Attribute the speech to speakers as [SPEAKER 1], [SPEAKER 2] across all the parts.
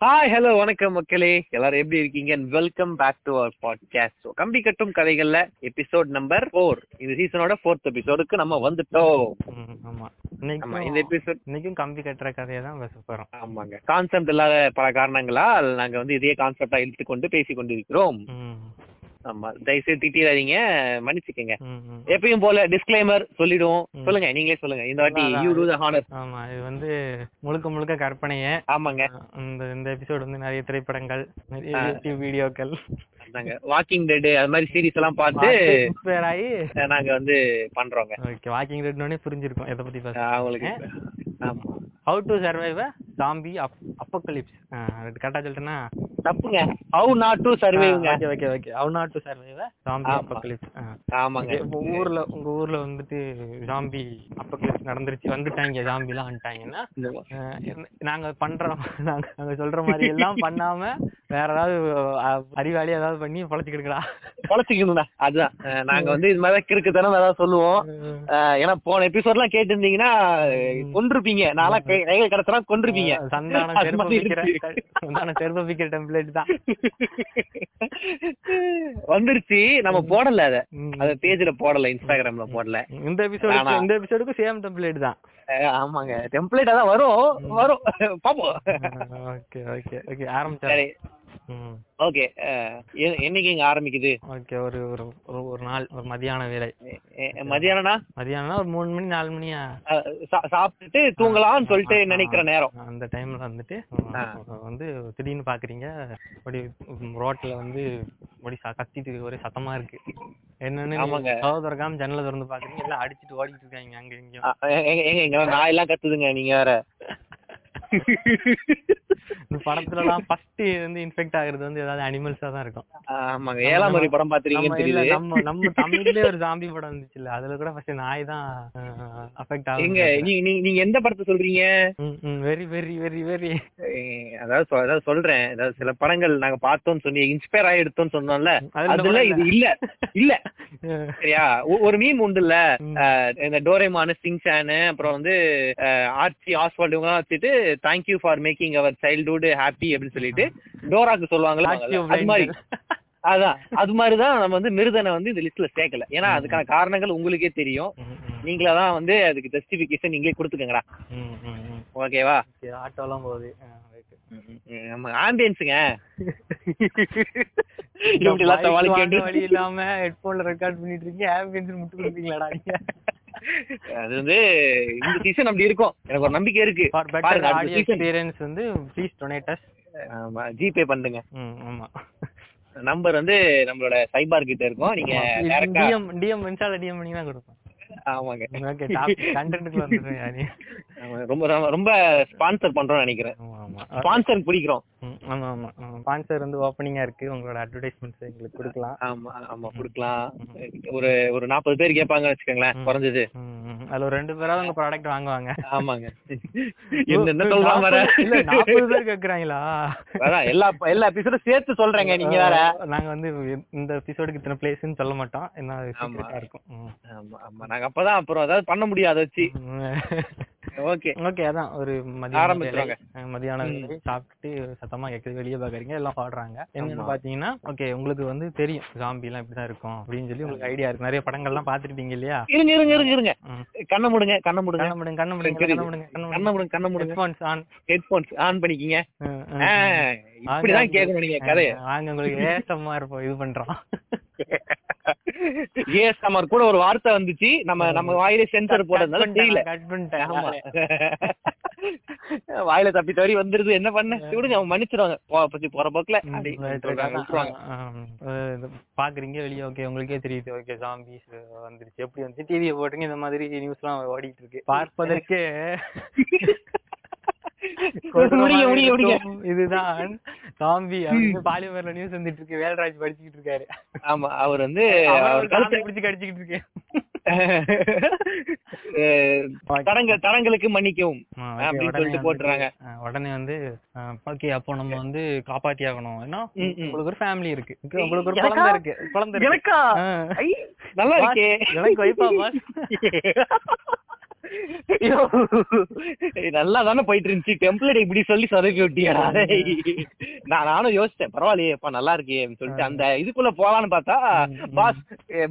[SPEAKER 1] Hi hello வணக்கம் மக்களே. எல்லாரும் எப்படி இருக்கீங்க? Welcome back to our podcast கம்பி கட்டும் கதைகள்ல எபிசோட் நம்பர் ஃபோர் இந்த சீசனோட ஃபோர்த் எபிசோடுக்கு நம்ம வந்துட்டோம்.
[SPEAKER 2] ஆமா.
[SPEAKER 1] இந்த எபிசோட்
[SPEAKER 2] இன்னைக்கும் கம்பி கட்டுற கதையை தான் பேச போறோம்.
[SPEAKER 1] ஆமாங்க. கான்செப்ட் இல்லாத பல காரணங்களால் நாங்க வந்து இதே கான்செப்டா இழுத்து கொண்டு பேசி கொண்டிருக்கிறோம் ஆமா தயவுசெய்து திட்டிடாதீங்க மன்னிச்சுக்கங்க. எப்பயும் போல டிஸ்க்ளைமர் சொல்லிடுவோம். சொல்லுங்க நீங்களே சொல்லுங்க. இந்த வாட்டி யூ டூ த ஹானர்
[SPEAKER 2] ஆமா இது வந்து முழுக்க முழுக்க கற்பனையே.
[SPEAKER 1] ஆமாங்க.
[SPEAKER 2] இந்த இந்த எபிசோட் வந்து நிறைய திரைப்படங்கள் நிறைய. யூடியூப் வீடியோக்கள்.
[SPEAKER 1] அதாங்க. வாக்கிங் டெட் அது மாதிரி சீரிஸ் எல்லாம் பார்த்து
[SPEAKER 2] இன்ஸ்பயர் ஆகி
[SPEAKER 1] நாங்க வந்து பண்றோங்க.
[SPEAKER 2] ஓகே வாக்கிங் ரெட்னோடனே புரிஞ்சிருக்கும் எதை பத்தி
[SPEAKER 1] அஹ்,
[SPEAKER 2] பேச
[SPEAKER 1] அவங்களுக்கு ஆமா.
[SPEAKER 2] How to survive zombie apocalypse கரெக்டா சொல்லிட்டேன்னா
[SPEAKER 1] தப்புங்க. How not to சர்வைவ்ங்க
[SPEAKER 2] okay okay okay how not to survive zombie
[SPEAKER 1] ஆமா.
[SPEAKER 2] அப்போக்கலிப்ஸ்
[SPEAKER 1] ஆமாங்க.
[SPEAKER 2] இப்போ ஊர்ல உங்க ஊர்ல வந்துட்டு ஜாம்பி அப்போக்கலிப்ஸ் நடந்துருச்சு வந்துட்டாங்க ஜாம்பி எல்லாம் வந்துட்டாங்கன்னா நாங்க பண்றோம். நாங்க நாங்க சொல்ற மாதிரி எல்லாம் பண்ணாம வேற ஏதாவது அறிவாளி ஏதாவது பண்ணி பொழைச்சிக்கிடுங்களா
[SPEAKER 1] பொழைச்சிக்கணும்டா. அதுதான் நாங்க வந்து இது மாதிரி கிறுக்குத்தனம் ஏதாவது சொல்லுவோம். ஏன்னா போன எபிசோட்லாம் கேட்டிருந்தீங்கன்னா கொண்டிருப்பீங்க நான்லாம் கை- கைகள் கடத்தலாம் கொண்டிருப்பீங்க
[SPEAKER 2] சந்தானம்
[SPEAKER 1] அது
[SPEAKER 2] செருப்பு
[SPEAKER 1] மாதிரி
[SPEAKER 2] விக்கிற
[SPEAKER 1] இருக்கு.
[SPEAKER 2] சந்தானம் செருப்பு விக்கிற டெம்ப்ளேட் தான்.
[SPEAKER 1] வந்துருச்சு. நம்ம போடல அத. அத பேஜ்ல போடல இன்ஸ்டாகிராம்ல போடல.
[SPEAKER 2] இந்த எபிசோடுக்கு
[SPEAKER 1] ஆனா-
[SPEAKER 2] இந்த எபிசோடுக்கு சேம் டெம்ப்ளேட் தான்.
[SPEAKER 1] ஆமாங்க. டெம்ப்ளேட் அதான் வரும். வரும். பாப்போம்.
[SPEAKER 2] Okay okay okay. ஆரம்பிச்சாரு
[SPEAKER 1] ஓகே என்னைக்கு இங்க ஆரம்பிக்குது
[SPEAKER 2] ஓகே ஒரு ஒரு ஒரு- நாள் ஒரு மதியான வேலை
[SPEAKER 1] மதியானம்னா
[SPEAKER 2] மதியானம்னா ஒரு மூணு மணி நாலு மணியா
[SPEAKER 1] சாப்பிட்டுட்டு தூங்கலாம்னு சொல்லிட்டு நினைக்கிற நேரம்
[SPEAKER 2] அந்த டைம்ல வந்துட்டு. வந்து திடீர்னு பாக்குறீங்க அப்படி ரோட்ல வந்து அப்படி கத்திட்டு ஒரே சத்தமா இருக்கு என்னன்னு
[SPEAKER 1] ஆமாங்க.
[SPEAKER 2] திறக்காம ஜன்னலை திறந்து பாக்குறீங்க எல்லாம் அடிச்சிட்டு ஓடிட்டு இருக்காங்க அங்க
[SPEAKER 1] எங்க நாய் எல்லாம் கத்துதுங்க நீங்க வேற
[SPEAKER 2] படத்துல எல்லாம் ஃபர்ஸ்ட் வந்து இன்ஃபெக்ட் ஆகுறது வந்து ஏதாவது அனிமல்ஸா தான் இருக்கும்.
[SPEAKER 1] ஆமாங்க. ஏழாம் முறை படம் பாத்துறீங்கன்னு
[SPEAKER 2] இல்ல
[SPEAKER 1] தெரியுது.
[SPEAKER 2] நம்ம நம்ம தமிழ்லயே ஒரு ஜாம்பி படம் வந்துச்சுல்ல அதுல கூட ஃபர்ஸ்ட் நாய் தான் அஃபெக்ட் ஆகும்
[SPEAKER 1] நீ நீ- நீங்க எந்த படத்தை சொல்றீங்க?
[SPEAKER 2] வெரி வெரி வெரி வெரி
[SPEAKER 1] அதாவது அதாவது சொல்றேன். அதாவது சில படங்கள் நாங்க பார்த்தோம்னு சொல்லி இன்ஸ்பயர் ஆகி எடுத்தோம்னு சொன்னோம்ல
[SPEAKER 2] அதுல
[SPEAKER 1] இது இல்ல இல்ல. சரியா? ஒரு மீம் உண்டுல்ல
[SPEAKER 2] ம்.
[SPEAKER 1] அஹ், இந்த டோரேமானு சிங்சானு அப்புறம் வந்து ஆர்ச்சி ஆஸ்வால்டு இவங்க வச்சுட்டு thank you for making our childhood happy அப்படின்னு சொல்லிட்டு டோராக்கு
[SPEAKER 2] your
[SPEAKER 1] அது மாதிரி. அதான். அது மாதிரிதான் நம்ம வந்து மிருதனை வந்து இந்த லிஸ்ட்ல சேர்க்கல. ஏன்னா அதுக்கான காரணங்கள் உங்களுக்கே தெரியும். நீங்களா தான் வந்து அதுக்கு ஜஸ்டிபிகேஷன் நீங்களே கொடுத்துக்கங்கடா. ஓகேவா?
[SPEAKER 2] சரி, ஆட்டோலாம் போகுது.
[SPEAKER 1] நம்ம ஆம்பியன்ஸுங்க
[SPEAKER 2] இந்த
[SPEAKER 1] இப்படி எல்லாம்
[SPEAKER 2] bike
[SPEAKER 1] சமாளிக்க
[SPEAKER 2] வாங்க
[SPEAKER 1] வேண்டியது.
[SPEAKER 2] வழி இல்லாம ஹெட்போன்ல ரெக்கார்ட் பண்ணிட்டு இருக்கீங்க ஆம்பியன்ஸ் முட்டு கொடுப்பீங்களாடா?
[SPEAKER 1] அது வந்து இந்த சீசன் அப்படி இருக்கும். எனக்கு ஒரு நம்பிக்கை இருக்கு.
[SPEAKER 2] For better audio. எக்ஸ்பீரியன்ஸ் வந்து ப்ளீஸ் டொனேட்டஸ்
[SPEAKER 1] ஆமா ஜிபே பண்ணுங்க.
[SPEAKER 2] ஆமா.
[SPEAKER 1] நம்பர் வந்து நம்மளோட சைபார் கிட்ட இருக்கும். நீங்க
[SPEAKER 2] டிஎம் டிஎம் இன்ஸ்டால டிஎம் பண்ணி தான் கொடுப்போம்
[SPEAKER 1] ஆமாங்க.
[SPEAKER 2] ஓகே
[SPEAKER 1] ரொம்ப ரொம்ப- ஸ்பான்சர் பண்றோம்னு நினைக்கிறேன். ஸ்பான்சர் பிடிக்கிறோம்.
[SPEAKER 2] ஆமா ஆமா. ஸ்பான்சர் வந்து ஓப்பனிங்கா இருக்கு. உங்களோட அட்வர்டைஸ்மெண்ட்ஸ் எங்களுக்கு கொடுக்கலாம்.
[SPEAKER 1] ஆமா ஆமா கொடுக்கலாம். ஒரு ஒரு நாற்பது பேர் கேட்பாங்கன்னு வச்சுக்கோங்களேன் குறைஞ்சது.
[SPEAKER 2] அதுல ஒரு ரெண்டு பேராவது உங்க ப்ராடக்ட் வாங்குவாங்க.
[SPEAKER 1] ஆமாங்க. என்ன வர
[SPEAKER 2] இல்ல பேர் கேக்குறாங்களா?
[SPEAKER 1] எல்லா எல்லா எபிசோடும் சேர்த்து சொல்றேங்க நீங்க வேற.
[SPEAKER 2] நாங்க வந்து இந்த எபிசோடுக்கு இத்தனை பிளேஸ்னு சொல்ல மாட்டோம். என்ன இருக்கும்.
[SPEAKER 1] ஆமா ஆமா. நாங்க அப்பதான் அப்புறம் அதாவது பண்ண முடியாது வச்சு. ஓகே.
[SPEAKER 2] ஓகே அதான். ஒரு மதியான
[SPEAKER 1] ஆரம்பிச்சிருவாங்க.
[SPEAKER 2] வேலை, அஹ் மதியான வேலை. சாப்பிட்டுட்டு சத்தமா கேக்குது வெளியே பாக்குறீங்க எல்லாம் பாடுறாங்க. என்னன்னு பாத்தீங்கன்னா ஓகே உங்களுக்கு வந்து தெரியும். ஜாம்பி எல்லாம் இப்படிதான் இருக்கும் அப்படின்னு சொல்லி உங்களுக்கு ஐடியா இருக்கு. நிறைய படங்கள்லாம் பாத்துருப்பீங்க இல்லையா?
[SPEAKER 1] இருங்க இருங்க இருங்க இருங்க. கண்ண முடுங்க கண்ண முடுங்க.
[SPEAKER 2] கண்ண முடுங்க கண்ண முடுங்க. கண்ண முடுங்க கண்ண
[SPEAKER 1] முடுங்க. கண்ண முடுங்க
[SPEAKER 2] ஹெட்ஃபோன்ஸ் ஆன்
[SPEAKER 1] ஹெட்போன்ஸ் ஆன் பண்ணிக்கிங்க. இப்படிதான் கேட்கணும் நீங்க கதைய.
[SPEAKER 2] வாங்க உங்களுக்கு ஏசமா இருப்போம் இது பண்றோம்.
[SPEAKER 1] ஏஎஸ்எம்ஆர் கூட ஒரு வார்த்தை வந்துச்சு. நம்ம நம்ம வாயில சென்சர் போட்டதுனால தெரியல. வாயில தப்பி தவறி வந்துருது. என்ன பண்ண? விடுங்க அவங்க மன்னிச்சிருவாங்க. பத்தி போற போக்குல.
[SPEAKER 2] பாக்குறீங்க வெளியே. ஓகே உங்களுக்கே தெரியுது. ஓகே ஜாம்பிஸ் வந்துருச்சு. எப்படி வந்து டிவியை போட்டுங்க இந்த மாதிரி நியூஸ்லாம் ஓடிட்டு இருக்கு. பார்ப்பதற்கு இதுதான். ஜாம்பி அப்படின்னு பாலிமர்ல நியூஸ் வந்துட்டு இருக்கு வேல்ராஜ் படிச்சுக்கிட்டு இருக்காரு.
[SPEAKER 1] ஆமா அவர் வந்து
[SPEAKER 2] பிடிச்சு கடிச்சுக்கிட்டு இருக்கு.
[SPEAKER 1] தடங்கள் தடங்களுக்கு மன்னிக்கவும் அப்படின்னு
[SPEAKER 2] உடனே
[SPEAKER 1] சொல்லிட்டு
[SPEAKER 2] வந்து,
[SPEAKER 1] போட்டுறாங்க.
[SPEAKER 2] உடனே வந்து ஓகே அப்போ நம்ம வந்து காப்பாத்தி ஆகணும் ஏன்னா. உங்களுக்கு ஒரு ஃபேமிலி இருக்கு. உங்களுக்கு ஒரு? குழந்தை இருக்கு. குழந்தை இருக்கு.
[SPEAKER 1] எனக்கா?
[SPEAKER 2] ஆ.
[SPEAKER 1] ஐ, நல்லா இருக்கே.
[SPEAKER 2] எனக்கு வைப்பா
[SPEAKER 1] நல்லா தானே போயிட்டு இருந்துச்சு டெம்ப்ளேட் இப்படி சொல்லி சொதப்பி விட்டியாடா. டேய். நான் நானும் யோசிச்சேன். பரவாயில்லையே அப்ப நல்லா இருக்கே சொல்லிட்டு. அந்த இதுக்குள்ள போலான்னு பார்த்தா பாஸ்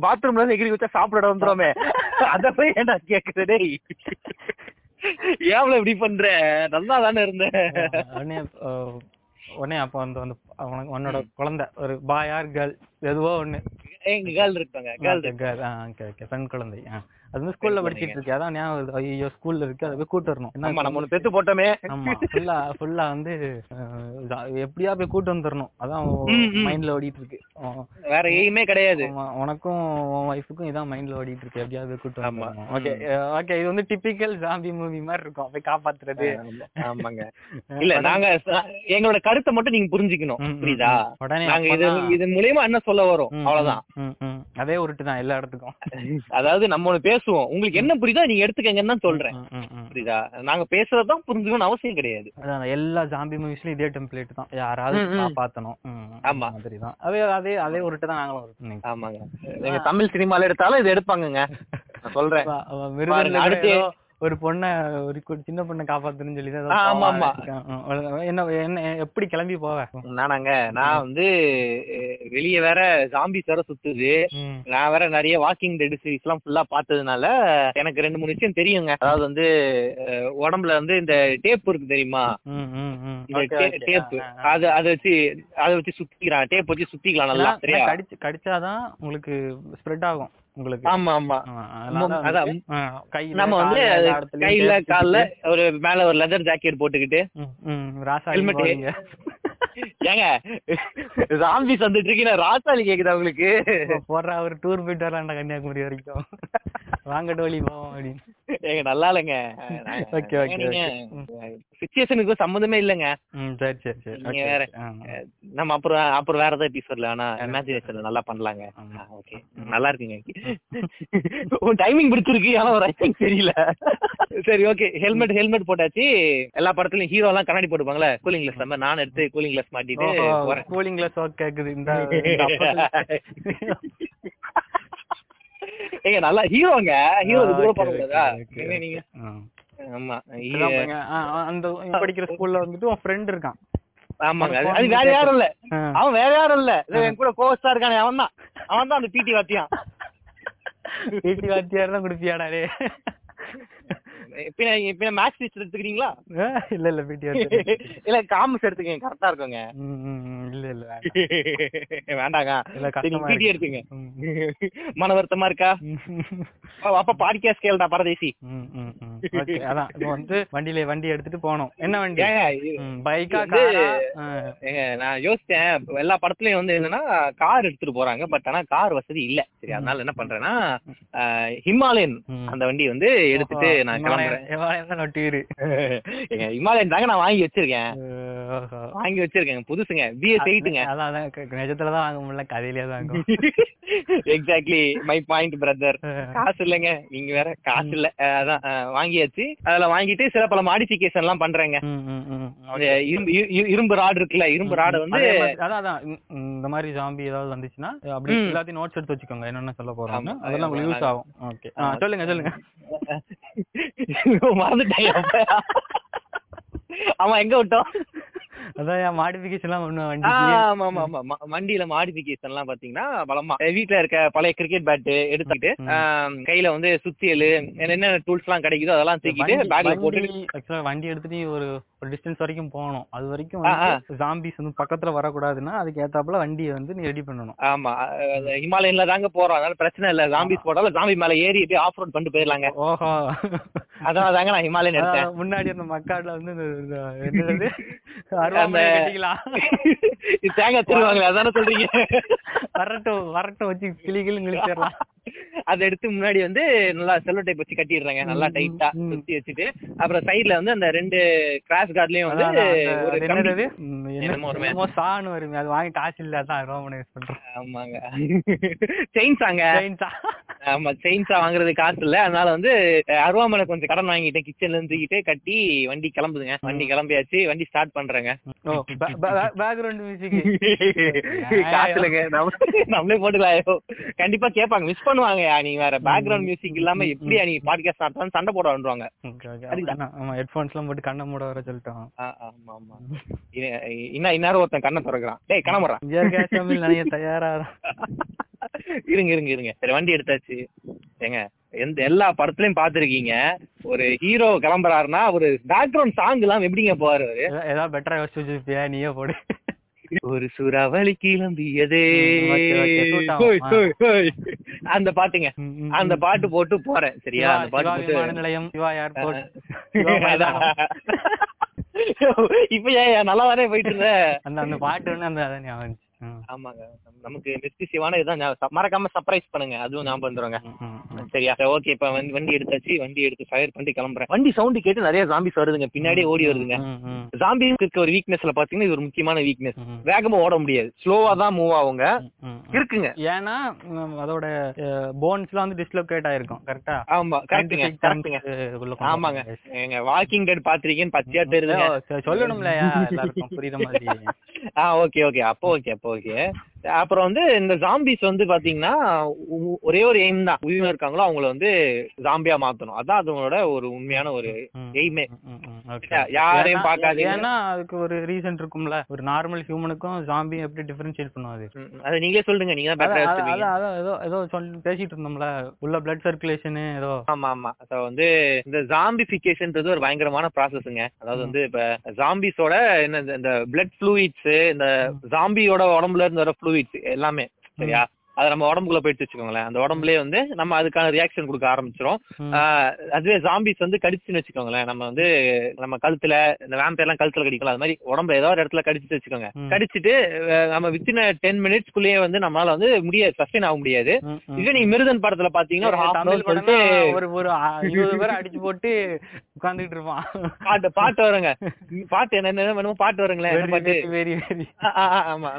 [SPEAKER 1] பாத்ரூம்ல இருந்து எகிரி வச்சா சாப்பிட வந்துருமே. அத போய் ஏன்டா கேக்குற டேய்? ஏவல இப்படி பண்ற? நல்லா தானே இருந்தேன்
[SPEAKER 2] உடனே அப்ப வந்து வந்து அவனுக்கு உன்னோட குழந்தை ஒரு பாயார் கேர்ள் எதுவோ ஒண்ணு.
[SPEAKER 1] எங்க கேர்ள் இருக்காங்க கேர்ள்
[SPEAKER 2] கேர்ள் ஓகே ஓகே பெண் குழந்தை ஆ. அது வந்து ஸ்கூல்ல படிச்சிட்டு இருக்கு அதான் ஞாபகம் வருது. ஐயோ ஸ்கூல்ல இருக்கு. அதை போய் கூட்டு வரணும்
[SPEAKER 1] நம்ம ஒண்ணு பெத்து போட்டோமே.
[SPEAKER 2] ஆமா ஃபுல்லா ஃபுல்லா வந்து எப்படியா போய் கூட்டு வந்துடணும் அதான். மைண்ட்ல ஓடிட்டு இருக்கு.
[SPEAKER 1] வேற எய்மே கிடையாது.
[SPEAKER 2] உனக்கும் உன் ஒய்ஃபுக்கும் இதான் மைண்ட்ல ஓடிட்டு இருக்கு எப்படியாவது கூட்டு. வந்துடணும் ஓகே ஓகே இது வந்து டிபிக்கல் ஜாம்பி மூவி மாதிரி இருக்கும். போய் காப்பாத்துறது.
[SPEAKER 1] ஆமாங்க. இல்ல நாங்க எங்களோட கருத்தை மட்டும் நீங்க புரிஞ்சுக்கணும். புரியுதா? நாங்க இது இது மூலியமா என்ன சொல்ல வரோம்? அவ்வளவுதான்.
[SPEAKER 2] அதே உருட்டு தான் எல்லா இடத்துக்கும்.
[SPEAKER 1] அதாவது நம்ம ஒண்ணு பேசுவோம். உங்களுக்கு என்ன புரியுதோ நீங்க எடுத்துக்கங்கன்னு தான் சொல்றேன். புரியுதா? நாங்க பேசுறதுதான் புரிஞ்சுக்கணும்னு அவசியம் கிடையாது.
[SPEAKER 2] எல்லா ஜாம்பி மூவிஸ்லயும் இதே டெம்ப்ளேட் தான். யாராவது
[SPEAKER 1] ம், ம்.
[SPEAKER 2] காப்பாத்தணும். ம்,
[SPEAKER 1] ஆமா.
[SPEAKER 2] அந்த மாதிரி தான் அதே அதே அதே உருட்டு தான் நாங்களும்.
[SPEAKER 1] ஆமாங்க. நீங்க தமிழ் சினிமால எடுத்தாலும் இது எடுப்பாங்கங்க. நான் சொல்றேன்.
[SPEAKER 2] ஒரு பொண்ண ஒரு கு- சின்ன பொண்ணை காப்பாத்துன்னு சொல்லி தான் ஏதோ
[SPEAKER 1] ஆமா. ஆமா.
[SPEAKER 2] என்ன என்ன எப்படி கிளம்பி போவ?
[SPEAKER 1] நானாங்க நான் வந்து அஹ், வெளிய வேற ஜாம்பிஸ் வேற சுத்துது.
[SPEAKER 2] ம்,
[SPEAKER 1] நான் வேற நிறைய வாக்கிங் டெட் சீரிஸ் எல்லாம் ஃபுல்லா பார்த்ததுனால எனக்கு ரெண்டு மூணு விஷயம் தெரியுங்க. அதாவது வந்து அஹ், உடம்புல வந்து இந்த டேப் இருக்கு தெரியுமா?
[SPEAKER 2] ம், ம், ம். Okay, okay.
[SPEAKER 1] டேப்
[SPEAKER 2] ஆ, ஆ.
[SPEAKER 1] அது அதை வச்சு அதை வச்சு சுத்திக்கிறான் டேப் வச்சு சுத்திக்கலாம் நல்லா
[SPEAKER 2] ஏன்னா,
[SPEAKER 1] சரியா?
[SPEAKER 2] கடிச்சு கடிச்சாதான் உங்களுக்கு ஸ்ப்ரெட் ஆகும். உங்களுக்கு?
[SPEAKER 1] ஆமா ஆமா. நம்ம வந்து கையில கால்ல ஒரு மேல ஒரு லெதர் ஜாக்கெட் போட்டுக்கிட்டு
[SPEAKER 2] ராசா. போறீங்க.
[SPEAKER 1] ஏங்க ஜாம்பிஸ் வந்துட்டு இருக்கீங்க ராசாலி கேக்குதா உங்களுக்கு?
[SPEAKER 2] போடுறா ஒரு டூர் போயிட்டு வரலாம்டா கன்னியாகுமரி வரைக்கும். வாங்க டோலி போவோம் அப்படின்னு.
[SPEAKER 1] ஏங்க நல்லா இல்லைங்க.
[SPEAKER 2] Okay, okay,
[SPEAKER 1] சுச்சுவேஷனுக்கு சம்மந்தமே இல்லைங்க.
[SPEAKER 2] சரி சரி சரி.
[SPEAKER 1] நீங்க வேற. நம்ம அப்புறம் அப்புறம் வேற ஏதாவது எபிசோட்ல ஆனா இமேஜினேஷன்ல நல்லா பண்ணலாங்க. ஓகே நல்லா இருக்குங்க. உன் டைமிங் பிடிச்சிருக்கு ஆனா ஒரு ரைட்டிங் தெரியல. சரி ஓகே ஹெல்மெட் ஹெல்மெட் போட்டாச்சு. எல்லா படத்துலயும் ஹீரோ எல்லாம் கண்ணாடி போட்டுப்பாங்களே? கூலிங் கிளாஸ் நம்ம நான் எடுத்து கூலிங் கிளாஸ் மாட்டிட்டு
[SPEAKER 2] கூலிங் கிளாஸ் ஒர்க் கேக்குது இந்த
[SPEAKER 1] ஏங்க நல்லா ஹீரோங்க ஹீரோ கூட பண்ணக்கூடாதா நீங்க. ஆமா
[SPEAKER 2] அந்த படிக்கிற ஸ்கூல்ல வந்துட்டு உன் ஃப்ரெண்ட் இருக்கான்.
[SPEAKER 1] ஆமாங்க அது- வேற யாரும் இல்ல. அவன் வேற யாரும் இல்ல. என் கூட கோவஸ்டா இருக்கானே அவன் தான். அவன் தான் அந்த பிடி வாத்தியான்.
[SPEAKER 2] வீட்டு வாத்தியார் தான் குடுப்பியாடா
[SPEAKER 1] இப்ப இப்ப மேக்ஸ் டீச்சர் எடுத்துக்கிறீங்களா?
[SPEAKER 2] இல்ல இல்ல பிடி
[SPEAKER 1] இல்ல காமர்ஸ் எடுத்துக்கங்க கரெக்டா இருக்குங்க.
[SPEAKER 2] இல்ல இல்ல வேண்டாம்.
[SPEAKER 1] வேண்டாங்க.
[SPEAKER 2] இல்ல
[SPEAKER 1] பிடி. எடுத்துங்க. மன வருத்தமா இருக்கா? அப்ப பாட்காஸ்ட் கேளுடா பரதேசி.
[SPEAKER 2] அதான். வந்து வண்டியில வண்டி எடுத்துட்டு போனோம் என்ன வண்டி? பைக்கா
[SPEAKER 1] ஏங்க நான் யோசிச்சேன். எல்லா படத்துலயும் வந்து என்னன்னா கார் எடுத்துட்டு போறாங்க பட் ஆனா கார் வசதி இல்ல. சரி அதனால என்ன பண்றேன்னா ஹிமாலயன். அந்த வண்டி வந்து எடுத்துட்டு நான்
[SPEAKER 2] ஹிமாலயன்
[SPEAKER 1] தாங்க நான் வாங்கி வச்சிருக்கேன். வாங்கி வச்சிருக்கேன் புதுசுங்க. பிஎஸ் எயிட்டுங்க
[SPEAKER 2] அதான் நிஜத்துல தான் வாங்க முடியல கதையிலே தான்
[SPEAKER 1] எக்ஸாக்ட்லி மை பாயிண்ட் பிரதர் காசு இல்லைங்க. நீங்க வேற காசு இல்ல. அதான் வாங்கியாச்சு. அதுல வாங்கிட்டு சில பல மாடிஃபிகேஷன் எல்லாம் பண்றேங்க. இரும்பு இரு- இரும்பு ராடு இருக்குல்ல இரும்பு ராடு வந்து
[SPEAKER 2] அதான் அதான். இந்த- மாதிரி ஜாம்பி ஏதாவது வந்துச்சுன்னா அப்படி. எல்லாத்தையும் நோட்ஸ் எடுத்து வச்சுக்கோங்க என்னென்ன சொல்ல போறாங்க அதெல்லாம் யூஸ். ஆகும். ஓகே சொல்லுங்க சொல்லுங்க.
[SPEAKER 1] மறந்துட்டேன் ஆமா எங்க விட்டோம்?
[SPEAKER 2] அதான் ஒண்ணு
[SPEAKER 1] ஆ,
[SPEAKER 2] வண்டி
[SPEAKER 1] ஆமா ஆமா ஆமா. ம- வண்டியில மாடிஃபிகேஷன் எல்லாம் பாத்தீங்கன்னா பலமா. வீட்ல இருக்க பழைய கிரிக்கெட் பேட் எடுத்துக்கிட்டு. ஆம், கையில வந்து சுத்தியல் என்னென்ன டூல்ஸ் எல்லாம் கிடைக்குதோ அதெல்லாம் தூக்கிட்டு பேக்ல போட்டு
[SPEAKER 2] வண்டி எடுத்துட்டு ஒரு ஒரு டிஸ்டன்ஸ் வரைக்கும் போகணும் அது வரைக்கும். ஜாம்பிஸ் வந்து பக்கத்துல வரக்கூடாதுன்னா அதுக்கு ஏத்தாப்புல வண்டியை வந்து நீ ரெடி பண்ணணும்
[SPEAKER 1] ஆமா ஹிமாலயன்ல தாங்க போறோம் அதனால பிரச்சனை இல்ல ஜாம்பிஸ் போட்டாலும் ஜாம்பி மேல ஏறி அப்படியே ஆஃப் ரோட் பண்ணிட்டு போயிடலாங்க
[SPEAKER 2] ஓஹோ
[SPEAKER 1] அதனால தாங்க நான் ஹிமாலயன் எடுத்தேன்
[SPEAKER 2] முன்னாடி இருந்த மக்காடுல வந்து என்னது
[SPEAKER 1] அந்த தேங்காய் திருவாங்களே அதானே சொல்றீங்க
[SPEAKER 2] வரட்டும் வரட்டும் வச்சு கிளி கிளி கிழிச்சிடலாம்
[SPEAKER 1] அதை எடுத்து முன்னாடி வந்து நல்லா செல்லோ டைப் வச்சு கட்டிடுறாங்க. நல்லா டைட்டா. சுத்தி வச்சுட்டு. அப்புறம் சைடுல வந்து அந்த ரெண்டு கிராஸ் கார்ட்லயும் வந்து ஒரு என்னமோ
[SPEAKER 2] சான்னு வருமே. அது வாங்கி காசு இல்ல அதான் அருவாமனை யூஸ் பண்றோம்.
[SPEAKER 1] ஆமாங்க. செயின் சாங்க
[SPEAKER 2] Chain saw.
[SPEAKER 1] ஆமா செயின்ஸா வாங்குறது காசு இல்ல. அதனால வந்து அஹ், அருவாமனை கொஞ்சம் கடன் வாங்கிட்டேன் கிச்சன்ல இருந்து தூக்கிட்டு கட்டி வண்டி கிளம்புதுங்க. வண்டி கிளம்பியாச்சு. வண்டி ஸ்டார்ட் பண்றேங்க.
[SPEAKER 2] பேக்ரவுண்ட் மியூசிக்
[SPEAKER 1] காசுலங்க நம்ம நம்மளே போட்டுக்கலாம். கண்டிப்பா கேட்பாங்க. மிஸ் பண்ணுவாங்க நீ வேற பேக்ரவுண்ட் மியூசிக் இல்லாம எப்படியா நீ பாட்காஸ்ட் நடத்தான்னு சண்டை போட வந்துருவாங்க.
[SPEAKER 2] ஆமா ஹெட்ஃபோன்ஸ் எல்லாம் போட்டு கண்ணை மூட வர சொல்லிட்டோம்.
[SPEAKER 1] ஆமா ஆமா. இன்னும் இந்நேரம் ஒருத்தன் கண்ணை திறக்கிறான். டேய்
[SPEAKER 2] தமிழ் நினைய தயாரா?
[SPEAKER 1] இருங்க இருங்க இருங்க. சரி வண்டி எடுத்தாச்சு. ஏங்க எந்த எல்லா படத்துலயும் பாத்திருக்கீங்க ஒரு ஹீரோ கிளம்புறாருன்னா ஒரு பேக்ரவுண்ட் சாங் எல்லாம் எப்படிங்க போவாரு
[SPEAKER 2] ஏதாவது பெட்டரா யோசிச்சு நீயே போடு.
[SPEAKER 1] ஒரு சூறாவளி கிளம்பியதே. அந்த பாட்டுங்க. அந்த. பாட்டு போட்டு போறேன். சரியா? அந்த பாட்டு
[SPEAKER 2] நிலையம்.
[SPEAKER 1] இப்ப ஏன் நல்லா தானே போயிட்டு இருந்த?
[SPEAKER 2] அந்த அந்த பாட்டு அந்த
[SPEAKER 1] ஆமாங்க. நமக்கு மிஸ்டி சிவான இதுதான். மறக்காம சர்ப்ரைஸ் பண்ணுங்க. அதுவும் ஞாபகம் வந்துருங்க.
[SPEAKER 2] ம்.
[SPEAKER 1] சரியா? ஓகே இப்ப வந்து வண்டி எடுத்தாச்சு. வண்டி எடுத்து ஃபயர் பண்ணி கிளம்புறேன். வண்டி சவுண்ட் கேட்டு நிறைய ஜாம்பிஸ் வருதுங்க. பின்னாடியே ஓடி வருதுங்க. ஜாம்பிஸ் இருக்க ஒரு வீக்னஸ்ல பாத்தீங்கன்னா இது ஒரு முக்கியமான வீக்னஸ். வேகமா ஓட முடியாது. ஸ்லோவா தான் மூவ் ஆகுங்க. இருக்குங்க.
[SPEAKER 2] ஏன்னா அதோட போன்ஸ்லாம் வந்து டிஸ்லோகேட் ஆயிருக்கும். கரெக்டா
[SPEAKER 1] ஆமா கரெக்ட்டுங்க கரெக்ட்டுங்க ஆமாங்க. எங்க வாக்கிங் டெட் பாத்திருக்கீங்கன்னு பச்சையா தெரியுதுங்க.
[SPEAKER 2] சொல்லணும்லயா? எல்லாருக்கும் புரியுற மாதிரி.
[SPEAKER 1] ஆ ஓகே ஓகே அப்போ ஓகே அப்போ. ஓகே அப்புறம் வந்து இந்த ஜாம்பிஸ் வந்து பாத்தீங்கன்னா ஒரே ஒரு எய்ம் தான். உயிரினம் இருக்காங்களோ அவங்கள வந்து ஜாம்பியா மாத்தணும். அதான் அதோட ஒரு உண்மையான ஒரு எய்மே. யாரையும் பார்க்காதீங்க.
[SPEAKER 2] ஏன்னா அதுக்கு ஒரு ரீசன் இருக்கும்ல. ஒரு நார்மல் ஹியூமனுக்கும் ஜாம்பியும் எப்படி டிஃபரன்ஷியேட் பண்ணும் அது?
[SPEAKER 1] நீங்களே சொல்லுங்க. நீங்க தான்
[SPEAKER 2] ஏதோ ஏதோ சொல்லி பேசிட்டு இருந்தோம்ல. உள்ள பிளட் சர்க்குலேஷன் ஏதோ.
[SPEAKER 1] ஆமா ஆமா. அத வந்து இந்த ஜாம்பிபிகேஷன்ன்றது ஒரு பயங்கரமான ப்ராசஸ்ங்க அதாவது வந்து இப்ப ஜாம்பிஸோட என்ன இந்த- இந்த பிளட் ஃப்ளூயிட்ஸ் இந்த ஜாம்பியோட உடம்புல இருந்து வர ஃப்ளூயிட்ஸ் எல்லாமே சரியா? அது நம்ம உடம்புக்குள்ள போயிட்டு வச்சுக்கோங்களேன். அந்த உடம்புலயே வந்து நம்ம அதுக்கான ரியாக்ஷன் கொடுக்க ஆரம்பிச்சிரும்.
[SPEAKER 2] ம்.
[SPEAKER 1] ஆஹ் அதுவே ஜாம்பிஸ் வந்து கடிச்சுன்னு வச்சுக்கோங்களேன். நம்ம வந்து நம்ம கழுத்துல இந்த வேம்பயர் எல்லாம் கழுத்துல கடிக்கலாம் அது மாதிரி உடம்பு ஏதோ ஒரு இடத்துல கடிச்சிட்டு வச்சுக்கோங்க. கடிச்சிட்டு நம்ம வித்தின் டென் மினிட்ஸ்க்குள்ளேயே வந்து நம்மளால வந்து முடியாது சஸ்டைன் ஆக முடியாது. இதே நீங்க மிருதன் படத்துல பாத்தீங்கன்னா ஒரு ஹாஃப் அவர் சொல்லிட்டு
[SPEAKER 2] ஒரு ஒரு இருபது பேர் அடிச்சு போட்டு உட்கார்ந்துட்டு இருப்பான்.
[SPEAKER 1] பாட்டு பாட்டு வருங்க. பாட்டு என்ன என்ன வேணுமோ பாட்டு வருங்களேன். பாட்டு. ஆமா.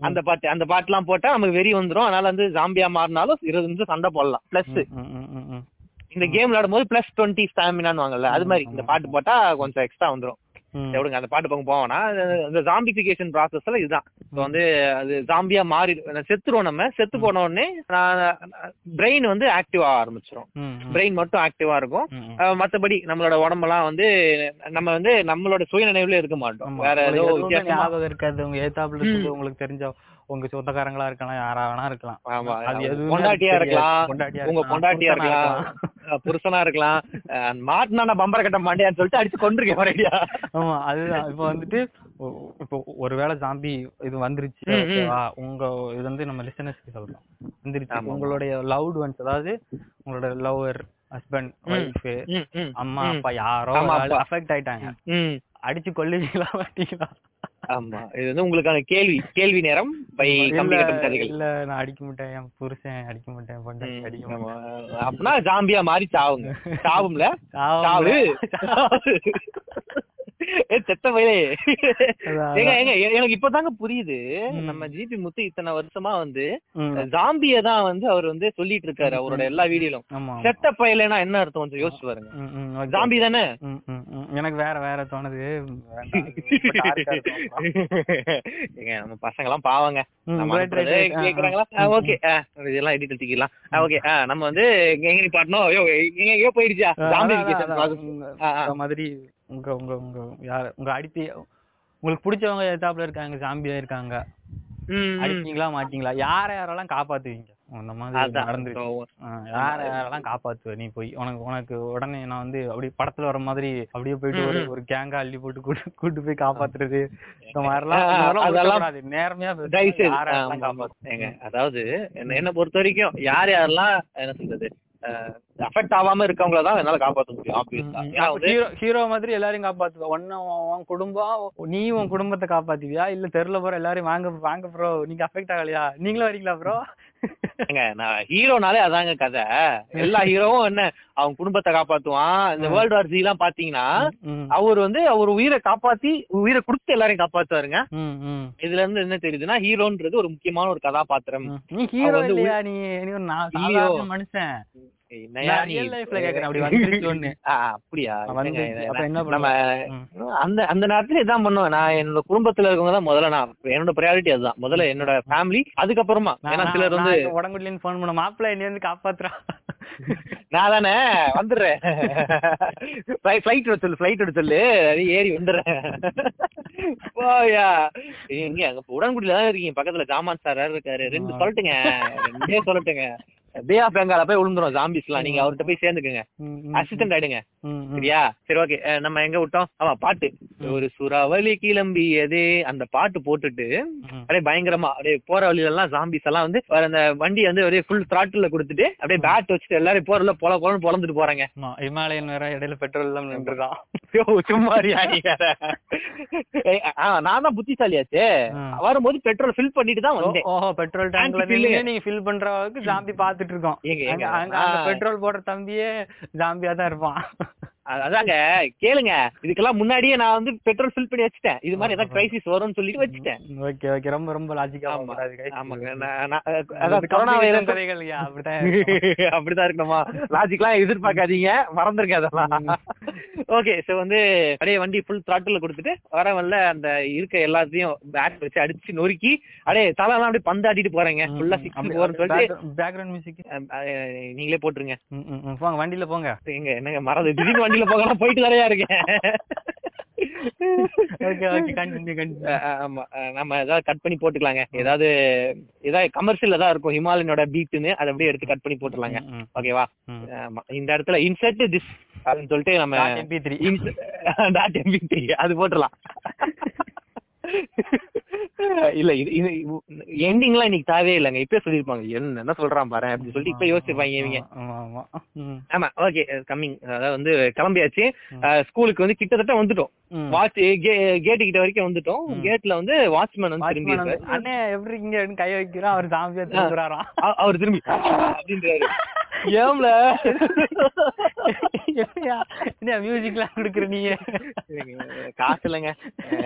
[SPEAKER 1] அந்த பாட்டு அந்த பாட்டுலாம் போட்டா நமக்கு வெறி வந்துரும். அதனால வந்து ஜாம்பியா மாறினாலும் இருபது நிமிஷம் சண்டை போடலாம். பிளஸ் இந்த கேம் விளையாடும் போது பிளஸ் டுவெண்ட்டி ஸ்டாமினான்னு வாங்கல்ல அது மாதிரி இந்த பாட்டு போட்டா கொஞ்சம் எக்ஸ்ட்ரா வந்துரும். எப்படிங்க அந்த பாட்டு பக்கம் போவோம்னா இந்த ஜாம்பிபிகேஷன் ப்ராசஸ்ல இதுதான். இப்போ வந்து அது ஜாம்பியா மாறி செத்துருவோம் நம்ம. செத்து போன உடனே பிரெயின் வந்து ஆக்டிவ் ஆக ஆரம்பிச்சிரும். பிரெயின் மட்டும் ஆக்டிவா இருக்கும். மத்தபடி நம்மளோட உடம்பெல்லாம் வந்து நம்ம வந்து நம்மளோட சுயநினைவுல இருக்க மாட்டோம். வேற ஏதோ வித்தியாசமா.
[SPEAKER 2] இருக்காது. உங்க ஏத்தாப்புல உங்களுக்கு தெரிஞ்ச உங்க சொந்தக்காரங்களா இருக்கலாம் யாரா வேணா இருக்கலாம்
[SPEAKER 1] பொண்டாட்டியா. இருக்கலாம் உங்க பொண்டாட்டியா இருக்கலாம் புருஷனா இருக்கலாம் மாட்டினா பம்பர கட்ட மாட்டியான்னு சொல்லிட்டு அடிச்சு கொண்டிருக்கேன் ஒரேடியா
[SPEAKER 2] ஆமா அதுதான் இப்போ வந்துட்டு இப்போ ஒருவேளை ஜாம்பி இது வந்துருச்சு உங்க இது வந்து நம்ம லிசனர்ஸ்க்கு சொல்றோம் வந்துருச்சு. உங்களுடைய லவ்ட் ஒன்ஸ் அதாவது உங்களோட லவ்வர் ஹஸ்பண்ட். ஒய்ஃப் அம்மா. அப்பா யாரோ. அஃபெக்ட் ஆயிட்டாங்க. அடிச்சு கொல்லுவீங்களா மாட்டீங்களா
[SPEAKER 1] ஆமா. இது வந்து உங்களுக்கான கேள்வி கேள்வி நேரம் பை கம்பி கட்டும் கதைகள்
[SPEAKER 2] இல்ல நான் அடிக்க மாட்டேன். என் புருஷன் அடிக்க மாட்டேன். பொண்டாட்டி அடிக்க. மாட்டேன்.
[SPEAKER 1] அப்படின்னா ஜாம்பியா மாறி சாவுங்க. சாவும்ல? சாவு. ஏ செத்த பையலே ஏங்க ஏங்க எனக்கு இப்பதாங்க புரியுது. நம்ம ஜிபி முத்து இத்தனை வருஷமா வந்து. ஜாம்பிய தான் வந்து அவர் வந்து சொல்லிட்டு இருக்காரு அவரோட எல்லா வீடியோலும். செத்த பையலேனா என்ன அர்த்தம்? கொஞ்சம் யோசிச்சு பாருங்க. ஜாம்பி தானே.
[SPEAKER 2] எனக்கு வேற வேற தோணுது.
[SPEAKER 1] ஏங்க நம்ம பசங்க எல்லாம் பாவங்க. ஓகே. இதெல்லாம் எடிட் ஓகே. நம்ம வந்து எங்க நீ பாட்டணும் ஐயோ எங்கேயோ போயிடுச்சா?
[SPEAKER 2] மாதிரி உங்க உங்க உங்க யார் உங்க அடிப்பி உங்களுக்கு பிடிச்சவங்க எத்தாப்புல இருக்காங்க ஜாம்பியா இருக்காங்க. அடிப்பீங்களா மாட்டீங்களா? யார யாரெல்லாம் காப்பாத்துவீங்க? அந்த மாதிரி. நடந்துருச்சு. யாரெல்லாம் காப்பாத்துவ நீ போய்? உனக்கு உனக்கு உடனே நான் வந்து அப்படி படத்துல வர மாதிரி அப்படியே போயிட்டு ஒரு கேங்கா அள்ளி போட்டு கூட்டு கூட்டு போய் காப்பாத்துறது. இந்த மாதிரிலாம். நேர்மையா பேசணும்.
[SPEAKER 1] தயவு செய்து.
[SPEAKER 2] யார யாரெல்லாம்
[SPEAKER 1] ஆமா, ஆமா.
[SPEAKER 2] காப்பாத்து-
[SPEAKER 1] ஏங்க அதாவது என்ன பொறுத்த வரைக்கும் யார் யாரெல்லாம் என்ன சொல்றது அஃபெக்ட் ஆகாம இருக்கவங்கள தான் என்னால காப்பாத்த முடியும்
[SPEAKER 2] ஹீரோ மாதிரி எல்லாரையும் காப்பாத்துவ. ஒன்னு உன் குடும்பம் நீ உன் குடும்பத்தை காப்பாத்துவியா? இல்ல தெருல போற எல்லாரையும் வாங்க வாங்க ப்ரோ நீங்க அஃபெக்ட் ஆகலையா? நீங்களும் வரீங்களா ப்ரோ
[SPEAKER 1] ஏங்க, நான் ஹீரோனாலே அதாங்க கதை. எல்லா ஹீரோவும் என்ன அவன் குடும்பத்தை காப்பாத்துவான். இந்த வேர்ல்டு வார் ஜி எல்லாம் பாத்தீங்கன்னா அவர் வந்து அவர் உயிரை காப்பாத்தி உயிரை கொடுத்து எல்லாரையும் காப்பாத்துவாருங்க. இதுல இருந்து என்ன தெரியுதுன்னா ஹீரோன்றது ஒரு முக்கியமான ஒரு கதாபாத்திரம்.
[SPEAKER 2] நீ ஹீரோ இல்லையா நீ? மனுஷன்.
[SPEAKER 1] அப்படியா. அந்த அந்த நேரத்துல இதான் பண்ணுவேன். நான் என்னோட குடும்பத்துல இருக்கவங்க தான் முதல்ல நான் என்னோட ப்ரையாரிட்டி அதுதான். முதல்ல என்னோட ஃபேமிலி அதுக்கப்புறமா. ஏன்னா சிலர் வந்து
[SPEAKER 2] உடம்புல போன் பண்ண மாப்பிள்ள என்ன வந்து காப்பாத்துறா.
[SPEAKER 1] நான் தானே வந்துடுறேன். ஃபிளைட் எடுத்து சொல்லு ஃபிளைட் எடுத்து சொல்லு. ஏறி வந்துடுறேன். போயா. அங்க உடன்குடியில தான் இருக்கீங்க. பக்கத்துல ஜாமான் சார் இருக்காரு. ரெண்டு சொல்லட்டுங்க. ரெண்டே சொல்லட்டுங்க. பே ஆஃப் பெங்கால போய் விழுந்துரும் ஜாம்பிஸ்லாம் நீங்க அவர்கிட்ட போய் சேர்ந்துக்குங்க. அசிஸ்டன்ட் ஆயிடுங்க. சரியா? சரி ஓகே நம்ம எங்க விட்டோம்? ஆமா பாட்டு. ஒரு சுறாவளி கிளம்பியதே. அந்த பாட்டு போட்டுட்டு. அப்படியே பயங்கரமா அப்படியே போற வழியில எல்லாம் ஜாம்பிஸ் எல்லாம் வந்து அந்த வண்டி வந்து அப்படியே ஃபுல் த்ராட்டில் கொடுத்துட்டு அப்படியே பேட் வச்சுட்டு எல்லாரும் போறதுல பொல பொலன்னு பொழந்துட்டு போறாங்க.
[SPEAKER 2] இமாலயன் வேற இடையில பெட்ரோல் எல்லாம் நின்றுதான்.
[SPEAKER 1] நான் தான் புத்திசாலியாச்சே. வரும்போது பெட்ரோல் ஃபில் பண்ணிட்டு தான் வந்தேன்.
[SPEAKER 2] பெட்ரோல் டேங்க்ல. நீங்க ஃபில் பண்ற அளவுக்கு ஜாம்பி பாத்துட்டு இருக்கோம். பெட்ரோல் போடுற தம்பியே ஜாம்பியா தான் இருப்பான்
[SPEAKER 1] அதாங்க கேளுங்க. இதுக்கெல்லாம் முன்னாடியே நான் வந்து பெட்ரோல் ஃபில் பண்ணி வச்சுட்டேன். இது மாதிரி ஏதாவது கிரைசிஸ் வரும்னு சொல்லிட்டு வச்சுட்டேன்.
[SPEAKER 2] ஓகே ஓகே ரொம்ப ரொம்ப லாஜிக்கா
[SPEAKER 1] ஆமா. ஆமாங்க அதான் கொரோனா வைரஸ்
[SPEAKER 2] கதைகள் யா, அப்படிதான்.
[SPEAKER 1] அப்படிதான் இருக்கணுமா. லாஜிக்லாம் எதிர்பார்க்காதீங்க. மறந்துருங்க அதெல்லாம். ஓகே சோ வந்து அப்படியே வண்டி ஃபுல் த்ராட்டில் கொடுத்துட்டு வரவன்ல அந்த இருக்க எல்லாத்தையும் பேட் வச்சு அடிச்சு நொறுக்கி அப்படியே தலைலாம் அப்படியே பந்தாடிட்டு போறேங்க. ஃபுல்லா சிக்ஸ் போறன்னு சொல்லிட்டு. அஹ், அஹ், நீங்களே போட்டுருங்க.
[SPEAKER 2] போங்க வண்டியில போங்க.
[SPEAKER 1] எங்க என்னங்க மறந்து திடீர்னு வண்டியில போகலாம் போயிட்டு வரையா இருக்கேன். ஆமா. நம்ம ஏதாவது கட் பண்ணி போட்டுக்கலாங்க. ஏதாவது ஏதாவது கமர்ஷியல் ஏதாவது இருக்கும். ஹிமாலயனோட பீட்டுன்னு அதை அப்படியே எடுத்து கட் பண்ணி போட்டுடலாங்க ஓகேவா. ஆமா. இந்த இடத்துல இன்சர்ட் திஸ் அப்படின்னு சொல்லிட்டு நம்ம
[SPEAKER 2] MP3
[SPEAKER 1] டாட் எம்பிடி அது போட்டுடலாம். இல்ல இது இது எண்டிங்லாம் இன்னைக்கு தேவையே இல்லைங்க. இப்பயே சொல்லிருப்பாங்க என்ன என்ன சொல்றான் பாரு அப்படின்னு சொல்லிட்டு இப்ப யோசிச்சிருப்பாங்க இவங்க.
[SPEAKER 2] ஆமா
[SPEAKER 1] ஓகே கம்மிங் அதாவது வந்து கிளம்பியாச்சு. ஸ்கூலுக்கு வந்து கிட்டத்தட்ட வந்துட்டோம். வாட்ச் கேட்டு கிட்ட வரைக்கும் வந்துட்டோம். கேட்ல வந்து வாட்ச்மேன் வந்து திரும்பி.
[SPEAKER 2] அண்ணே எப்படி இங்க கை வைக்கிறான் அவர் ஜாம்பியா திரும்புறாராம்.
[SPEAKER 1] அவர் திரும்பி அப்படின்றாரு. ஏம்ல?
[SPEAKER 2] என்ன மியூசிக்லாம் கொடுக்குற நீங்க
[SPEAKER 1] காசு இல்லைங்க.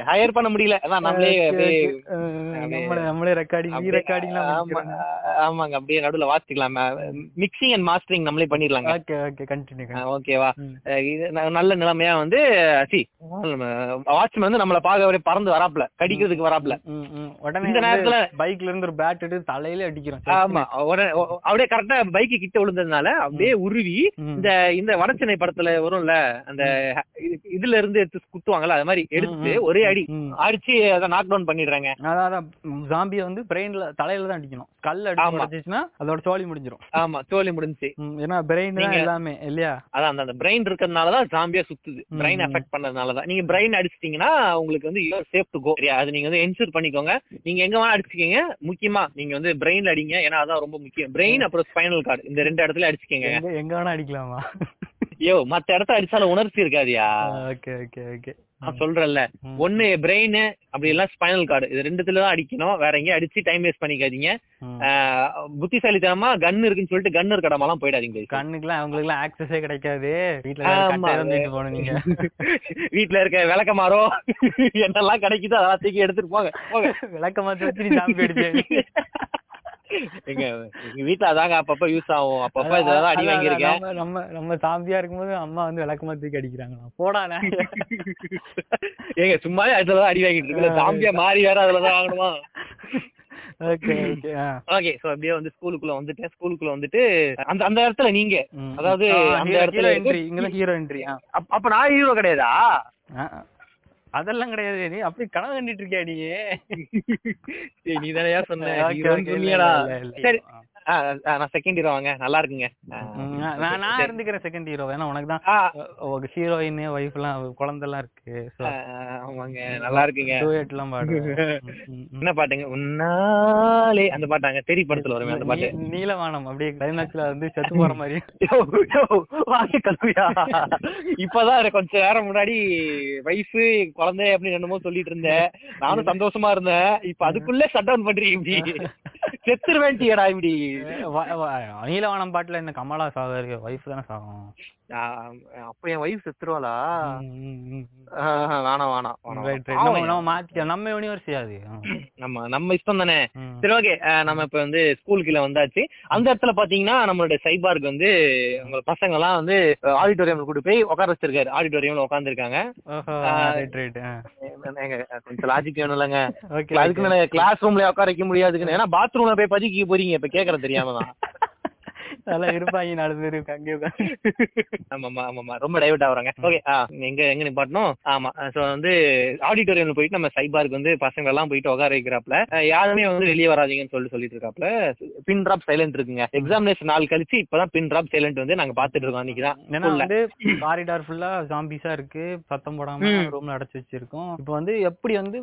[SPEAKER 1] ஹையர் பண்ண முடியல. அதான் நம்மளே
[SPEAKER 2] நம்மளே ரெக்கார்டிங்
[SPEAKER 1] ஆமாங்க அப்படியே நடுவுல வாசிக்கலாம். மிக்சிங் அண்ட் மாஸ்டரிங் நம்மளே பண்ணிடலாங்க.
[SPEAKER 2] ஓகே ஓகே கண்டினியூ
[SPEAKER 1] ஓகேவா. இது நல்ல நிலைமையா வந்து சி வாட்ச்மேன் வந்து நம்மள பாக்க அப்படியே பறந்து வராப்ல கடிக்கிறதுக்கு வராப்ல.
[SPEAKER 2] உடனே
[SPEAKER 1] இந்த நேரத்துல
[SPEAKER 2] பைக்ல இருந்து ஒரு பேட் எடுத்து தலையில அடிக்கிறோம்
[SPEAKER 1] ஆமா உடனே அப்படியே கரெக்டா பைக்கு கிட்ட விழுந்ததுனால அப்படியே உருவி. இந்த இந்த வடச்சென்னை படத்துல வரும்ல அந்த இது- இதுல இருந்து எடுத்து குத்துவாங்கல்ல அது மாதிரி எடுத்து. ஒரே அடி. அடிச்சு அதை நாக் டவுன் பண்ணிடுறாங்க.
[SPEAKER 2] அதான் அதான் ஜாம்பிய வந்து பிரெயின்ல தலையில தான் அடிக்கணும். கல் அடிச்சு
[SPEAKER 1] ஆமா.
[SPEAKER 2] உடைச்சிச்சுன்னா அதோட சோலி முடிஞ்சிரும்.
[SPEAKER 1] ஆமா தோல்வி முடிஞ்சுச்சு.
[SPEAKER 2] ம், ஏன்னா பிரெயின் எல்லாமே இல்லையா?
[SPEAKER 1] அதான் அந்த- பிரெயின் இருக்கிறதுனாலதான் ஜாம்பியா சுத்துது. பிரெயின்
[SPEAKER 2] ம்.
[SPEAKER 1] அஃபெக்ட் பண்ணதுனாலதான் நீங்க பிரெயின் அடிச்சிட்டீங்கன்னா உங்களுக்கு வந்து யூஆர் சேஃப் டு கோ அது நீங்க வந்து என்ஷூர் பண்ணிக்கோங்க. நீங்க எங்க வேணா அடிச்சுக்கீங்க. முக்கியமா நீங்க வந்து பிரெயின்ல அடிங்க. ஏன்னா அதான் ரொம்ப முக்கியம். பிரெயின் அப்புறம் ஸ்பைனல் கார்டு இந்த ரெண்டு இடத்துல அடிச்சுக்கீங்க.
[SPEAKER 2] எங்க எங்க வேணா அடிக்கலாமா?
[SPEAKER 1] ஐயோ மத்த இடத்த அடிச்சாலும் உணர்ச்சி இருக்காதியா?
[SPEAKER 2] Okay okay okay.
[SPEAKER 1] நான் சொல்றேன்ல. ஒண்ணு பிரெயின் அப்படி இல்ல ஸ்பைனல் கார்டு இது ரெண்டுத்துல தான் அடிக்கணும். வேற எங்கேயும் அடிச்சு டைம் வேஸ்ட் பண்ணிக்காதீங்க. புத்திசாலித்தனமா கன் இருக்குன்னு சொல்லிட்டு கன் இருக்க இடமெல்லாம் போயிடாதீங்க
[SPEAKER 2] கண்ணுக்குலாம் அவங்களுக்கு எல்லாம் ஆக்சஸே கிடைக்காது. வீட்டுல
[SPEAKER 1] இருக்க விளக்கமாரோ என்னெல்லாம் கிடைக்குதோ அதெல்லாம் தூக்கி எடுத்துட்டு போங்க. போங்க.
[SPEAKER 2] விளக்க மாத்தி
[SPEAKER 1] எங்க எங்க வீட்ல அதாங்க அப்பப்ப யூஸ் ஆகும். அப்பப்ப இதெல்லாம் அடி வாங்கியிருக்கேன்.
[SPEAKER 2] நம்ம நம்ம சாம்பியா இருக்கும்போது அம்மா வந்து விளக்கமா தூக்கி அடிக்கிறாங்களா போடா
[SPEAKER 1] ஏங்க சும்மாவே அதுலதான் அடி வாங்கிட்டு இருக்கு சாம்பியா மாறி வேற அதுலதான் வாங்கணுமா?
[SPEAKER 2] ஓகே ஓகே
[SPEAKER 1] சோ அப்படியே வந்து ஸ்கூலுக்குள்ள வந்துட்டேன் ஸ்கூலுக்குள்ள வந்துட்டு அந்த அந்த இடத்துல நீங்க. அதாவது அந்த
[SPEAKER 2] ஹீரோ
[SPEAKER 1] இடத்துல
[SPEAKER 2] என்ட்ரி இங்கெல்லாம் ஹீரோ என்ட்ரி
[SPEAKER 1] அப்ப நான் ஹீரோ கிடையாதா?
[SPEAKER 2] அதெல்லாம் கிடையாது. நீ அப்படி கனவு கண்டிட்டு இருக்கியா நீ?
[SPEAKER 1] நீ தானயா சொன்ன. சரி. நான் செகண்ட் ஹீரோ வாங்க. நல்லா இருக்குங்க.
[SPEAKER 2] நான் நான் இருந்துக்கிறேன் செகண்ட் ஹீரோ ஏன்னா உனக்கு தான். ஹீரோயின் ஒய்ஃப் எல்லாம் குழந்தை எல்லாம் இருக்கு
[SPEAKER 1] ஆமாங்க. நல்லா இருக்குங்க.
[SPEAKER 2] duet எல்லாம் ம்.
[SPEAKER 1] என்ன பாட்டுங்க? உன்னாலே அந்த பாட்டாங்க தெரி படத்துல வருமே அந்த பாட்டு.
[SPEAKER 2] நீலவானம் அப்படியே கிளைமேக்ஸ்ல வந்து செத்து போற மாதிரி.
[SPEAKER 1] வாங்க கல்வியா இப்பதான் கொஞ்ச நேரம் முன்னாடி வயசு குழந்தை அப்படின்னு என்னமோ சொல்லிட்டு இருந்தேன். நானும் சந்தோஷமா இருந்தேன். இப்ப அதுக்குள்ளே ஷட் டவுன் பண்றீங்க இப்படி. செத்துருவேன்ட்டியடா இப்படி.
[SPEAKER 2] நீலவானம் பாட்டுல என்ன கமலா சாகர் ஒய்ஃப் தானே சாகும்
[SPEAKER 1] அப்ப என் வயசு செத்துருவாளா? வேணாம் வேணாம்
[SPEAKER 2] நம்ம மாத்திக்கலாம் நம்ம யூனிவர்சிட்டி அது.
[SPEAKER 1] நம்ம நம்ம இஷ்டம் தானே. சரி ஓகே நம்ம இப்ப வந்து ஸ்கூலுக்குள்ள வந்தாச்சு. அந்த இடத்துல பாத்தீங்கன்னா நம்மளோட சைபார்க்கு வந்து உங்க பசங்க எல்லாம் வந்து ஆடிட்டோரியம் கூட்டு போய் உட்கார வச்சிருக்காரு. ஆடிட்டோரியம்ல உட்காந்துருக்காங்க கொஞ்சம் லாஜிக் வேணும் இல்லைங்க அதுக்கு கிளாஸ் ரூம்ல உட்கார வைக்க முடியாதுன்னு ஏன்னா பாத்ரூம்ல போய் பதிக்க போறீங்க இப்ப கேக்குறது. தெரியாம தான்
[SPEAKER 2] நல்லா இருப்பாங்க நாலு பேர் அங்கே
[SPEAKER 1] ஆமாமா ஆமாமா ரொம்ப டைவர்ட் ஆகுறாங்க. ஓகே எங்க எங்க நிப்பாட்டணும்? ஆமா சோ வந்து ஆடிட்டோரியம்ல போயிட்டு நம்ம சைபார்க்கு வந்து பசங்க எல்லாம் போயிட்டு உட்கார வைக்கிறாப்ல யாருமே வந்து வெளியே வராதீங்கன்னு சொல்லிட்டு சொல்லிட்டு இருக்காப்ல பின் டிராப் சைலண்ட் இருக்குங்க. எக்ஸாமினேஷன் நாள் கழிச்சு இப்பதான் பின் டிராப் சைலண்ட் வந்து நாங்க பாத்துட்டு இருக்கோம் அன்னைக்குதான்
[SPEAKER 2] ஏன்னா. வந்து காரிடார் ஃபுல்லா ஜாம்பிஸா இருக்கு. சத்தம் போடாம. ரூம்ல அடைச்சு வச்சிருக்கோம். இப்போ வந்து எப்படி வந்து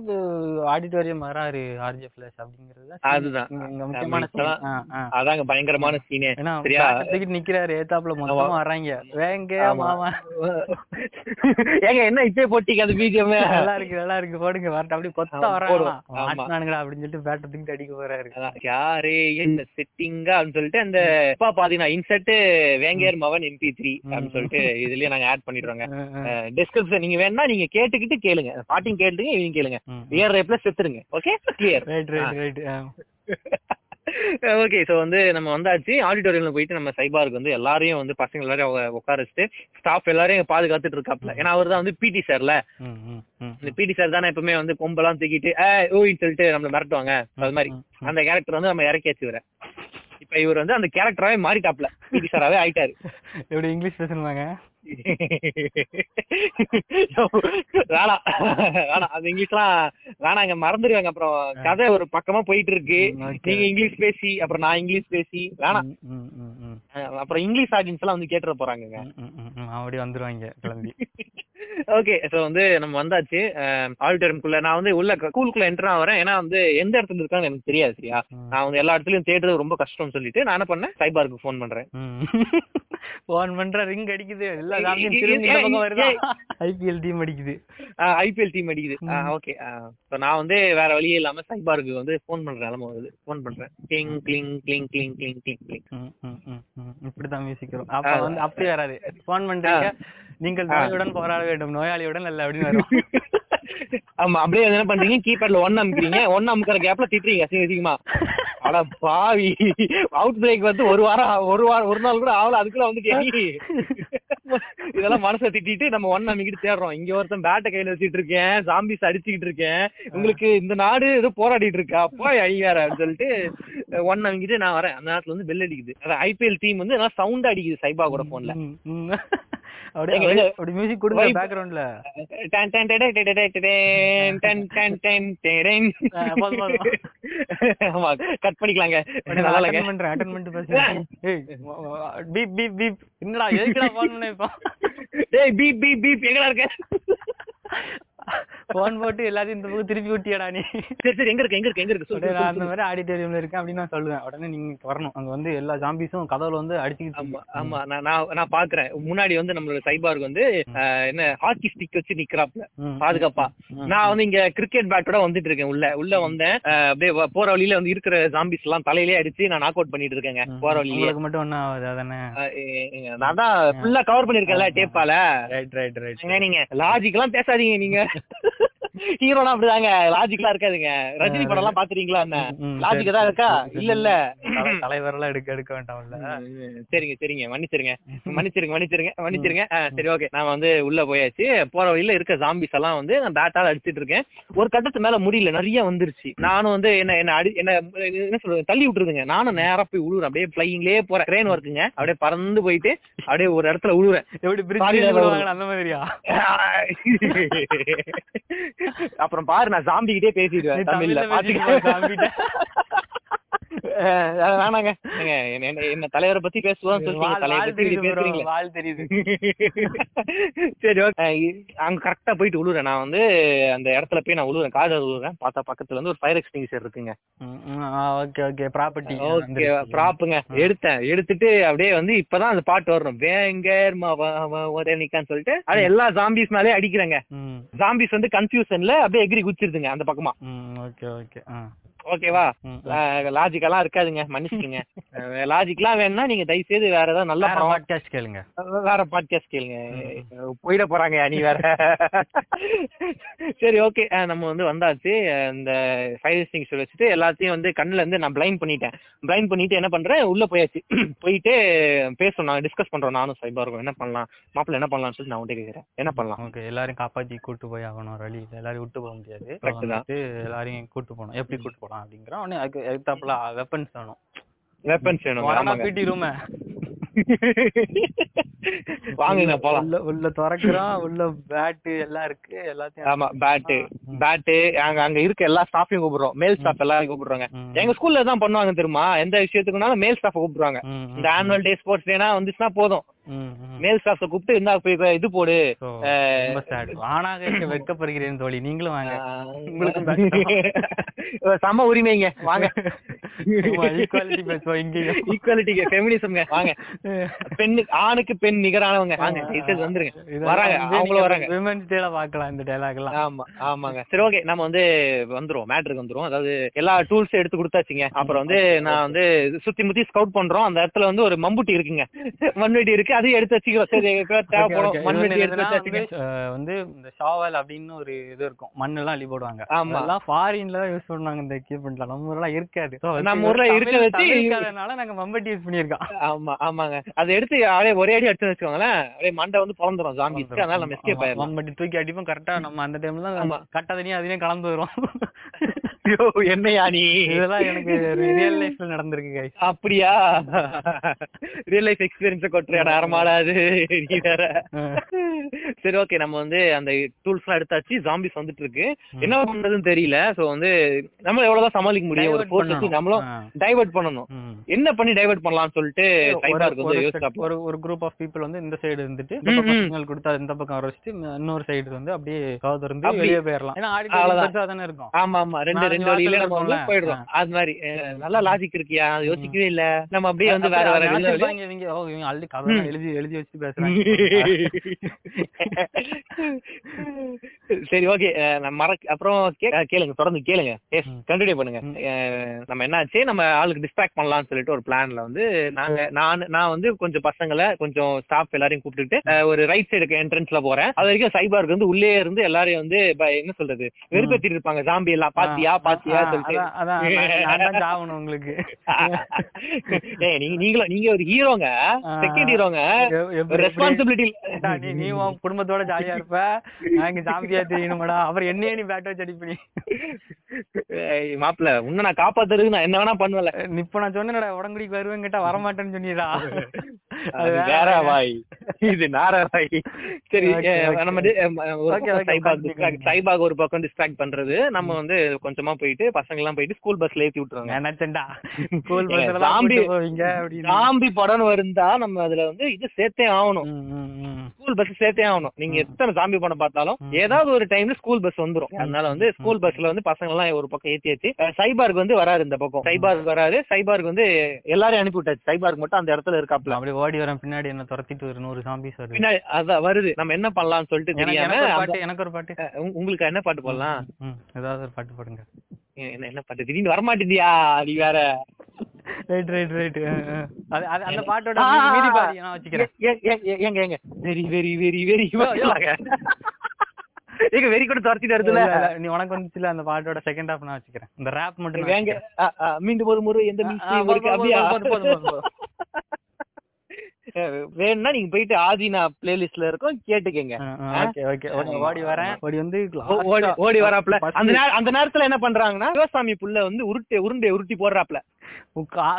[SPEAKER 2] ஆடிட்டோரியம் வராரு ஆர்ஜே ஃபிளாஷ் அப்படிங்கிறது தான்
[SPEAKER 1] அதுதான். அதாங்க பயங்கரமான சீனே
[SPEAKER 2] ஏன்னா
[SPEAKER 1] சரியா?
[SPEAKER 2] தூக்கிட்டு நிக்கிறாரு. ஏத்தாப்புல மொத்தமா வர்றாங்க. வேங்க. மாமா.
[SPEAKER 1] ஏங்க என்ன இப்பே போட்டீங்க அது பிஜிஎம்
[SPEAKER 2] நல்லா இருக்கு நல்லா இருக்கு. போடுங்க அப்படியே கொத்தா.
[SPEAKER 1] ஆமா.
[SPEAKER 2] ஆட்டினானுங்கடா அப்படின்னு சொல்லிட்டு பேட்டை தூக்கிட்டு அடிக்க போறாரு.
[SPEAKER 1] யாரு என்ன செட்டிங்கா அப்படின்னு சொல்லிட்டு அந்த இப்ப பாத்தீங்கன்னா இன்சர்ட் வேங்கேர் மவன் எம்பி த்ரீ அப்படின்னு சொல்லிட்டு இதுலயே நாங்க ஆட் பண்ணிடுறோங்க. டிஸ்கிரிப்ஷன் நீங்க வேணா நீங்க கேட்டுக்கிட்டு கேளுங்க. பாட்டிங் கேட்டுங்க இவங்க கேளுங்க. வியர் ரேப்ல செத்துருங்க. Okay clear
[SPEAKER 2] right right right
[SPEAKER 1] okay so வந்து நம்ம வந்தாச்சு. ஆடிட்டோரியம்ல போயிட்டு நம்ம சைபாருக்கு வந்து எல்லாரையும் வந்து பசங்க எல்லாரையும் உட்கார வச்சுட்டு ஸ்டாஃப் எல்லாரையும் பாதுகாத்துட்டு இருக்காப்ல. ஏன்னா அவர் தான் வந்து பிடி சார்ல இந்த பிடி சார் தானே எப்பவுமே வந்து கொம்பெல்லாம் தூக்கிட்டு ஓயின்னு சொல்லிட்டு நம்மள மிரட்டுவாங்க. அது மாதிரி. அந்த கேரக்டர் வந்து நம்ம இறக்கியாச்சு இவரை. இப்ப இவர் வந்து அந்த கேரக்டராவே மாறிட்டாப்ல. பிடி சாராவே ஆயிட்டாரு.
[SPEAKER 2] எப்படி இங்கிலீஷ் பேசணுமாங்க?
[SPEAKER 1] வேணாம். வேணாம். அது இங்கிலீஷ்லாம் வேணாங்க மறந்துடுவாங்க அப்புறம் கதை ஒரு பக்கமா போயிட்டு இருக்கு. நீங்க இங்கிலீஷ் பேசி அப்புறம் நான் இங்கிலீஷ் பேசி வேணாம். அப்புறம் இங்கிலீஷ் ஆடியன்ஸ் எல்லாம் வந்து கேட்டுற
[SPEAKER 2] ம். அப்படி வந்துருவாங்க கிளம்பி.
[SPEAKER 1] ஓகே சோ வந்து நம்ம வந்தாச்சு. ஆடிட்டோரியம்குள்ள நான் வந்து உள்ள ஸ்கூலுக்குள்ள என்டர் ஆகிறேன் ஏன்னா வந்து எந்த இடத்துல இருக்கான்னு எனக்கு தெரியாது சரியா. நான் வந்து எல்லா இடத்துலயும் தேடுறது ரொம்ப கஷ்டம்னு சொல்லிட்டு நான் என்ன பண்ணேன்? சைபாருக்கு ஃபோன் பண்றேன்.
[SPEAKER 2] போன் பண்ற ரிங் அடிக்குது. எல்லா
[SPEAKER 1] ஏய்,
[SPEAKER 2] திரும்பி இந்த பக்கம் வருதா. ஐபிஎல் டீம் அடிக்குது.
[SPEAKER 1] ஐபிஎல் டீம் அடிக்குது. ஓகே ஸோ நான் வந்து வேற வழியே இல்லாம சைபாருக்கு வந்து ஃபோன் பண்ற நிலம வருது. ஃபோன் பண்றேன். கிளிங் கிளிங் கிளிங் கிளிங் கிளிங் கிளிங் கிளிங்.
[SPEAKER 2] இப்படிதான் மியூசிக் வரும். அப்ப வந்து அப்படி வராது. போன் பண்றீங்க நீங்கள் நோயுடன் போராட வேண்டும். நோயாளியுடன் அல்ல அப்படின்னு வரும்
[SPEAKER 1] ஆமா அப்படியே என்ன பண்றீங்க? கீபேட்ல ஒன் அமுக்கிறீங்க. ஒன் அமுக்கிற கேப்ல திட்டுறீங்க அசிங்க அசிங்கமா அட பாவி. அவுட் பிரேக் வந்து ஒரு வாரம் ஒரு வாரம் ஒரு நாள் கூட ஆகல. அதுக்குள்ள வந்துட்டு இதெல்லாம் மனசை திட்டிட்டு நம்ம ஒன் அமுக்கிட்டு தேடுறோம். இங்க ஒருத்தன் பேட்டை கையில வச்சுட்டு இருக்கேன். ஜாம்பிஸ் அடிச்சுக்கிட்டு இருக்கேன். உங்களுக்கு இந்த நாடு ஏதோ போராடிட்டு இருக்கா? போய் அழியார அப்படின்னு சொல்லிட்டு ஒன் அமுக்கிட்டு நான் வரேன். அந்த நேரத்துல வந்து பெல் அடிக்குது. ஐபிஎல் டீம் வந்து நல்லா சவுண்ட் அடிக்குது சைபா கூட போன்ல.
[SPEAKER 2] அப்படியே? அப்படி மியூசிக் கொடுங்க. பேக்ரவுண்ட்ல
[SPEAKER 1] டன் டன் டடே டடே டடே டடேன், டன் டன் டன்
[SPEAKER 2] போதும்.
[SPEAKER 1] ஆமா கட் பண்ணிக்கலாங்க நல்லா
[SPEAKER 2] அட்டன் பண்றேன் அட்டன் பண்ணிட்டு பேசுறேன் ஏய் பீப் பீப் பீப் என்னடா எதுக்குடா போன் பண்ண இப்போ
[SPEAKER 1] டேய் பீப் பீப் பீப் எங்கடா இருக்க
[SPEAKER 2] போன் போட்டு எல்லாத்தையும் இந்த பக்கம் திருப்பி விட்டியாடா நீ.
[SPEAKER 1] சரி சரி எங்க இருக்கு எங்க இருக்கு எங்க இருக்கு?
[SPEAKER 2] நான் அந்த. மாதிரி ஆடிட்டோரியம்ல இருக்கேன் அப்படின்னு நான் சொல்லுவேன். உடனே நீங்க வரணும். அங்க வந்து எல்லா ஜாம்பிஸும் கதவுல வந்து அடிச்சுக்கிட்டு
[SPEAKER 1] ஆமா நான் நான் பாக்குறேன். முன்னாடி வந்து நம்மளோட சைபார்க்கு வந்து என்ன ஹாக்கி ஸ்டிக் வச்சு நிக்கிறாப்ல. பாதுகாப்பா. நான் வந்து இங்க கிரிக்கெட் பேட்டோட வந்துட்டு இருக்கேன் உள்ள. உள்ள வந்தேன். அப்படியே போற வழியில வந்து இருக்கிற ஜாம்பிஸ் எல்லாம் தலையிலே அடிச்சு நான் நாக் அவுட் பண்ணிட்டு இருக்கேங்க. போற வழியிலே.
[SPEAKER 2] மட்டும் ஒன்னும் ஆகுது அதானே?
[SPEAKER 1] நான் தான் ஃபுல்லா கவர் பண்ணிருக்கேன்ல டேப்பால
[SPEAKER 2] ரைட் ரைட் ரைட்
[SPEAKER 1] நீங்க லாஜிக் எல்லாம் பேசாதீங்க நீங்க. that. ஹீரோனா அப்படிதாங்க. லாஜிக்லாம் இருக்காதுங்க. ரஜினி படம் எல்லாம் பாத்துறீங்களா என்ன? லாஜிக் தான் இருக்கா? இல்ல இல்ல.
[SPEAKER 2] தலைவரெல்லாம் எடுக்க எடுக்க வேண்டாம்ல.
[SPEAKER 1] சரிங்க சரிங்க. மன்னிச்சிருங்க. மன்னிச்சிருங்க மன்னிச்சிருங்க மன்னிச்சிருங்க. சரி ஓகே. நான் வந்து உள்ள போயாச்சு. போற வழியில இருக்க ஜாம்பிஸ் எல்லாம் வந்து நான் பேட்டால அடிச்சிட்டு இருக்கேன். ஒரு கட்டத்து மேல முடியல நிறைய வந்துருச்சு. நானும் வந்து என்ன என்ன அடி என்ன என்ன சொல்றது? தள்ளி விட்டுருதுங்க. நானும் நேரா போய் உழுவுறேன். அப்படியே பிளைங்லயே போறேன். ட்ரெயின் ஒர்க்குங்க அப்படியே பறந்து போயிட்டு அப்படியே ஒரு இடத்துல உழுவுறேன்.
[SPEAKER 2] எப்படி அந்த மாதிரியா?
[SPEAKER 1] அப்புறம் பாரு நான் ஜாம்பி கிட்டே
[SPEAKER 2] நீ
[SPEAKER 1] பேசிடுவேன் தமிழ்ல
[SPEAKER 2] தமிழ்ல பேசிட்டு போ,
[SPEAKER 1] பாத்துக்க
[SPEAKER 2] ஜாம்பிட்ட.
[SPEAKER 1] அஹ் அஹ் வேணாங்க. என்ன- தலைவரை பத்தி பேசுவோம் இப்படி
[SPEAKER 2] தெரியுது
[SPEAKER 1] சரி ஓகே. அங்க கரெக்டா போயிட்டு உழுறேன் நான் வந்து அந்த இடத்துல போய் நான் உழுவுறேன். காது உழுவுறேன். பார்த்தா பக்கத்துல வந்து ஒரு ஃபயர் எக்ஸ்டிங்ஷர் இருக்குங்க.
[SPEAKER 2] Okay okay. ப்ராப்பர்ட்டி
[SPEAKER 1] ஓகே ப்ராப்புங்க எடுத்தேன். எடுத்துட்டு அப்படியே வந்து இப்பதான் அந்த பாட்டு வரணும். வேங்கர் நிக்கான்னு சொல்லிட்டு அது எல்லா ஜாம்பிஸ் மேலே அடிக்கிறேங்க. ஜாம்பிஸ் வந்து கன்ஃபியூஷன்ல அப்படியே எகிரி குச்சிருதுங்க அந்த பக்கமா.
[SPEAKER 2] Okay okay.
[SPEAKER 1] ஓகேவா? லாஜிக்கெல்லாம் இருக்காதுங்க மன்னிச்சுக்கங்க. லாஜிக்லாம் வேணும்னா நீங்க தயவு செய்து வேற ஏதாவது நல்ல
[SPEAKER 2] பாட்காஸ்ட் கேளுங்க.
[SPEAKER 1] வேற பாட்காஸ்ட் கேளுங்க. போயிட போறாங்க நீ வேற. சரி ஓகே. நம்ம வந்து வந்தாச்சு. இந்த ஃபைவ் எக்ஸ்டிங்ஷர் வச்சுட்டு எல்லாத்தையும் வந்து கண்ணுல இருந்து நான் பிளைண்ட் பண்ணிட்டேன். பிளைண்ட் பண்ணிட்டு என்ன பண்றேன்? உள்ள போயாச்சு. போயிட்டு பேசணும் நான் டிஸ்கஸ் பண்றோம் நானும் சைபா இருக்கும் என்ன பண்ணலாம்? மாப்பிள்ள என்ன பண்ணலாம்னு சொல்லி நான் உன்கிட்ட கேக்குறேன். என்ன பண்ணலாம்?
[SPEAKER 2] ஓகே. எல்லாரையும் காப்பாத்தி கூட்டு போய் ஆகணும் வழி இல்ல எல்லாரையும் விட்டு போக முடியாது. எல்லாரையும் கூட்டு போகணும். எப்படி கூட்டு போகலாம் அப்படிங்கிறோம் உடனே அதுக்கு எதிர்த்தாப்புல வெப்பன்ஸ் வேணும்.
[SPEAKER 1] வெப்பன்ஸ் வேணும். ஆமாங்க.
[SPEAKER 2] பிடி ரூம
[SPEAKER 1] வாங்குங்க போலாம்.
[SPEAKER 2] உள்ள உள்ள திறக்கிறோம் உள்ள பேட்டு எல்லாம் இருக்கு. எல்லாத்தையும்
[SPEAKER 1] ஆமா பேட்டு பேட்டு அங்க அங்க இருக்க எல்லா ஸ்டாஃபையும் கூப்பிடுறோம். மேல் ஸ்டாஃப் எல்லாரையும் கூப்பிடுறாங்க. எங்க ஸ்கூல்ல தான் பண்ணுவாங்க தெரியுமா? எந்த விஷயத்துக்குனாலும் மேல் ஸ்டாஃப் கூப்பிடுவாங்க இந்த ஆனுவல் டே ஸ்போர்ட்ஸ் டேனா வந்துச்சுன்னா போதும். மேல் ஸ்டாஃப் கூப்பிட்டு இருந்தா போய் இது போடு.
[SPEAKER 2] ஆணாக இருக்க வெட்கப்படுகிறேன் தோழி. நீங்களும் வாங்க.
[SPEAKER 1] உங்களுக்கு சம உரிமைங்க. வாங்க.
[SPEAKER 2] ஈக்குவாலிட்டி பேசுவோம் இங்கேயும்
[SPEAKER 1] ஈக்குவாலிட்டிக்கு ஃபெமினிசம்ங்க வாங்க. பெண்ணு ஆணுக்கு பெண் நிகரானவங்க. வாங்க டீச்சர்ஸ் வந்துருங்க. வராங்க அவங்களும் வராங்க.
[SPEAKER 2] விமன்ஸ் டேல இந்த எல்லாம்.
[SPEAKER 1] ஆமா ஆமாங்க. சரி ஓகே நம்ம வந்து வந்துருவோம் மேட்ருக்கு வந்துருவோம். அதாவது எல்லா டூல்ஸ் எடுத்து கொடுத்தாச்சுங்க. அப்புறம் வந்து நான் வந்து சுத்தி முத்தி ஸ்கவுட் பண்றோம். அந்த இடத்துல வந்து ஒரு மம்புட்டி இருக்குங்க. மண்வெட்டி இருக்கு. அதையும் எடுத்து வச்சுக்கிறோம். சரி தேவைப்படும். மண்வெட்டி எடுத்து வச்சுங்க
[SPEAKER 2] வந்து, இந்த ஷாவல் அப்படின்னு ஒரு இது இருக்கும். மண்ணு எல்லாம் அள்ளி போடுவாங்க.
[SPEAKER 1] ஆமா.
[SPEAKER 2] அதெல்லாம் ஃபாரின்ல யூஸ் பண்ணுவாங்க இந்த எக்யூப்மெண்ட்ல நம்ம ஊர்ல இருக்காது.
[SPEAKER 1] நம்ம ஊர்ல இருக்க வச்சு-
[SPEAKER 2] தமிழ்காரனால நாங்க மம்பட்டி யூஸ் பண்ணியிருக்கோம்.
[SPEAKER 1] ஆமா ஆமாங்க. அதை எடுத்து அப்படியே ஒரே அடி அடிச்சு வச்சுக்கோங்களேன் அப்படியே மண்டை வந்து பிறந்துரும் ஜாம்பிஸ்க்கு அதனால நம்ம எஸ்கேப் ஆயிடலாம்.
[SPEAKER 2] மம்பட்டி தூக்கி அடிப்போம் கரெக்டா நம்ம அந்த டைம்ல
[SPEAKER 1] ஆமா.
[SPEAKER 2] தான் கட்டதனையும் அதையும் கலந்து வரும்.
[SPEAKER 1] ஐயோ என்னையா நீ?
[SPEAKER 2] இதெல்லாம் எனக்கு ரியல் லைஃப்ல நடந்திருக்கு guys.
[SPEAKER 1] அப்படியா? ரியல் லைஃப் எக்ஸ்பீரியன்ஸ் கொட்டுறியாடா அரமாடாது நீ வேற. சரி ஓகே நம்ம வந்து அந்த டூல்ஸ் எல்லாம் எடுத்தாச்சு ஜாம்பிஸ் வந்துட்டு இருக்கு என்ன பண்றதுன்னு தெரியல. சோ வந்து நம்ம எவ்வளவுதான் சமாளிக்க முடியும்? ஒரு ஃபோர்ஸ் வச்சு. நம்மளும். டைவர்ட் பண்ணணும்.
[SPEAKER 2] ம்.
[SPEAKER 1] என்ன பண்ணி டைவர்ட் பண்ணலாம்னு சொல்லிட்டு
[SPEAKER 2] ஒரு- ஒரு குரூப் ஆஃப் பீப்புள் வந்து இந்த சைடு இருந்துட்டு. சிக்னல் கொடுத்தா இந்த பக்கம் வர வச்சுட்டு இன்னொரு சைடு வந்து அப்படியே திறந்து
[SPEAKER 1] அப்படி-
[SPEAKER 2] வெளியே போயிடலாம் ஏன்னா. பெருசா தானே இருக்கும்.
[SPEAKER 1] ஆமா ஆமா. ரெண்டு ரெண்டு வழியில நம்ம வந்து? போயிடுறோம். அது மாதிரி நல்லா லாஜிக் இருக்கியா? அது யோசிக்கவே இல்ல. நம்ம அப்படியே வந்து வேற வேற
[SPEAKER 2] இவங்க இவங்க கதை எழுதி எழுதி வச்சு பேசுறாங்க.
[SPEAKER 1] சரி ஓகே நம்ம மறக்க அப்புறம் கேளுங்க தொடர்ந்து கேளுங்க. எஸ். கண்டினியூ பண்ணுங்க. நம்ம என்னாச்சு? நம்ம ஆளுக்கு டிஸ்ட்ராக்ட் பண்ணலாம்னு சொல்லிட்டு ஒரு பிளான்ல வந்து நாங்க நான் நான் வந்து கொஞ்சம் பசங்களை கொஞ்சம் ஸ்டாஃப் எல்லாரையும் கூப்பிட்டுட்டு ஒரு ரைட் சைடுக்கு என்ட்ரன்ஸ்ல போறேன். அது வரைக்கும் சைபாருக்கு வந்து உள்ளே இருந்து எல்லாரையும் வந்து என்ன சொல்றது வெறுப்பேத்திட்டு இருப்பாங்க. ஜாம்பி எல்லாம் பாத்தியா? பாத்தியா
[SPEAKER 2] அதான், சாவணும் உங்களுக்கு.
[SPEAKER 1] நீங்க நீங்க ஒரு ஹீரோங்க. செகண்ட் ஹீரோங்க ரெஸ்பான்சிபிலிட்டி
[SPEAKER 2] நீ நீ உன் குடும்பத்தோட ஜாலியா இருப்ப? நான் இங்க ஜாம்பியா தெரியணுமாடா? அப்புறம் என்னையே நீ பேட் வச்சு அடிப்பி
[SPEAKER 1] மாப்பிள்ள உன்னை நான் காப்பாத்துறதுக்கு நான் என்ன வேணா பண்ணுவேன்ல.
[SPEAKER 2] இப்ப நான் சொன்னேன்டா உடம்புடிக்கு வருவேன் கேட்டா வரமாட்டேன்னு சொன்னீடா
[SPEAKER 1] அது வேற வாய். இது நார வாய். சரி. நம்ம ஒரு பக்கம் சைபாக் ஒரு டிஸ்ட்ராக்ட் பண்றது. நம்ம வந்து கொஞ்சமா போயிட்டு பசங்க எல்லாம் போயிட்டு ஸ்கூல் பஸ்ல ஏத்தி விட்டுருவாங்க
[SPEAKER 2] நினைச்சேன்டா. ஸ்கூல் பஸ்ல
[SPEAKER 1] ஜாம்பி படம் வருந்தா நம்ம அதுல வந்து இது சேர்த்தே ஆகணும். ஸ்கூல் பஸ் சேர்த்தே ஆகணும். நீங்க எத்தனை ஜாம்பி படம் பார்த்தாலும். ஏதாவது ஒரு டைம்ல ஸ்கூல் பஸ் வந்துரும். அதனால வந்து ஸ்கூல் பஸ்ல வந்து பசங்க எல்லாம் ஒரு பக்கம் ஏத்தி ஏத்தி சைபார்க் வந்து வராரு இந்த பக்கம். சைபார்க் வராரு. சைபார்க் வந்து எல்லாரையும் அனுப்பி விட்டாச்சு. சைபார்க் மட்டும் அந்த இடத்துல இருக்காப்ல
[SPEAKER 2] அப்படி ஓடி வரேன் பின்னாடி என்ன துரத்திட்டு ஒரு நூறு சாம்பிஸ் வருது.
[SPEAKER 1] பின்னாடி அதான் வருது. நம்ம என்ன பண்ணலாம்னு சொல்லிட்டு தெரியாம
[SPEAKER 2] பாட்டு எனக்கு ஒரு பாட்டு.
[SPEAKER 1] உங்களுக்கு என்ன பாட்டு போடலாம்?
[SPEAKER 2] ஏதாவது ஒரு பாட்டு போடுங்க.
[SPEAKER 1] என்ன என்ன பாட்டு? திடீர்னு வரமாட்டேதியா நீ வேற.
[SPEAKER 2] ரைட் ரைட் ரைட் அது அந்த பாட்டோட மீதி-. பாதி நான் வச்சுக்கிறேன்.
[SPEAKER 1] ஏங்க ஏங்க. Very very very very. ஏங்க வெரி கூட துரத்திட்டு வருதுல
[SPEAKER 2] நீ உனக்கு வந்துச்சுல அந்த பாட்டோட செகண்ட் ஹாஃப் நான் வச்சுக்கிறேன். இந்த ரேப் மட்டும்
[SPEAKER 1] அ, மீண்டும் ஒரு முறை எந்த உங்களுக்கு
[SPEAKER 2] போதும்,
[SPEAKER 1] அப்படியா
[SPEAKER 2] போதும், போதும், போதும், போதும்.
[SPEAKER 1] அஹ், வேணும்னா நீங்க போயிட்டு ஆதினா பிளேலிஸ்ட்ல இருக்கும் கேட்டுக்கங்க.
[SPEAKER 2] ஓகே ஓகே ஓடி வரேன். ஓடி வந்து
[SPEAKER 1] ஓடி ஓடி வராப்ல அந்த அந்த நேரத்துல என்ன பண்றாங்கன்னா சிவசாமி புள்ள வந்து உருட்டை உருண்டை உருட்டி போடுறாப்ல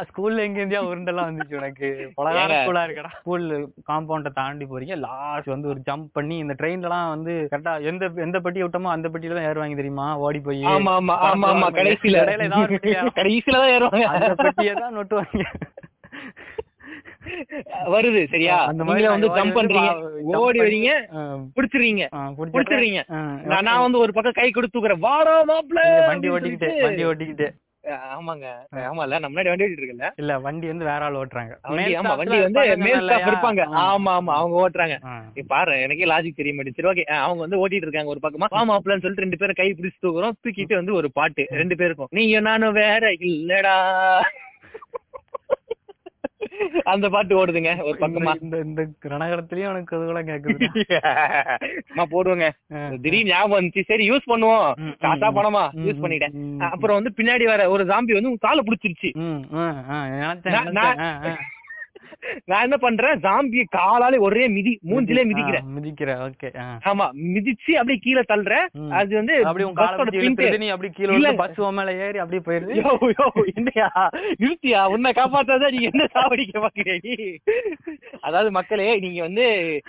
[SPEAKER 2] ஸ்கூல்ல எங்க இருந்தியா உருண்டெல்லாம் வந்துச்சு உனக்கு. பலகார? ஸ்கூலா இருக்கடா. ஸ்கூல் காம்பவுண்ட தாண்டி போறீங்க. லாஸ்ட் வந்து ஒரு ஜம்ப் பண்ணி இந்த ட்ரெயின்ல எல்லாம் வந்து கரெக்டா எந்த எந்த பெட்டி விட்டோமோ அந்த பெட்டியில தான் ஏறுவாங்க தெரியுமா? ஓடி போய்.
[SPEAKER 1] ஆமா ஆமா ஆமா ஆமா. கடைசியில? கடைசியில தான் ஏறுவாங்க.
[SPEAKER 2] அந்த பெட்டியை தான் நொட்டுவாங்க.
[SPEAKER 1] வருது சரியா? நீங்க வந்து ஜம்ப் பண்றீங்க ஓடி வரீங்க. புடிச்சிடுறீங்க
[SPEAKER 2] ஆ,
[SPEAKER 1] நான் வந்து ஒரு பக்கம் கை கொடுத்து தூக்குறேன். வாடா மாப்ள
[SPEAKER 2] வண்டி ஓட்டிக்கிட்டு வண்டி ஓட்டிக்கிட்டு.
[SPEAKER 1] ஆமாங்க. ஆமா இல்ல நம்ம முன்னாடி வண்டி ஓட்டிட்டு இருக்கல.
[SPEAKER 2] இல்ல வண்டி வந்து வேற ஆள் ஓட்டுறாங்க.
[SPEAKER 1] ஆமா வண்டி வந்து மேல் ஸ்டாஃப்? இருப்பாங்க. ஆமா ஆமா அவங்க ஓட்டுறாங்க. பாரு எனக்கே லாஜிக் தெரிய மாட்டேங்குது. சரி ஓகே அவங்க வந்து ஓட்டிட்டு இருக்காங்க ஒரு பக்கமா. வா மாப்பிள்ளன்னு சொல்லிட்டு ரெண்டு பேரும் கை பிடிச்சு தூக்குறோம். தூக்கிட்டு வந்து ஒரு பாட்டு ரெண்டு பேருக்கும். நீங்க நானும் வேற இல்லடா. அந்த பாட்டு ஓடுதுங்க ஒரு பக்கமா.
[SPEAKER 2] இந்த இந்த ரணகலத்திலயும் எனக்கு அது கூட கேக்குது
[SPEAKER 1] சும்மா போடுவோங்க. திடீர்னு ஞாபகம் வந்துச்சு. சரி யூஸ் பண்ணுவோம். காசா பணமா யூஸ் பண்ணிட்டேன். அப்புறம் வந்து பின்னாடி வர ஒரு ஜாம்பி வந்து உன் காலை பிடிச்சிருச்சு. நான்- என்ன பண்றேன்? ஜாம்பியை காலாலே ஒரே மிதி மூஞ்சிலே மிதிக்கிறேன்.
[SPEAKER 2] ஆ, மிதிக்கிற ஓகே
[SPEAKER 1] ஆமா மிதிச்சு அப்படியே கீழே தள்ளுறேன். அது வந்து
[SPEAKER 2] அப்படி உன் காலை
[SPEAKER 1] பஸ்ஸோட
[SPEAKER 2] பிடிச்சி
[SPEAKER 1] பின்ட்டு-
[SPEAKER 2] இழுத்துட்டு நீ அப்படி கீழ
[SPEAKER 1] இல்ல.
[SPEAKER 2] பஸ் மேல ஏறி அப்படியே போயிருது
[SPEAKER 1] யோ, யோ, என்னையா? நிறுத்தியா உன்னை காப்பாத்தாதான் நீ என்ன சாவடிக்க பாக்குற அதாவது மக்களே நீங்க வந்து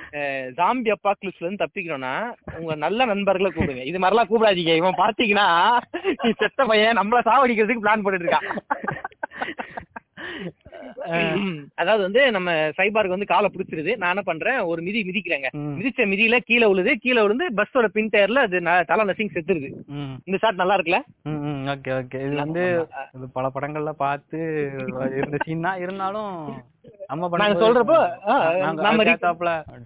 [SPEAKER 1] ஜாம்பி அப்பாக்லிப்ஸ்ல இருந்து தப்பிக்கணும்னா உங்க நல்ல நண்பர்களை கூப்பிடுங்க. இது மாதிரிலாம் கூப்பிடாதீங்க. இவன் பாத்தீங்கன்னா நீ செத்த பையன் நம்மள சாவடிக்கிறதுக்கு பிளான் பண்ணிட்டு இருக்கான். அதாவது வந்து நம்ம சைபாருக்கு வந்து காலை பிடிச்சிருது. நான் என்ன பண்றேன் ஒரு மிதி மிதிக்கிறேங்க. மிதிச்ச மிதியில கீழே விழுது. கீழே விழுந்து பஸ்ஸோட பின் டயர்ல அது தலை நசிங் செத்துருது. இந்த ஷாட் நல்லா இருக்குல்ல?
[SPEAKER 2] Okay okay. இது வந்து பல படங்கள்ல பார்த்து இருந்த சீன் தான் இருந்தாலும் நம்ம
[SPEAKER 1] சொல்றப்போ, நம்ம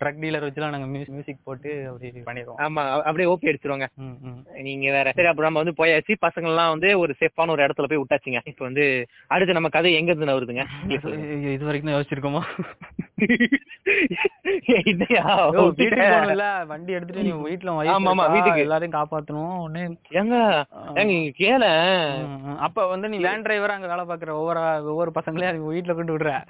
[SPEAKER 2] ட்ரக் டீலர் வச்சுலாம் நாங்க மியூசிக் போட்டு அப்படி பண்ணிடுவோம்
[SPEAKER 1] ஆமா அப்படியே ஓபி அடிச்சிருவாங்க.
[SPEAKER 2] ம், ம்.
[SPEAKER 1] நீங்க வேற. சரி அப்புறம் நம்ம வந்து போயாச்சு. பசங்க எல்லாம் வந்து ஒரு சேஃபான ஒரு இடத்துல போய் விட்டாச்சுங்க. இப்ப வந்து அடுத்து நம்ம கதை எங்க இருந்து நவருதுங்க
[SPEAKER 2] இது- வரைக்கும் தான் யோசிச்சிருக்கோமா? வண்டி எடுத்துட்டு நீ வீட்டுல
[SPEAKER 1] வீட்டுக்கு.
[SPEAKER 2] எல்லாரையும் காப்பாத்தணும்
[SPEAKER 1] கேள.
[SPEAKER 2] ம். அப்ப வந்து நீ வேன் டிரைவரா அங்க வேலை பாக்குற ஒவ்வொரு ஒவ்வொரு பசங்களையும் வீட்டுல கொண்டு விடுற.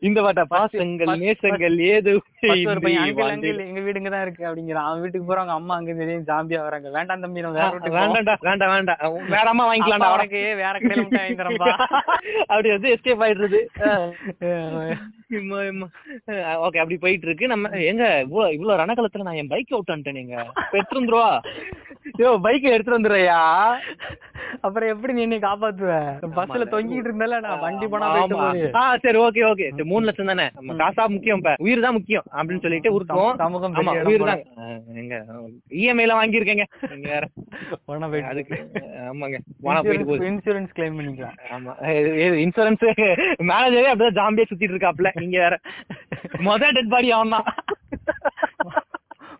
[SPEAKER 1] இந்த பாட்டா பாசங்கள் நேசங்கள் ஏது
[SPEAKER 2] எங்க வீடு இங்கதான் இருக்கு அப்படிங்கிறான். அவன் வீட்டுக்கு போறாங்க அம்மா அங்க திடீர்னு ஜாம்பியா வராங்க வேண்டாம் தம்பி வேற.
[SPEAKER 1] வேண்டாம்டா வேண்டாம் வேண்டாம். வேறாமா வாங்கிக்கலாம்டா.
[SPEAKER 2] உனக்கு வேற கடையில முட்டை வாங்கி தரேன்பா
[SPEAKER 1] அப்படி வந்து எஸ்கேப் ஆயிடுறது. ஓகே அப்படி போயிட்டு இருக்கு. நம்ம எங்க இவ்வளவு இவ்வளவு ரணகலத்துல நான் என் பைக் அவுட் வந்துட்டேனுங்க. எடுத்துட்டு வந்துருவா யோ பைக் எடுத்துட்டு வந்துடுறியா?
[SPEAKER 2] அப்புறம் எப்படி நீ என்னை காப்பாத்துவ? பஸ்ல தொங்கிட்டு இருந்தால நான் வண்டி போனா
[SPEAKER 1] ஆ சரி ஓகே ஓகே. மூணு லட்சம் தானே? காசா முக்கியம் இப்ப. உயிர் தான் முக்கியம் அப்படின்னு சொல்லிட்டு உருட்டுவோம்
[SPEAKER 2] சமூகம்
[SPEAKER 1] உயிர். தான். எங்க இஎம்ஐ ல வாங்கியிருக்கேங்க. நீங்க வேற.
[SPEAKER 2] போனா போயிட்டு
[SPEAKER 1] அதுக்கு ஆமாங்க. போனா போயிட்டு போகுது.
[SPEAKER 2] இன்சூரன்ஸ் கிளைம் பண்ணிக்கலாம்.
[SPEAKER 1] ஆமா. இன்சூரன்ஸ் மேனேஜரே அப்படிதான் ஜாம்பியா சுத்திட்டு இருக்காப்ல நீங்க வேற. மொத டெட் பாடி அவன் தான்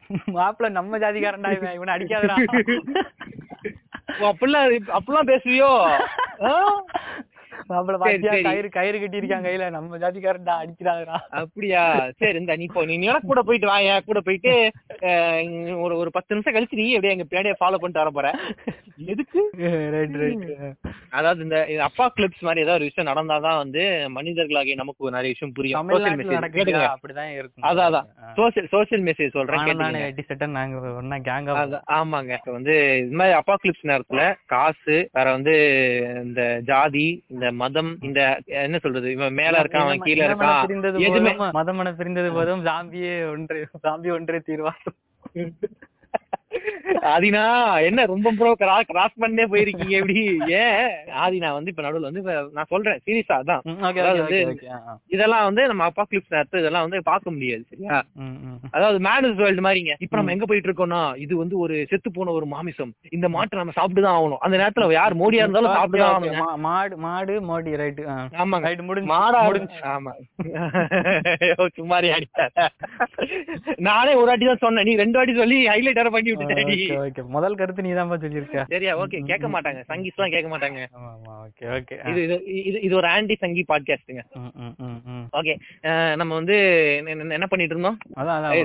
[SPEAKER 2] மாப்பிள்ள நம்ம ஜாதிக்காரன்டா இவன் இவனை அடிக்காதடா.
[SPEAKER 1] அப்படிலாம் அப்படிலாம் பேசுவியோ? சரி,
[SPEAKER 2] பாத்தியா. கயிறு கயிறு கட்டி இருக்கான் கையில. நம்ம ஜாதிக்காரன்டா அடிக்கிறாதடா
[SPEAKER 1] அப்படியா? சரி இந்த நீ போ நீ கூட போயிட்டு வா என் கூட போயிட்டு ஒரு ஒரு பத்து நிமிஷம் கழிச்சு நீ எப்படியே எங்க பின்னாடியே ஃபாலோ பண்ணிட்டு வர போற? எதுக்கு?
[SPEAKER 2] ரைட் ரைட்
[SPEAKER 1] அதாவது இந்த அப்பா கிளிப்ஸ் மாதிரி ஏதாவது ஒரு விஷயம் நடந்தாதான் வந்து மனிதர்களாகிய நமக்கு நிறைய விஷயம் புரியும். சோசியல் மெசேஜ்
[SPEAKER 2] அப்படிதான் இருக்கும்.
[SPEAKER 1] அதான் அதான். சோசியல் சோசியல் மெசேஜ் சொல்றேன்
[SPEAKER 2] நாங்க ஒன்னா கேங்கா
[SPEAKER 1] ஆமாங்க. வந்து இது மாதிரி அப்பா கிளிப்ஸ் நேரத்துல காசு வேற வந்து இந்த ஜாதி இந்த மதம் இந்த என்ன சொல்றது இவன் மேல இருக்கான் அவன் கீழ இருக்கான்.
[SPEAKER 2] போதும் மதமன பிரிந்தது போதும் ஜாம்பியே ஒன்று ஜாம்பி ஒன்றே தீர்வா
[SPEAKER 1] ஆதினா என்ன ரொம்ப ப்ரோ கிராஸ் பண்ணே போயிருக்கீங்க எப்படி? ஏன்? ஆதினா வந்து இப்ப நடுவுல வந்து நான் சொல்றேன் சீரியஸா வந்து-
[SPEAKER 2] ஓகே
[SPEAKER 1] இதெல்லாம் வந்து நம்ம அப்பா கிளிப்ஸ் நேரத்து இதெல்லாம் வந்து பார்க்க முடியாது சரியா? அதாவது மேனஸ் வேர்ல்டு மாதிரிங்க. இப்ப நம்ம எங்க போயிட்டு இருக்கோம்னா இது வந்து ஒரு செத்து போன ஒரு மாமிசம். இந்த மாட்டை நம்ம சாப்பிட்டு தான் ஆகணும். அந்த நேரத்துல யார் மோடியா இருந்தாலும் சாப்பிட்டு தான் ஆகணுங்க.
[SPEAKER 2] மா- மாடு மாடு மோடி ரைட் முடிஞ்சு
[SPEAKER 1] மாடா
[SPEAKER 2] முடிஞ்சு
[SPEAKER 1] ஆமா. சும்மாரி அடிச்சார நானே ஒரு வாட்டி தான் சொன்னேன் நீ ரெண்டு வாட்டி சொல்லி ஹைலைட் பண்ணி
[SPEAKER 2] ஓகே முதல் கருத்து நீ தான் சொல்லியிருக்க.
[SPEAKER 1] சரியா? ஓகே. கேட்க மாட்டாங்க. சங்கீஸ் எல்லாம் கேட்க மாட்டாங்க.
[SPEAKER 2] Okay okay.
[SPEAKER 1] இது இது இது ஒரு ஆன்டி சங்கி
[SPEAKER 2] ம்
[SPEAKER 1] ஓகே. நம்ம வந்து என்ன- பண்ணிட்டு இருந்தோம்?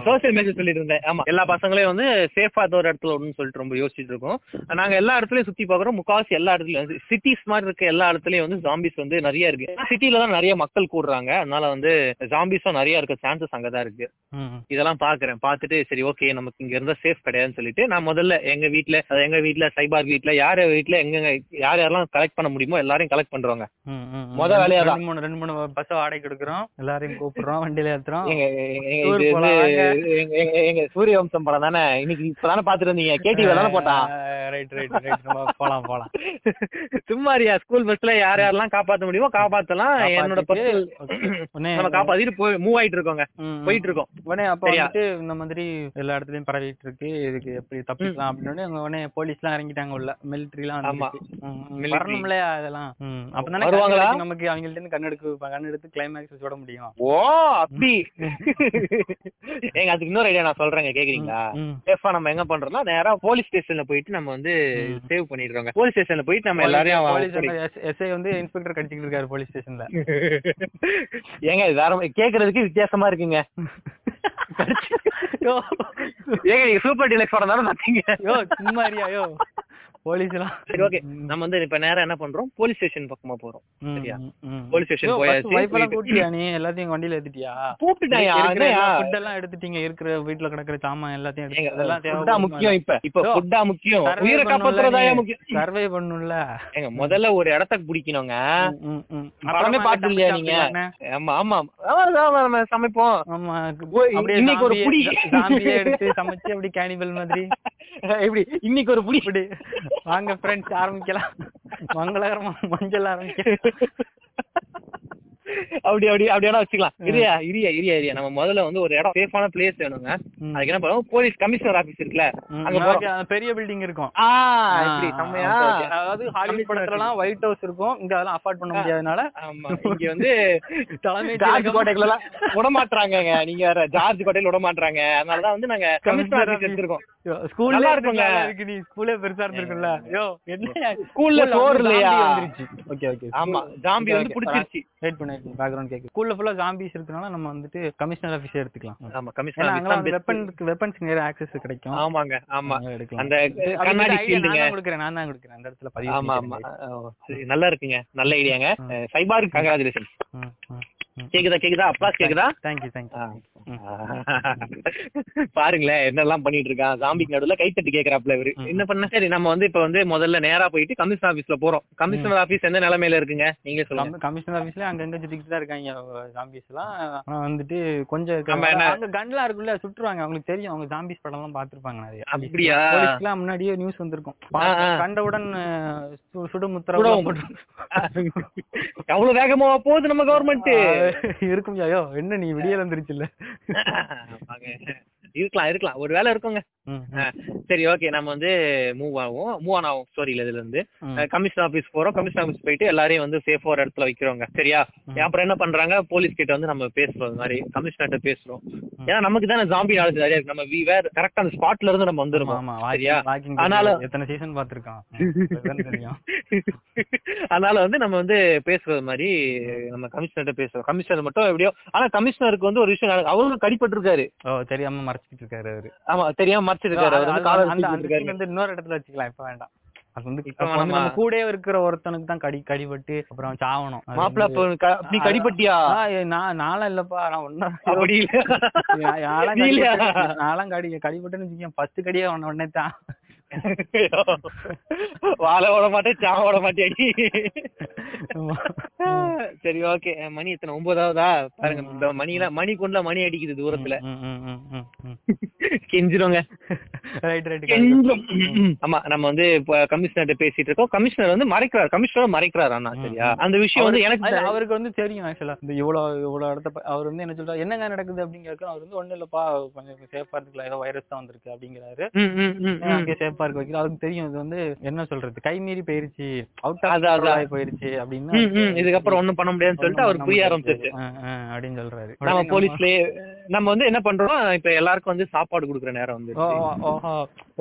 [SPEAKER 1] சோசியல் மெசேஜ் சொல்லிட்டு இருந்தேன். ஆமா. எல்லா பசங்களையும் வந்து சேஃபா ஒரு இடத்துல விடணும்னு சொல்லிட்டு ரொம்ப யோசிச்சுட்டு இருக்கோம். நாங்க எல்லா இடத்துலயும் சுத்தி பாக்குறோம். முக்காவாசி எல்லா இடத்துலயும் சிட்டிஸ் மாதிரி இருக்க எல்லா இடத்துலயும் வந்து ஜாம்பிஸ் வந்து நிறைய இருக்கு. சிட்டில தான் நிறைய மக்கள் கூடுறாங்க. அதனால வந்து ஜாம்பிஸும் நிறைய இருக்க சான்சஸ் அங்கதான் இருக்கு. இதெல்லாம் பாக்குறேன். பார்த்துட்டு சரி ஓகே நமக்கு இங்க இருந்தா சேஃப் கிடையாதுன்னு சொல்லிட்டு சொல்லிட்டு நான் முதல்ல எங்க வீட்ல அதாவது எங்க வீட்ல சைபார் வீட்ல யார் யார் வீட்ல எங்க யார் யாரெல்லாம் கலெக்ட் பண்ண முடியுமோ எல்லாரையும் கலெக்ட் பண்றோங்க
[SPEAKER 2] ம், ம், ம்.
[SPEAKER 1] முத வேலையா
[SPEAKER 2] ரெண்டு மூணு ரெண்டு மூணு பஸ் வாடகைக்கு எடுக்கிறோம். எல்லாரையும் கூப்பிடுறோம் வண்டியில ஏத்துறோம்.
[SPEAKER 1] எங்க எங்க- எங்க சூரிய வம்சம் படம் தானே? இன்னைக்கு இப்பதானே பாத்துட்டு இருந்தீங்க கேடி தானே போட்டான்
[SPEAKER 2] ரைட் ரைட் ரைட் போலாம் போலாம்.
[SPEAKER 1] சும்மாரியா ஸ்கூல் பஸ்ல யார் யாரெல்லாம் காப்பாத்த முடியுமோ காப்பாத்தலாம். என்னோட பர்சனல் நம்ம காப்பாத்திட்டு போய் மூவ் ஆயிட்டு இருக்கோங்க. போயிட்டு இருக்கோம்.
[SPEAKER 2] உடனே அப்ப? வந்துட்டு இந்த மாதிரி எல்லா இடத்துலயும் பரவிட்டு இருக்கு. இதுக்கு எப்படி தப்பிக்கலாம் அப்படின்னு உடனே போலீஸ் எல்லாம் இறங்கிட்டாங்க உள்ள. மிலிட்டரி எல்லாம். வரணும்ல அதெல்லாம். அப்பதானே நமக்கு அவங்கள்ட்ட இருந்து கண் எடுக்க கண் எடுத்து கிளைமேக்ஸ் விட முடியும்.
[SPEAKER 1] ஓ அப்படி. ஏங்க அதுக்கு இன்னொரு ஐடியா நான் சொல்றேங்க. கேக்குறீங்களா. சேஃபா நம்ம எங்க பண்றோம்னா நேரா போலீஸ் ஸ்டேஷன்ல போயிட்டு நம்ம வந்து. சேவ் பண்ணிடுறோங்க. போலீஸ் ஸ்டேஷன்ல போயிட்டு நம்ம எல்லாரையும்
[SPEAKER 2] எஸ்ஐ வந்து இன்ஸ்பெக்டர் கடிச்சிட்டு இருக்காரு போலீஸ் ஸ்டேஷன்ல
[SPEAKER 1] ஏங்க இது வேற கேக்குறதுக்கு வித்தியாசமா இருக்குங்க. ஏங்க நீங்க சூப்பர் டீலக்ஸ் படம் தானே பாத்தீங்க?
[SPEAKER 2] யோ சும்மா இருயா யோ. போலீஸ் எல்லாம்
[SPEAKER 1] சரி ஓகே. நம்ம வந்து இப்ப நேரா என்ன பண்றோம்? போலீஸ் ஸ்டேஷன் பக்கமா போறோம். சரியா? போலீஸ் ஸ்டேஷன் போயாச்சு,
[SPEAKER 2] எல்லாம்
[SPEAKER 1] போயிட்டு-
[SPEAKER 2] கூட்டியா நீ? எல்லாத்தையும் வண்டியில ஏத்திட்டியா?
[SPEAKER 1] கூப்பிட்டுட்டாயா
[SPEAKER 2] food எல்லாம் எடுத்துட்டீங்க. இருக்கிற வீட்ல கிடக்குற சாமான் எல்லாத்தையும் எடுத்து அதெல்லாம்
[SPEAKER 1] ஃபுட்டா முக்கியம் இப்ப. இப்ப ஃபுட்டா முக்கியம். உயிரை காப்பாத்துறதாயா முக்கியம்?
[SPEAKER 2] சர்வே பண்ணும்ல.
[SPEAKER 1] ஏங்க முதல்ல ஒரு இடத்துக்கு பிடிக்கணுங்க.
[SPEAKER 2] அப்புறமா
[SPEAKER 1] பாத்து இல்லையா நீங்க? ஆமா ஆமா. அதான் நம்ம சமைப்போம்.
[SPEAKER 2] ஆமா
[SPEAKER 1] இன்னைக்கு ஒரு புடி.
[SPEAKER 2] எடுத்து சமைச்சு அப்படி கேனிபல் மாதிரி?
[SPEAKER 1] எப்படி? இன்னைக்கு ஒரு புடி.
[SPEAKER 2] இப்படி வாங்க ஃப்ரெண்ட்ஸ் ஆரம்பிக்கலாம். மங்களகரமா மஞ்சள் ஆரம்பிக்கலாம்.
[SPEAKER 1] அப்படி அப்படி அப்படியான வச்சுக்கலாம். இரியா இரியா இரியா இரியா. நம்ம முதல்ல வந்து ஒரு இடம் சேஃபான பிளேஸ் வேணுங்க. அதுக்கு என்ன பண்ணுவோம்? போலீஸ் கமிஷனர் ஆபீஸ் இருக்குல்ல. அங்க
[SPEAKER 2] பெரிய பில்டிங் இருக்கும். அதாவது ஹாலிவுட்
[SPEAKER 1] Commissioner
[SPEAKER 2] படத்துலலாம் ஒயிட் ஹவுஸ் இருக்கும். இங்க அதெல்லாம் அஃபோர்ட் பண்ண முடியாதனால.
[SPEAKER 1] இங்க வந்து
[SPEAKER 2] தலைமை
[SPEAKER 1] ஜார்ஜ் கோட்டைக்குள்ள எல்லாம் விட மாட்டாங்கங்க நீங்க வேற ஜார்ஜ் கோட்டையில விட மாட்டாங்க அதனாலதான் வந்து நாங்க கமிஷனர் ஆபீஸ் எடுத்திருக்கோம்.
[SPEAKER 2] ஸ்கூல்ல இருக்குங்க
[SPEAKER 1] இருக்குங்க.
[SPEAKER 2] இருக்கு நீ. ஸ்கூலே பெருசா இருந்திருக்கும்ல. யோ என்ன?
[SPEAKER 1] ஸ்கூல்ல சோறு இல்லையா
[SPEAKER 2] ஓகே ஓகே.
[SPEAKER 1] ஆமா. ஜாம்பி வந்து புடிச்சிருச்சு.
[SPEAKER 2] வெயிட் பண்ணு பேக்ரவுண்ட் கேக்கு. ஸ்கூல்ல ஃபுல்லா ஜாம்பிஸ் இருக்கனால நம்ம வந்துட்டு கமிஷனர் ஆபீஸ் எடுத்துக்கலாம்.
[SPEAKER 1] ஆமா கமிஷனர்
[SPEAKER 2] வெப்பன்ஸ்க்கு வெப்பன்ஸ்க்கு நிறைய ஆக்சஸ் கிடைக்கும்.
[SPEAKER 1] ஆமாங்க ஆமா. அந்த கண்ணாடி ஃபீல்டுங்க
[SPEAKER 2] நான் தான் கொடுக்குறேன் நான் தான் கொடுக்குறேன். அந்த இடத்துல பதிவு
[SPEAKER 1] ஆமா ஆமா. நல்லா இருக்குங்க. நல்ல ஐடியாங்க சைபார் கங்க்ராச்சுலேஷன் கேக்குதா கேக்குதா? அப்ளாஸ் கேக்குதா?
[SPEAKER 2] Thank you thank you.
[SPEAKER 1] பாருங்களேன் என்னெல்லாம் பண்ணிட்டு இருக்கான் ஜாம்பிக்கு நடுவுல கைத்தட்டி கேக்குறாப்ல இவரு. என்ன பண்ண? சரி நம்ம வந்து இப்ப வந்து முதல்ல நேரா போயிட்டு கமிஷனர் ஆபீஸ்ல போறோம். கமிஷனர் ஆபீஸ் எந்த நிலைமையில இருக்குங்க? நீங்களே சொல்லுங்க.
[SPEAKER 2] கமிஷனர் ஆபீஸ்ல அங்கங்க சுத்திக்கிட்டு தான் இருக்காங்க ஜாம்பிஸ் எல்லாம். ஆனா வந்துட்டு கொஞ்சம் அங்க கன்லாம் இருக்குல்ல சுட்டுருவாங்க. அவங்களுக்கு தெரியும். அவங்க ஜாம்பிஸ் படம் எல்லாம் பாத்துருப்பாங்க நிறைய.
[SPEAKER 1] அப்படியா?
[SPEAKER 2] முன்னாடியே நியூஸ் வந்திருக்கும். கண்டவுடன் அஹ், சு- சுடுமுத்திர
[SPEAKER 1] சுடவும். எவ்வளவு வேகமா போகுது நம்ம கவர்மெண்ட்
[SPEAKER 2] இருக்கும் ஐயோ என்ன நீ விடியல் வந்துருச்சுல்ல
[SPEAKER 1] இருக்கலாம் இருக்கலாம் ஒரு வேலை இருக்குங்க சரி ஓகே நம்ம வந்து மூவ் ஆகும் மூவ் ஆன் ஆகும் ஸ்டோரியில இதுல இருந்து.
[SPEAKER 2] ம்.
[SPEAKER 1] கமிஷனர் ஆபீஸ் போறோம். கமிஷனர் ஆபீஸ் போயிட்டு எல்லாரையும் வந்து சேஃபா ஒரு இடத்துல வைக்கிறோங்க. சரியா? அப்புறம் என்ன பண்றாங்க? போலீஸ் கிட்ட வந்து நம்ம பேசுறோம் இந்த மாதிரி. கமிஷனர்ட்ட பேசுறோம். ஏன்னா நமக்கு தானே ஜாம்பி நாலேஜ் நிறைய இருக்கு. நம்ம வி வேற கரெக்டா அந்த ஸ்பாட்ல இருந்து நம்ம வந்துருவோம். சரியா? அதனால
[SPEAKER 2] எத்தனை சீசன் பாத்திருக்கான்
[SPEAKER 1] அதனால வந்து நம்ம வந்து பேசுறது மாதிரி நம்ம கமிஷனர்ட்ட பேசுறோம். கமிஷனர் மட்டும் எப்படியோ ஆனா கமிஷனருக்கு வந்து ஒரு விஷயம் அவரும் கடிப்பட்டிருக்காரு
[SPEAKER 2] தெரியாம மறைச்சிட்டு இருக்காரு அவரு.
[SPEAKER 1] ஆமா தெரியாம மறைச்சிருக்காரு. அவர் வந்து காலர்
[SPEAKER 2] இன்னொரு இடத்துல வச்சுக்கலாம் இப்ப வேண்டாம். அது வந்து கூடயே இருக்கிற ஒருத்தனுக்கு தான் கடி கடிபட்டு அப்புறம் சாவணும்.
[SPEAKER 1] மாப்பிள்ள நீ
[SPEAKER 2] ஏ, நான் நானும் இல்லப்பா. நான் ஒன்னா
[SPEAKER 1] அப்படி இல்ல.
[SPEAKER 2] நான்லாம்
[SPEAKER 1] நீ இல்லையா?
[SPEAKER 2] கடிபட்டு- நான்லாம் கடி கடிபட்டுன்னு வச்சுக்கேன் ஃபர்ஸ்ட் கடியே உன்ன உடனே தான்
[SPEAKER 1] வாழ விட மாட்டேன் சா விட மாட்டேடி
[SPEAKER 2] ஆமா.
[SPEAKER 1] சரி ஓகே மணி எத்தனை? ஒன்பதாவதா? பாருங்க இந்த மணில மணி கொண்டுல மணி அடிக்குது தூரத்துல. கெஞ்சும் ஆமா நம்ம வந்து கமிஷனர் பேசிட்டு இருக்கோம். கமிஷனர் வந்து மறைக்கிறார். கமிஷனர் மறைக்கிறார் அண்ணா சரியா? அந்த விஷயம் வந்து எனக்கு
[SPEAKER 2] அவருக்கு வந்து தெரியும் ஆக்சுவலா இந்த இவ்வளவு இவ்வளவு இடத்த அவர் வந்து என்ன சொல்றாரு? என்னங்க நடக்குது அப்படின்னு கேட்கறோம் அவர் வந்து ஒண்ணும் இல்லப்பா. கொஞ்சம் சேஃபா இருக்கலாம் ஏதோ வைரஸ் தான் வந்திருக்கு. அப்படிங்கிறாரு.
[SPEAKER 1] ம், ம், ம், ம்.
[SPEAKER 2] அங்கே சேஃபா இருக்க வைக்கல அவருக்கு தெரியும் இது வந்து என்ன சொல்றது? கை மீறி போயிருச்சு. அவுட் ஆஃப் போயிருச்சு அப்படின்னு.
[SPEAKER 1] இதுக்கப்புறம் ஒண்ணும் பண்ண முடியாதுன்னு சொல்லிட்டு அவர் புரிய ஆரம்பிச்சிருச்சு.
[SPEAKER 2] அப்படின்னு சொல்றாரு.
[SPEAKER 1] நம்ம போலீஸ்லயே நம்ம வந்து என்ன பண்றோம்? இப்ப எல்லாருக்கும் வந்து சாப்பாடு கொடுக்குற நேரம் வந்து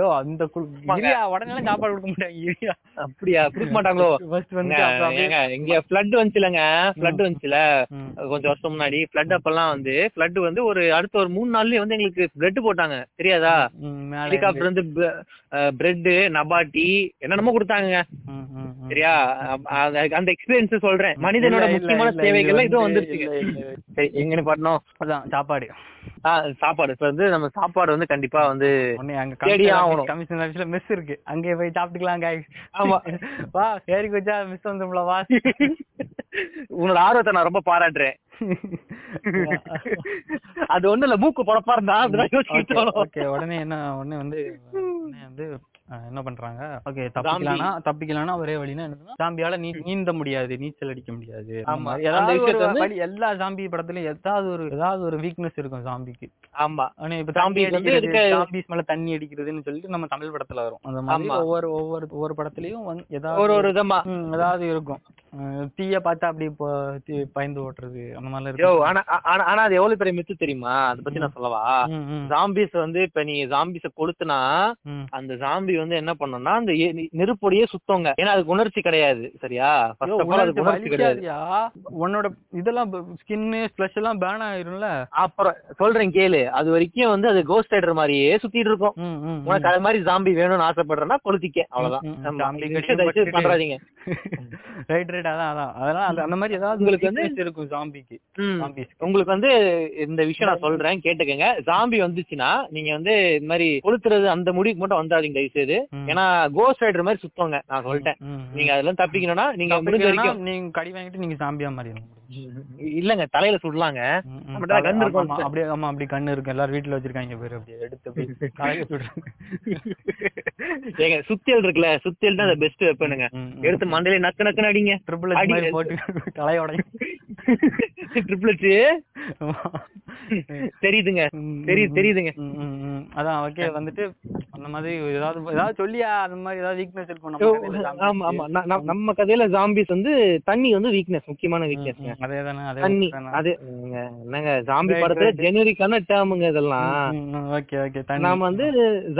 [SPEAKER 2] ஓ அந்த இரியா உடனே சாப்பாடு கொடுக்க மாட்டாங்க
[SPEAKER 1] அப்படியா? கொடுக்க மாட்டாங்களோ?
[SPEAKER 2] ஃபர்ஸ்ட் வந்து
[SPEAKER 1] இங்க ஃப்ளட் வந்துச்சுலங்க. ஃப்ளட் வந்துச்சுல. கொஞ்சம் வருஷம் முன்னாடி ஃப்ளட் அப்பெல்லாம் வந்து ஃப்ளட் வந்து ஒரு அடுத்த ஒரு மூணு நாள்லயே வந்து எங்களுக்கு பிரெட் போட்டாங்க. தெரியாதா? ஹெலிகாப்டர் வந்து பிரெட் நபாட்டி என்னென்னமோ கொடுத்தாங்க. சரியா? அந்த எக்ஸ்பீரியன்ஸ் சொல்றேன். மனிதனோட முக்கியமான
[SPEAKER 2] இல்ல,
[SPEAKER 1] தேவைகள்ல
[SPEAKER 2] இது
[SPEAKER 1] இதுவும்
[SPEAKER 2] வந்து-
[SPEAKER 1] வந்துருச்சுங்க.
[SPEAKER 2] இல்ல, இல்ல.
[SPEAKER 1] சரி எங்கன்னு பண்ணோம்
[SPEAKER 2] அதான் சாப்பாடு.
[SPEAKER 1] சாப்பாடு இப்ப வந்து நம்ம சாப்பாடு வந்து கண்டிப்பா வந்து.
[SPEAKER 2] கமிஷன் ஆஃபீஸ்ல மெஸ் இருக்கு அங்கே போய் சாப்பிட்டுக்கலாம் guys.
[SPEAKER 1] ஆமா.
[SPEAKER 2] வா ஏறிக்கு வச்சா மிஸ் வந்தும்ல வா
[SPEAKER 1] உன்னோட ஆர்வத்தை நான் ரொம்ப பாராட்டுறேன் அது ஒண்ணு இல்ல மூக்கு பொழப்பா இருந்தா.
[SPEAKER 2] ஓகே உடனே என்ன உடனே வந்து உடனே வந்து என்ன பண்றாங்க? ஓகே தப்பிக்கலாம்னா தப்பிக்கலாம்னா ஒரே வழினா என்னன்னா சாம்பியால நீ நீந்த முடியாது நீச்சல் அடிக்க முடியாது.
[SPEAKER 1] ஆமா.
[SPEAKER 2] மாதிரி ஏதாவது எல்லா ஜாம்பி படத்துலயும் ஏதாவது ஒரு ஏதாவது ஒரு வீக்னஸ் இருக்கும் ஜாம்பிக்கு
[SPEAKER 1] ஆமா.
[SPEAKER 2] ஆனா இப்ப
[SPEAKER 1] வந்து
[SPEAKER 2] அடிக்கிறது ஜாம்பிஸ் மேல தண்ணி அடிக்கிறதுன்னு சொல்லிட்டு நம்ம தமிழ் படத்துல வரும். அந்த மாதிரி. ஒவ்வொரு ஒவ்வொரு ஒவ்வொரு படத்துலயும் வந்து
[SPEAKER 1] ஒரு
[SPEAKER 2] ஏதாவது
[SPEAKER 1] ஒரு விதமா
[SPEAKER 2] ஏதாவது இருக்கும். தீய பார்த்தா அப்படி பயந்து ஓட்டுறது அந்த மாதிரிலாம்
[SPEAKER 1] யோ
[SPEAKER 2] இருக்கும்.
[SPEAKER 1] ஆனா ஆனா அது எவ்வளவு பெரிய மித்து தெரியுமா? அத பத்தி நான் சொல்லவா? ஜாம்பிஸ் வந்து இப்ப நீ ஜாம்பிஸ கொளுத்துனா. அந்த ஜாம்பி வந்து என்ன பண்ணும்னா அந்த நெருப்பொடியே சுத்தங்க. ஏன்னா அதுக்கு உணர்ச்சி கிடையாது சரியா? அதுக்கு உணர்ச்சி கிடையாது?
[SPEAKER 2] உன்னோட இதெல்லாம் ஸ்கின்னு ஸ்பிளஷ் எல்லாம் பேன் ஆயிரும்ல?
[SPEAKER 1] அப்புறம் சொல்றேன் கேளு. அது வரைக்கும் வந்து அது கோஸ்ட் ரைடர் மாதிரியே சுத்திட்டு இருக்கும். உனக்கு அது மாதிரி ஜாம்பி வேணும்னு ஆசைப்படுறேன்னா கொளுத்திக்க. அவ்வளவுதான். பண்றாதீங்க.
[SPEAKER 2] ரைட் ரைட் அதான் அதான். அதெல்லாம் அந்த- மாதிரி ஏதாவது
[SPEAKER 1] உங்களுக்கு வந்து-
[SPEAKER 2] இருக்கும் ஜாம்பிக்கு
[SPEAKER 1] உங்களுக்கு வந்து இந்த விஷயம் நான் சொல்றேன் கேட்டுக்கங்க. ஜாம்பி வந்துச்சுன்னா நீங்க வந்து இந்த மாதிரி கொளுத்துறது அந்த முடிவுக்கு மட்டும் வந்தாதீங்க தயவு செய்து
[SPEAKER 2] ம்.
[SPEAKER 1] ஏன்னா கோஸ்ட் ரைடர் மாதிரி சுத்தவங்க. நான் சொல்லிட்டேன். நீங்க அதுல தப்பிக்கணும்னா நீங்க முடிஞ்ச வரைக்கும்.
[SPEAKER 2] நீங்க கடி வாங்கிட்டு நீங்க ஜாம்பியா மாறிடணும்.
[SPEAKER 1] இல்லங்க தலையில சுடலாங்க. நம்மகிட்ட இருக்கும்.
[SPEAKER 2] அப்படியே ஆமா அப்படி கண்ணு இருக்கு எல்லாரும் வீட்டுல வச்சிருக்காங்க பேரு அப்படியே எடுத்து தலையில சுடுறாங்க.
[SPEAKER 1] ஏங்க சுத்தியல் இருக்குல்ல சுத்தியல் தான் பெஸ்ட் வெப்பனுங்க. எடுத்து மண்டையில நக்கு நக்குன்னு அடிங்க.
[SPEAKER 2] ட்ரிபிள்
[SPEAKER 1] அடி-
[SPEAKER 2] மாதிரி போட்டு தலையோட
[SPEAKER 1] ட்ரிப்ளெட்ஸ் தெரியுதுங்க. தெரியுது தெரியுதுங்க.
[SPEAKER 2] அதான் ஓகே வந்துட்டு அந்த மாதிரி ஏதாவது ஏதாவது சொல்லியா? அந்த மாதிரி ஏதாவது வீக்னஸ் இருக்கும்?
[SPEAKER 1] ஆமா ஆமா. நம்ம கதையில ஜாம்பிஸ் வந்து தண்ணி வந்து வீக்னஸ் முக்கியமான
[SPEAKER 2] அதேதானே அதே
[SPEAKER 1] தண்ணி
[SPEAKER 2] தானே.
[SPEAKER 1] அது நீங்க என்னங்க ஜாம்பி படத்துல. ஜெனரிக்கான டேர்முங்க இதெல்லாம்.
[SPEAKER 2] ஓகே ஓகே தண்ணி.
[SPEAKER 1] நாம வந்து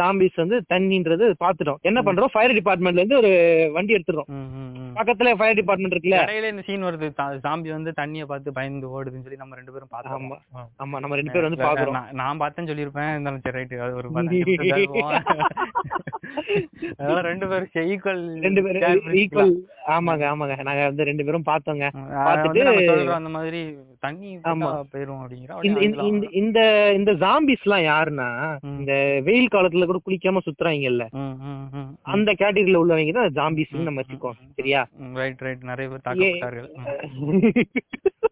[SPEAKER 1] ஜாம்பிஸ் வந்து தண்ணின்றது பாத்துட்டோம் என்ன பண்றோம்? ஃபயர் டிபார்ட்மெண்ட்ல இருந்து ஒரு வண்டி எடுத்துறோம். பக்கத்துல ஃபயர் டிபார்ட்மெண்ட் இருக்குல்ல?
[SPEAKER 2] இடையில இந்த சீன் வருது. ஜாம்பி வந்து தண்ணிய பார்த்து பயந்து ஓடுதுன்னு சொல்லி நம்ம ரெண்டு பேரும் பார்த்தோம்
[SPEAKER 1] ஆமா. நம்ம ரெண்டு பேரும் வந்து பாக்குறோம்
[SPEAKER 2] நான் பார்த்தேன்னு சொல்லியிருப்பேன். இருந்தாலும் சரி ரைட் அது ஒரு. அதனால ரெண்டு பேரும் ஈக்குவல்
[SPEAKER 1] ரெண்டு பேரும் ஈக்குவல் ஆமாங்க ஆமாங்க. நாங்க வந்து ரெண்டு பேரும் பார்த்தோங்க. பார்த்துட்டு-
[SPEAKER 2] அந்த மாதிரி தண்ணி போயிரும் அப்படிங்கிற
[SPEAKER 1] இந்த இந்த- ஜாம்பிஸ் எல்லாம் யாருன்னா. இந்த வெயில் காலத்துல கூட குளிக்காம சுத்துறாங்கல்ல. அந்த கேட்டகரியில உள்ளவங்க தான் ஜாம்பிஸ் நம்ம வச்சுக்கோம் சரியா?
[SPEAKER 2] ரைட் ரைட் நிறைய பேர்.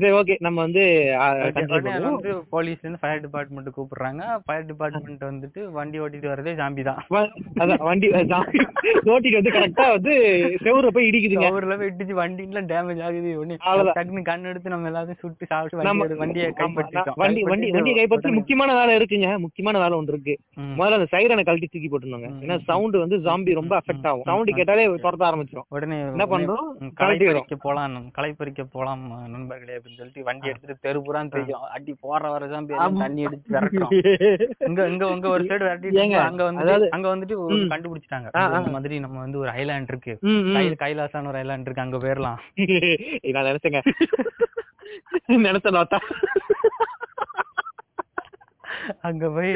[SPEAKER 1] சரி ஓகே நம்ம வந்து.
[SPEAKER 2] வந்து போலீஸ் ஃபயர் டிபார்ட்மெண்ட் கூப்பிடுறாங்க. ஃபயர் டிபார்ட்மெண்ட் வந்துட்டு வண்டி ஓட்டிட்டு வரதே ஜாம்பி தான்.
[SPEAKER 1] அதான் வண்டி ஜாம்பி ஓட்டிட்டு வந்து கரெக்டா வந்து செவுர போய் இடிக்குதுங்க.
[SPEAKER 2] ஊர்ல போய் இடிச்சு வண்டிலாம் டேமேஜ் ஆகுது. டக்குன்னு கண் எடுத்து நம்ம எல்லாத்தையும் சுட்டு சாப்பிட்டு வண்டியை கைப்பற்றிட்டோம்.
[SPEAKER 1] வண்டி வண்டி வண்டியை கைப்பற்றி முக்கியமான வேலை இருக்குங்க. முக்கியமான வேலை ஒன்று இருக்கு. முதல்ல அந்த சைரனை கழட்டி தூக்கி போட்டுருந்தாங்க ஏன்னா. சவுண்ட் வந்து ஜாம்பி ரொம்ப அஃபெக்ட் ஆகும். சவுண்ட். கேட்டாலே துரத்த ஆரம்பிச்சிடும்
[SPEAKER 2] உடனே
[SPEAKER 1] என்ன பண்றோம்?
[SPEAKER 2] களைப்பறிக்க போலாம். களைப்பறிக்க போலாம் நண்பர்களே. அப்படின்னு சொல்லிட்டு வண்டி எடுத்துட்டு தெருபுறான் தெரியும். அடி போற வர ஜாம்பி எல்லாம்
[SPEAKER 1] ஆமா.
[SPEAKER 2] தண்ணி விரட்டும் இங்க இங்க உங்க ஒரு சைடு விரட்டிட்டு அங்க வந்து அங்க வந்துட்டு. கண்டுபிடிச்சிட்டாங்க. இந்த மாதிரி நம்ம வந்து ஒரு ஐலாண்ட் இருக்கு. கைலாசான ஒரு ஐலாண்ட் இருக்கு. அங்க போயிரலாம்.
[SPEAKER 1] நான் நினைச்சேங்க. நினைச்ச நோத்தா
[SPEAKER 2] அங்க போய்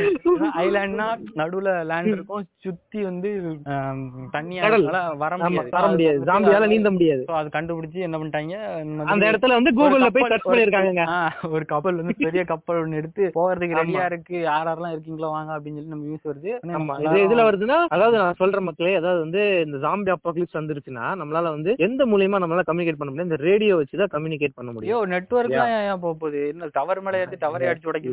[SPEAKER 2] ஐலாண்ட்னா நடுவுல லேண்ட் இருக்கும். சுத்தி வந்து ஆம், தண்ணி
[SPEAKER 1] கடல்.
[SPEAKER 2] அதனால வர முடியாது.
[SPEAKER 1] வர முடியாது. ஜாம்பியால நீந்த முடியாது.
[SPEAKER 2] அது கண்டுபிடிச்சு என்ன பண்ணிட்டாங்க
[SPEAKER 1] அந்த இடத்துல வந்து கூகுள்ல
[SPEAKER 2] ஒரு
[SPEAKER 1] போய் சர்ச் பண்ணிருக்காங்க
[SPEAKER 2] ஒரு கப்பல் வந்து பெரிய கப்பல் ஒண்ணு எடுத்து போறதுக்கு ரெடியா இருக்கு யார் யாரெல்லாம் இருக்கீங்களோ வாங்க அப்படின்னு சொல்லி நம்ம நியூஸ் வருது.
[SPEAKER 1] இது இதுல வருதுன்னா அதாவது நான் சொல்ற மக்களே அதாவது வந்து இந்த ஜாம்பி அப்பாக்லிப்ஸ் வந்துருச்சுன்னா நம்மளால வந்து எந்த மூலியமா நம்மளால கம்யூனிகேட் பண்ண முடியும்? இந்த ரேடியோ வச்சு தான் கம்யூனிகேட் பண்ண முடியும்.
[SPEAKER 2] போக போகுது? என்ன டவர் மேல ஏத்தி டவரே அடிச்சு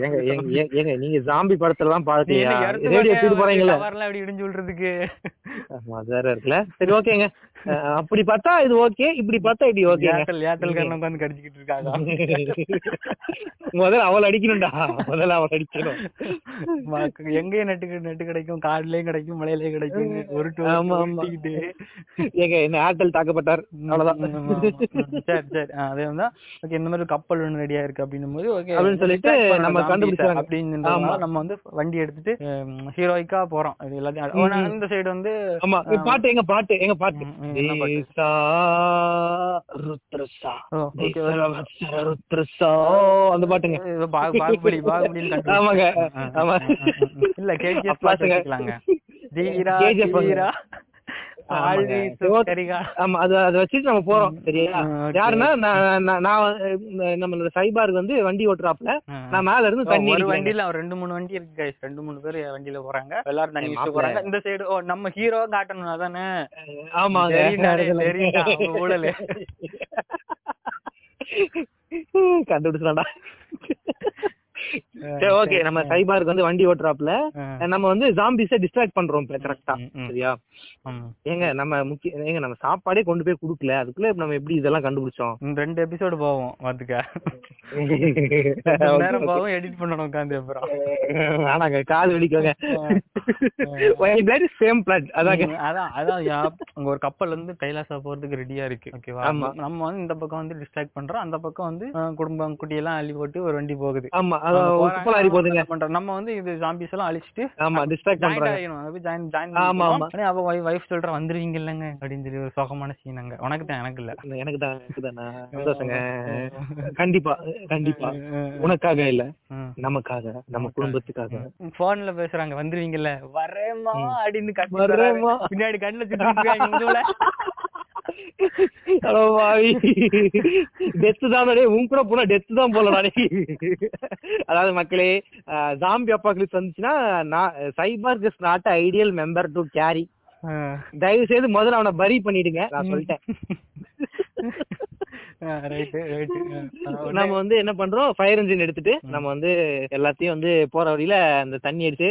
[SPEAKER 1] ஏங்க நீங்க ஜாம்பி படத்துல எல்லாம்
[SPEAKER 2] நீ
[SPEAKER 1] பாத்தியா
[SPEAKER 2] என்ன எடுத்து
[SPEAKER 1] ரேடியோ தூக்கிட்டு போறீங்கல்ல?
[SPEAKER 2] டவர்லாம் எப்படி இடிஞ்சு விடுறதுக்கு
[SPEAKER 1] வேற இருக்குல்ல. சரி ஓகேங்க. அப்படி பார்த்தா இது ஓகே இப்படி பார்த்தா இப்படி ஓகேங்க.
[SPEAKER 2] ஏர்டெல் ஏர்டெல் காரன் உட்காந்து கடிச்சிக்கிட்டு இருக்காங்க.
[SPEAKER 1] முதல்ல அவள் அடிக்கணும்டா. முதல்ல அவள் அடிக்கணும்.
[SPEAKER 2] எங்கேயும் நெட்டு நெட்டு கிடைக்கும் காடுலயும் கிடைக்கும் மலையிலயும் கிடைக்கும். ஒரு
[SPEAKER 1] ஆமா, ஆமா. ஏங்க என்ன ஏர்டெல் தாக்கப்பட்டார். அவ்வளவுதான்.
[SPEAKER 2] சரி சரி. அதே வந்து ஓகே இந்த மாதிரி கப்பல் ஒண்ணு ரெடியா இருக்கு அப்படின்னும் போது ஓகே
[SPEAKER 1] அப்படின்னு சொல்லிட்டு நம்ம கண்டுபிடிச்சாங்க.
[SPEAKER 2] அப்படின்றதுனால
[SPEAKER 1] ஆமா.
[SPEAKER 2] நம்ம வந்து வண்டி எடுத்துட்டு ஹீரோயிக்கா போறோம். இது எல்லாத்தையும். இந்த சைடு வந்து
[SPEAKER 1] ஆமா. பாட்டு எங்க பாட்டு எங்க பாட்டு.
[SPEAKER 2] பாட்டு?
[SPEAKER 1] அந்த பாட்டுங்க.
[SPEAKER 2] பாகுபலி கண்டுபிடிச்சேன்.
[SPEAKER 1] ஆமாங்க. ஆமா.
[SPEAKER 2] இல்ல கேஜிஎஃப்
[SPEAKER 1] அப்பாசுங்க.
[SPEAKER 2] வச்சுக்கலாங்க
[SPEAKER 1] ஆமா அது அதை வச்சுட்டு நம்ம போறோம் சரியா. யாருன்னா நான் நம்மளோட சைபாருக்கு வந்து வண்டி ஓட்டுறாப்ல நான் மேல இருந்து தண்ணி
[SPEAKER 2] ஒரு. வண்டியில ரெண்டு மூணு வண்டி இருக்கு guys. ரெண்டு மூணு பேர் வண்டியில போறாங்க எல்லாரும் தண்ணி
[SPEAKER 1] மாப்பிள்ளை.
[SPEAKER 2] போறாங்க இந்த சைடு நம்ம ஹீரோ காட்டணும் தெரியும்டா, அவன் ஊழலு.
[SPEAKER 1] கண்டுபிடிச்சலாம்டா சரி ஓகே நம்ம சைபாருக்கு வந்து வண்டி ஓட்டுறாப்ல. நம்ம வந்து ஜாம்பிஸை டிஸ்ட்ராக்ட் பண்றோம் இப்ப கரெக்டா. சரியா. ஏங்க நம்ம முக்கிய ஏங்க நம்ம சாப்பாடே கொண்டு போய் குடுக்கல. அதுக்குள்ள நம்ம எப்படி இதெல்லாம் கண்டுபிடிச்சோம்?
[SPEAKER 2] ரெண்டு எபிசோடு போவோம் பாத்துக்க. நேரம் போவோம் எடிட் பண்ணணும் உட்காந்து அப்புறம்.
[SPEAKER 1] ஆனாங்க காது வலிக்கோங்க. சேம் பிளாட் அதாங்க.
[SPEAKER 2] அதான் அதான் அங்க ஒரு கப்பல் வந்து கைலாசா போறதுக்கு ரெடியா இருக்கு. ஓகேவா. நம்ம வந்து இந்த பக்கம் வந்து டிஸ்ட்ராக்ட் பண்றோம் அந்த பக்கம் வந்து குடும்பம் குட்டி எல்லாம் அள்ளி போட்டு ஒரு வண்டி போகுது.
[SPEAKER 1] ஆமா போதுங்க.
[SPEAKER 2] பண்றோம். நம்ம வந்து இது ஜாம்பிஸ் எல்லாம் அழிச்சிட்டு
[SPEAKER 1] ஆமா டிஸ்ட்ராக்ட்
[SPEAKER 2] ஜாயின்
[SPEAKER 1] பண்றாங்க.
[SPEAKER 2] ஜாயின் ஜாயின்
[SPEAKER 1] ஆமா, ஆமா.
[SPEAKER 2] அவ வைஃப் சொல்ற வந்துருவீங்க இல்லங்க அப்படின்னு சொல்லி ஒரு சோகமான சீன் அங்க. உனக்கு தான் எனக்கு இல்ல.
[SPEAKER 1] எனக்கு தான் எனக்கு தானா. சந்தோஷங்க. கண்டிப்பா கண்டிப்பா. உனக்காக இல்ல. நமக்காக நம்ம குடும்பத்துக்காக.
[SPEAKER 2] போன்ல பேசுறாங்க வந்துருவீங்கல்ல வரேம்மா அப்படின்னு. பின்னாடி கண்ணுல
[SPEAKER 1] ஹலோ பாவி டெத்து தான் உன் கூட போனா டெத்து தான் டேய் அதாவது மக்களே ஜாம்பி அப்பாக்லிப்ஸ் வந்துச்சுன்னா நான் cyber is not ideal member to carry தயவு செய்து முதல்ல அவனை பரி பண்ணிடுங்க. நான் சொல்லிட்டேன். நம்ம வந்து என்ன பண்றோம்? ஃபயர் இன்ஜின் எடுத்துட்டு நம்ம வந்து எல்லாத்தையும் வந்து போற வழியில அந்த தண்ணி அடிச்சு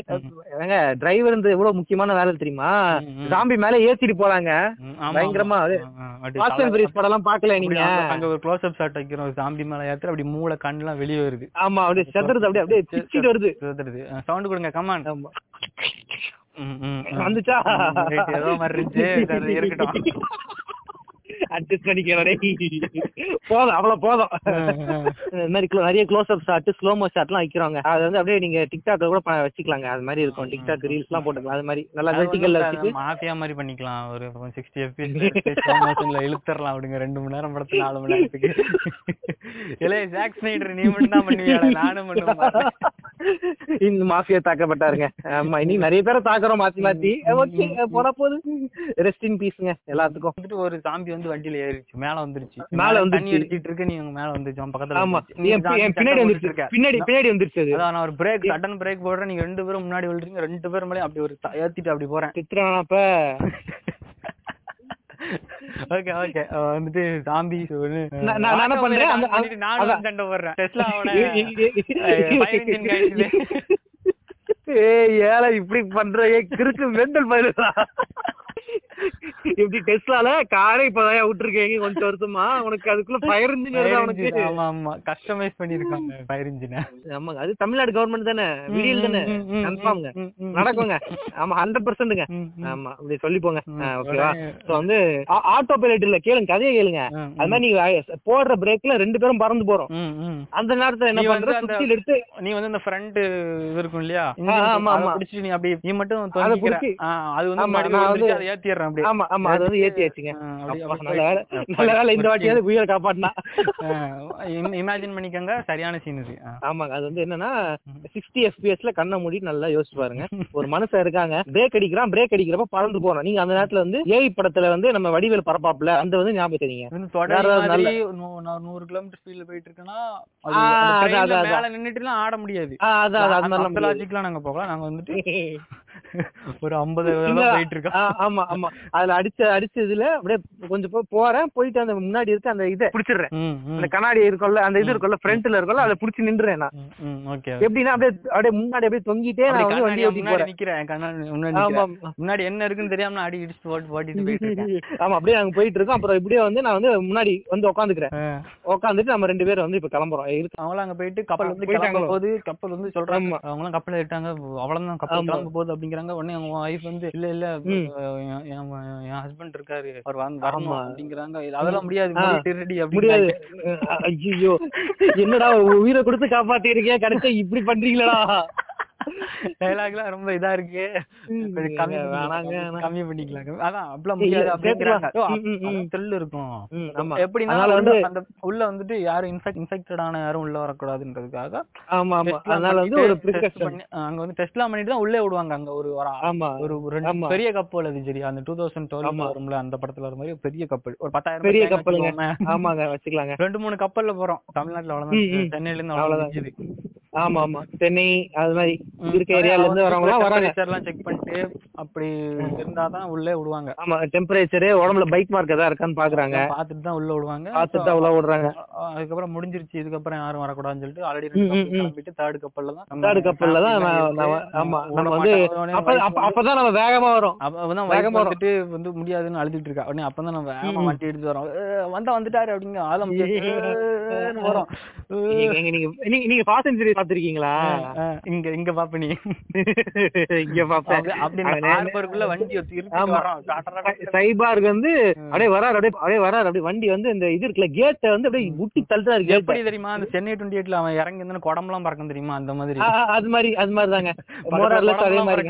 [SPEAKER 1] ஏங்க டிரைவர் இந்த எவ்வளவு முக்கியமான வேலை தெரியுமா?
[SPEAKER 2] ம்,
[SPEAKER 1] ஜாம்பி மேல ஏத்திட்டு போறாங்க. பயங்கரமா அது. ஃபாஸ்ட் அண்ட் படம் எல்லாம் பாக்கல நீங்க?
[SPEAKER 2] அங்க ஒரு க்ளோஸ் அப் ஷாட் வைக்கிறோம் ஜாம்பி மேல ஏத்துற அப்படி மூளை கண்ணெல்லாம் வெளிய வருது.
[SPEAKER 1] ஆமா அப்படியே செத்துறது அப்படியே அப்படியே பிச்சிட்டு வருது.
[SPEAKER 2] சுதறது. சவுண்ட் கொடுங்க கமான்
[SPEAKER 1] வந்துச்சா?
[SPEAKER 2] ஏதோ மாதிரி இருந்துச்சு. இருக்கட்டும்.
[SPEAKER 1] அட்ஜஸ்ட் பண்ணிக்கிறேன் போதும் அவ்வளவு போதும். இந்த மாதிரி நிறைய க்ளோஸ் அப் ஷாட் ஸ்லோமோ ஷாட்லாம் வைக்கிறாங்க. அது வந்து அப்படியே நீங்க டிக்டாக்ல கூட வச்சுக்கலாங்க. அது மாதிரி இருக்கும். டிக்டாக் ரீல்ஸ் எல்லாம் போட்டுக்கலாம். அது மாதிரி நல்லா வெர்டிகல்ல வச்சுட்டு.
[SPEAKER 2] மாஃபியா மாதிரி பண்ணிக்கலாம். ஒரு சிக்ஸ்டி எஃபிஎஸ்ல இழுத்தரலாம் அப்படிங்க. ரெண்டு மணி நேரம் படத்துல நாலு மணி நேரத்துக்கு. இல்ல ஜாக் ஸ்னைடர் நீ மட்டும் தான் பண்ணுவியா நானும் பண்ணுவேன்.
[SPEAKER 1] இந்த மாஃபியா தாக்கப்பட்டாருங்க. ஆமா இன்னைக்கு நிறைய பேரை தாக்குறோம் மாத்தி மாத்தி. ஓகே போனா போது ரெஸ்ட் இன் பீஸ்ங்க எல்லாத்துக்கும்.
[SPEAKER 2] வந்துட்டு ஒரு சாம்பி வந்து வண்டியில ஏறிச்சு மேல வந்துருச்சு
[SPEAKER 1] மேல
[SPEAKER 2] தண்ணி
[SPEAKER 1] வந்துருச்சு.
[SPEAKER 2] அடிச்சிட்டு இருக்கு நீ மேல வந்துருச்சு அவன் பக்கத்துல
[SPEAKER 1] ஆமா பின்னாடி வந்துருச்சு. பின்னாடி பின்னாடி வந்துருச்சு அது
[SPEAKER 2] அதான் நான் ஒரு பிரேக் சடன் பிரேக் போடுறேன் நீங்க ரெண்டு பேரும் முன்னாடி விழுறீங்க ரெண்டு பேரும் மேலே அப்படி ஒரு ஏத்திட்டு அப்படி போறேன்
[SPEAKER 1] திட்டுறானப்ப
[SPEAKER 2] ஓகே ஓகே வந்துட்டு ஜாம்பி
[SPEAKER 1] நான் நான் என்ன பண்றேன்
[SPEAKER 2] நானும். வந்து சண்டை போடுறேன் டெஸ்லா
[SPEAKER 1] ஏய், ஏல இப்படி பண்ற ஏ கிறுக்கு மெண்டல் பயிலுடா இப்படி டெஸ்லால காரே இப்பதான் விட்டுருக்கீங்க கொஞ்சம் வருஷமா. உனக்கு அதுக்குள்ள ஃபயர் இன்ஜின் வருதா உனக்கு?
[SPEAKER 2] ஆமா ஆமா. கஸ்டமைஸ் பண்ணிருக்காங்க ஃபயர் இன்ஜினை
[SPEAKER 1] ஆமாங்க அது தமிழ்நாடு கவர்மெண்ட் தானே. விடியல் தானே. கன்ஃபார்ம்ங்க நடக்குங்க. ஆமா ஹண்ட்ரட் பர்சன்ட்ங்க ஆமா அப்படி சொல்லி போங்க ஓகேவா சோ வந்து ஆட்டோ பைலட் இல்ல கேளுங்க கதையை கேளுங்க. அது மாதிரி நீங்க போடுற பிரேக்ல ரெண்டு பேரும் பறந்து போறோம். அந்த நேரத்துல என்ன பண்ற சுத்தில எடுத்து
[SPEAKER 2] நீ வந்து அந்த ஃப்ரண்ட் இது இருக்கும் இல்லையா?
[SPEAKER 1] ஆமா, ஆமா.
[SPEAKER 2] பிடிச்சிட்டு நீ அப்படி நீ மட்டும்
[SPEAKER 1] அதை
[SPEAKER 2] வந்து ஏத்திடுறேன். அப்படியே.
[SPEAKER 1] ஆமா ஆமா அது வந்து ஏத்தி ஆச்சுங்க.
[SPEAKER 2] ஆ, அப்படி-
[SPEAKER 1] அப்பா,
[SPEAKER 2] அப்படி
[SPEAKER 1] நல்ல வேலை. நல்ல வேலை இந்த வாட்டியாவது உயிரை காப்பாட்டினா
[SPEAKER 2] இமேஜின் பண்ணிக்கோங்க சரியான சீன் இது. ஆ.
[SPEAKER 1] ஆமாங்க அது வந்து என்னன்னா சிக்ஸ்டி எஃபிஎஸ்ல கண்ணை மூடி நல்லா யோசிச்சு பாருங்க. ஒரு மனுஷன் இருக்காங்க பிரேக் அடிக்கிறான் பிரேக் அடிக்கிறப்ப பறந்து போறோம் நீங்க அந்த நேரத்துல வந்து ஏஐ படத்துல வந்து நம்ம வடிவேல் பரப்பாப்புல அந்த வந்து ஞாபகம் தெரியுங்க
[SPEAKER 2] நூறு கிலோமீட்டர் ஸ்பீட்ல போயிட்டு இருக்கேன்னா நின்னுட்டுலாம் ஆட முடியாது.
[SPEAKER 1] அதான் அதான்,
[SPEAKER 2] நாங்க போகலாம் நாங்க வந்துட்டு ஒரு ஐம்பது போயிட்டு இருக்கோம்
[SPEAKER 1] ஆ, ஆமா ஆமா. அதுல அடிச்ச அடிச்சதுல அப்படியே கொஞ்சம் போய் போறேன். போயிட்டு அந்த முன்னாடி இருக்க அந்த இதை பிடிச்சிடுறேன். அந்த கண்ணாடி இருக்கும்ல அந்த இது இருக்கும்ல ஃப்ரண்ட்ல இருக்கும்ல அதை பிடிச்சி நின்றுறேன் நான். எப்படின்னா அப்படியே அப்படியே முன்னாடி அப்படியே தொங்கிட்டே நான் வந்து வண்டி
[SPEAKER 2] முன்னாடி
[SPEAKER 1] போறேன்.
[SPEAKER 2] நிக்கிறேன் கண்ணாடி முன்னாடி என்ன இருக்குன்னு தெரியாம நான் அடி இடிச்சு ஓட்டு ஓட்டிட்டு போயிட்டு
[SPEAKER 1] ஆமா அப்படியே நாங்க போயிட்டு இருக்கோம். அப்புறம் இப்படியே வந்து நான் வந்து முன்னாடி வந்து உட்காந்துக்கிறேன். உட்காந்துட்டு நம்ம ரெண்டு பேரும் வந்து இப்ப கிளம்புறோம். இருக்கு
[SPEAKER 2] அவங்களும் அங்க போயிட்டு கப்பல் வந்து
[SPEAKER 1] போயிட்டாங்களோ?
[SPEAKER 2] கிளம்ப போது கப்பல் வந்து சொல்றாங்க. அவங்களும் கப்பல் ஏறிட்டாங்க அவ்வளவுதான் கப்பல்
[SPEAKER 1] ஆமா.
[SPEAKER 2] கிளம்ப போகுது அப்படிங்கிறாங்க. உடனே அவங்க ஒய்ஃப் வந்து இல்ல இல்ல என்- ஹஸ்பண்ட் இருக்காரு. அவர் வந்து வரணும். அப்படிங்கிறாங்க. அதெல்லாம் முடியாது.
[SPEAKER 1] ஆ.
[SPEAKER 2] ரெடி
[SPEAKER 1] முடியாது. ஐயோ என்னடா உயிரை கொடுத்து காப்பாத்தி இருக்கேன் கிடைச்சா இப்படி பண்றீங்களடா?
[SPEAKER 2] டைலாக்லாம் ரொம்ப இதா இருக்கு. கம்மி
[SPEAKER 1] வேணாங்க.
[SPEAKER 2] கம்மி பண்ணிக்கலாம் அதான் அப்படிலாம் முடியாது. அப்படிங்கிறாங்க thrill இருக்கும். எப்படின்னா வந்து அந்த உள்ள வந்துட்டு யாரும் இன்ஃபெக்ட் இன்ஃபெக்டட் ஆன யாரும் உள்ள வரக்கூடாதுன்றதுக்காக
[SPEAKER 1] ஆமா ஆமா. அதனால வந்து ஒரு
[SPEAKER 2] அங்க வந்து டெஸ்ட்லாம் பண்ணிட்டு தான் உள்ளே விடுவாங்க. அங்க ஒரு ஒரு ரெண்டு. பெரிய கப்பல் அது சரி. அந்த டூ தௌசண்ட் டுவெல். வரும்ல அந்த படத்துல வர மாதிரி பெரிய கப்பல் ஒரு பத்தாயிரம்
[SPEAKER 1] பெரிய.
[SPEAKER 2] வச்சுக்கோங்க.
[SPEAKER 1] ஆமாங்க வச்சுக்கலாங்க.
[SPEAKER 2] ரெண்டு மூணு கப்பல்ல போறோம். தமிழ்நாட்டுல அவ்வளவுதான். சென்னையில இருந்து
[SPEAKER 1] அவ்வளவுதான். ஆமா ஆமா. சென்னை அது மாதிரி. இருக்க ஏரியால இருந்து வரவங்க வராங்க.
[SPEAKER 2] எல்லாம் செக் பண்ணிட்டு அப்படி இருந்தாதான் உள்ளே விடுவாங்க.
[SPEAKER 1] ஆமா டெம்பரேச்சர் உடம்புல பைக் மார்க் ஏதாவது இருக்கான்னு பாக்குறாங்க.
[SPEAKER 2] பாத்துட்டு தான் உள்ள விடுவாங்க.
[SPEAKER 1] பார்த்துட்டு தான் உள்ள விடுறாங்க.
[SPEAKER 2] அதுக்கப்புறம் முடிஞ்சிருச்சு. இதுக்கப்புறம் யாரும் வரக்கூடாதுன்னு சொல்லிட்டு ஆல்ரெடி. கிளம்பிட்டு தேர்ட் கப்பல்ல தான்
[SPEAKER 1] தேர்ட் கப்பல்ல தான் ஆமா நம்ம வந்து அப்பதான் நம்ம வேகமா வரும்.
[SPEAKER 2] அப்ப அப்பதான்
[SPEAKER 1] வேகமா.
[SPEAKER 2] வந்துட்டு வந்து முடியாதுன்னு அழுதுட்டு இருக்கா. உடனே அப்பதான் நம்ம வேகமா. வண்டி எடுத்து வரோம். "ஏய், வந்தா வந்துட்டாரு அப்படிங்க ஆலம் வரோம்.
[SPEAKER 1] நீங்க நீங்க நீங்க பாத்திருக்கீங்களா?
[SPEAKER 2] இங்க இங்க பாப்ப நீ.
[SPEAKER 1] இங்க பாப்பேன்
[SPEAKER 2] அப்படி- வண்டி
[SPEAKER 1] வந்து அப்படியே வராரு அப்படியே அப்படியே வராரு. அப்படியே வண்டி வந்து இந்த இது இருக்குல்ல கேட்ட வந்து அப்படியே முட்டி தள்ளுறாரு கேட்ட.
[SPEAKER 2] எப்படி தெரியுமா? அந்த சென்னை டுவெண்ட்டி எயிட்ல அவன் இறங்கி இருந்தா குடம்பெல்லாம் பறக்கும் தெரியுமா? அந்த மாதிரி.
[SPEAKER 1] அது மாதிரி அது மாதிரி தாங்க அதே மாதிரி.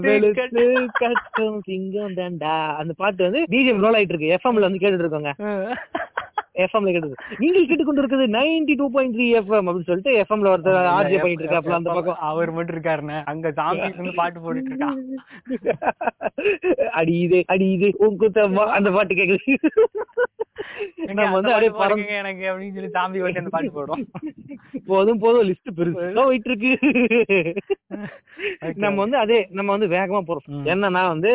[SPEAKER 2] வெளுத்து
[SPEAKER 1] கட்டும். சிங்கம் தான்டா. அந்த பாட்டு வந்து பிஜிஎம் ரோல் ஆயிட்டு இருக்கு. எஃப்எம்ல வந்து கேட்டுட்டு இருக்கோங்க. எஃப்எம்ல கேட்டு நீங்கள் கேட்டுக்கொண்டு இருக்குது ninety two point three FM அப்படின்னு சொல்லிட்டு எஃப்எம்ல ஒருத்தர் ஆர்ஜே பண்ணிட்டு இருக்காப்ல அந்த பக்கம்.
[SPEAKER 2] அவர் மட்டும் இருக்காருண்ணே. அங்க சாமி வந்து பாட்டு போட்டுட்டு இருக்கான்
[SPEAKER 1] அடி இது அடி இது குத்தம்மா அந்த பாட்டு கேக்குது.
[SPEAKER 2] எங்க
[SPEAKER 1] நம்ம
[SPEAKER 2] அந்த
[SPEAKER 1] வந்து அப்படியே
[SPEAKER 2] பாட்டு
[SPEAKER 1] பறந்து
[SPEAKER 2] பாடுங்க எனக்கு அப்படின்னு சொல்லி சாமி பாட்டு அந்த பாட்டு போடும்
[SPEAKER 1] போதும் போதும் லிஸ்ட் பெருசா போயிட்டு இருக்கு நம்ம வந்து அதே நம்ம வந்து வேகமா போறோம். என்னன்னா வந்து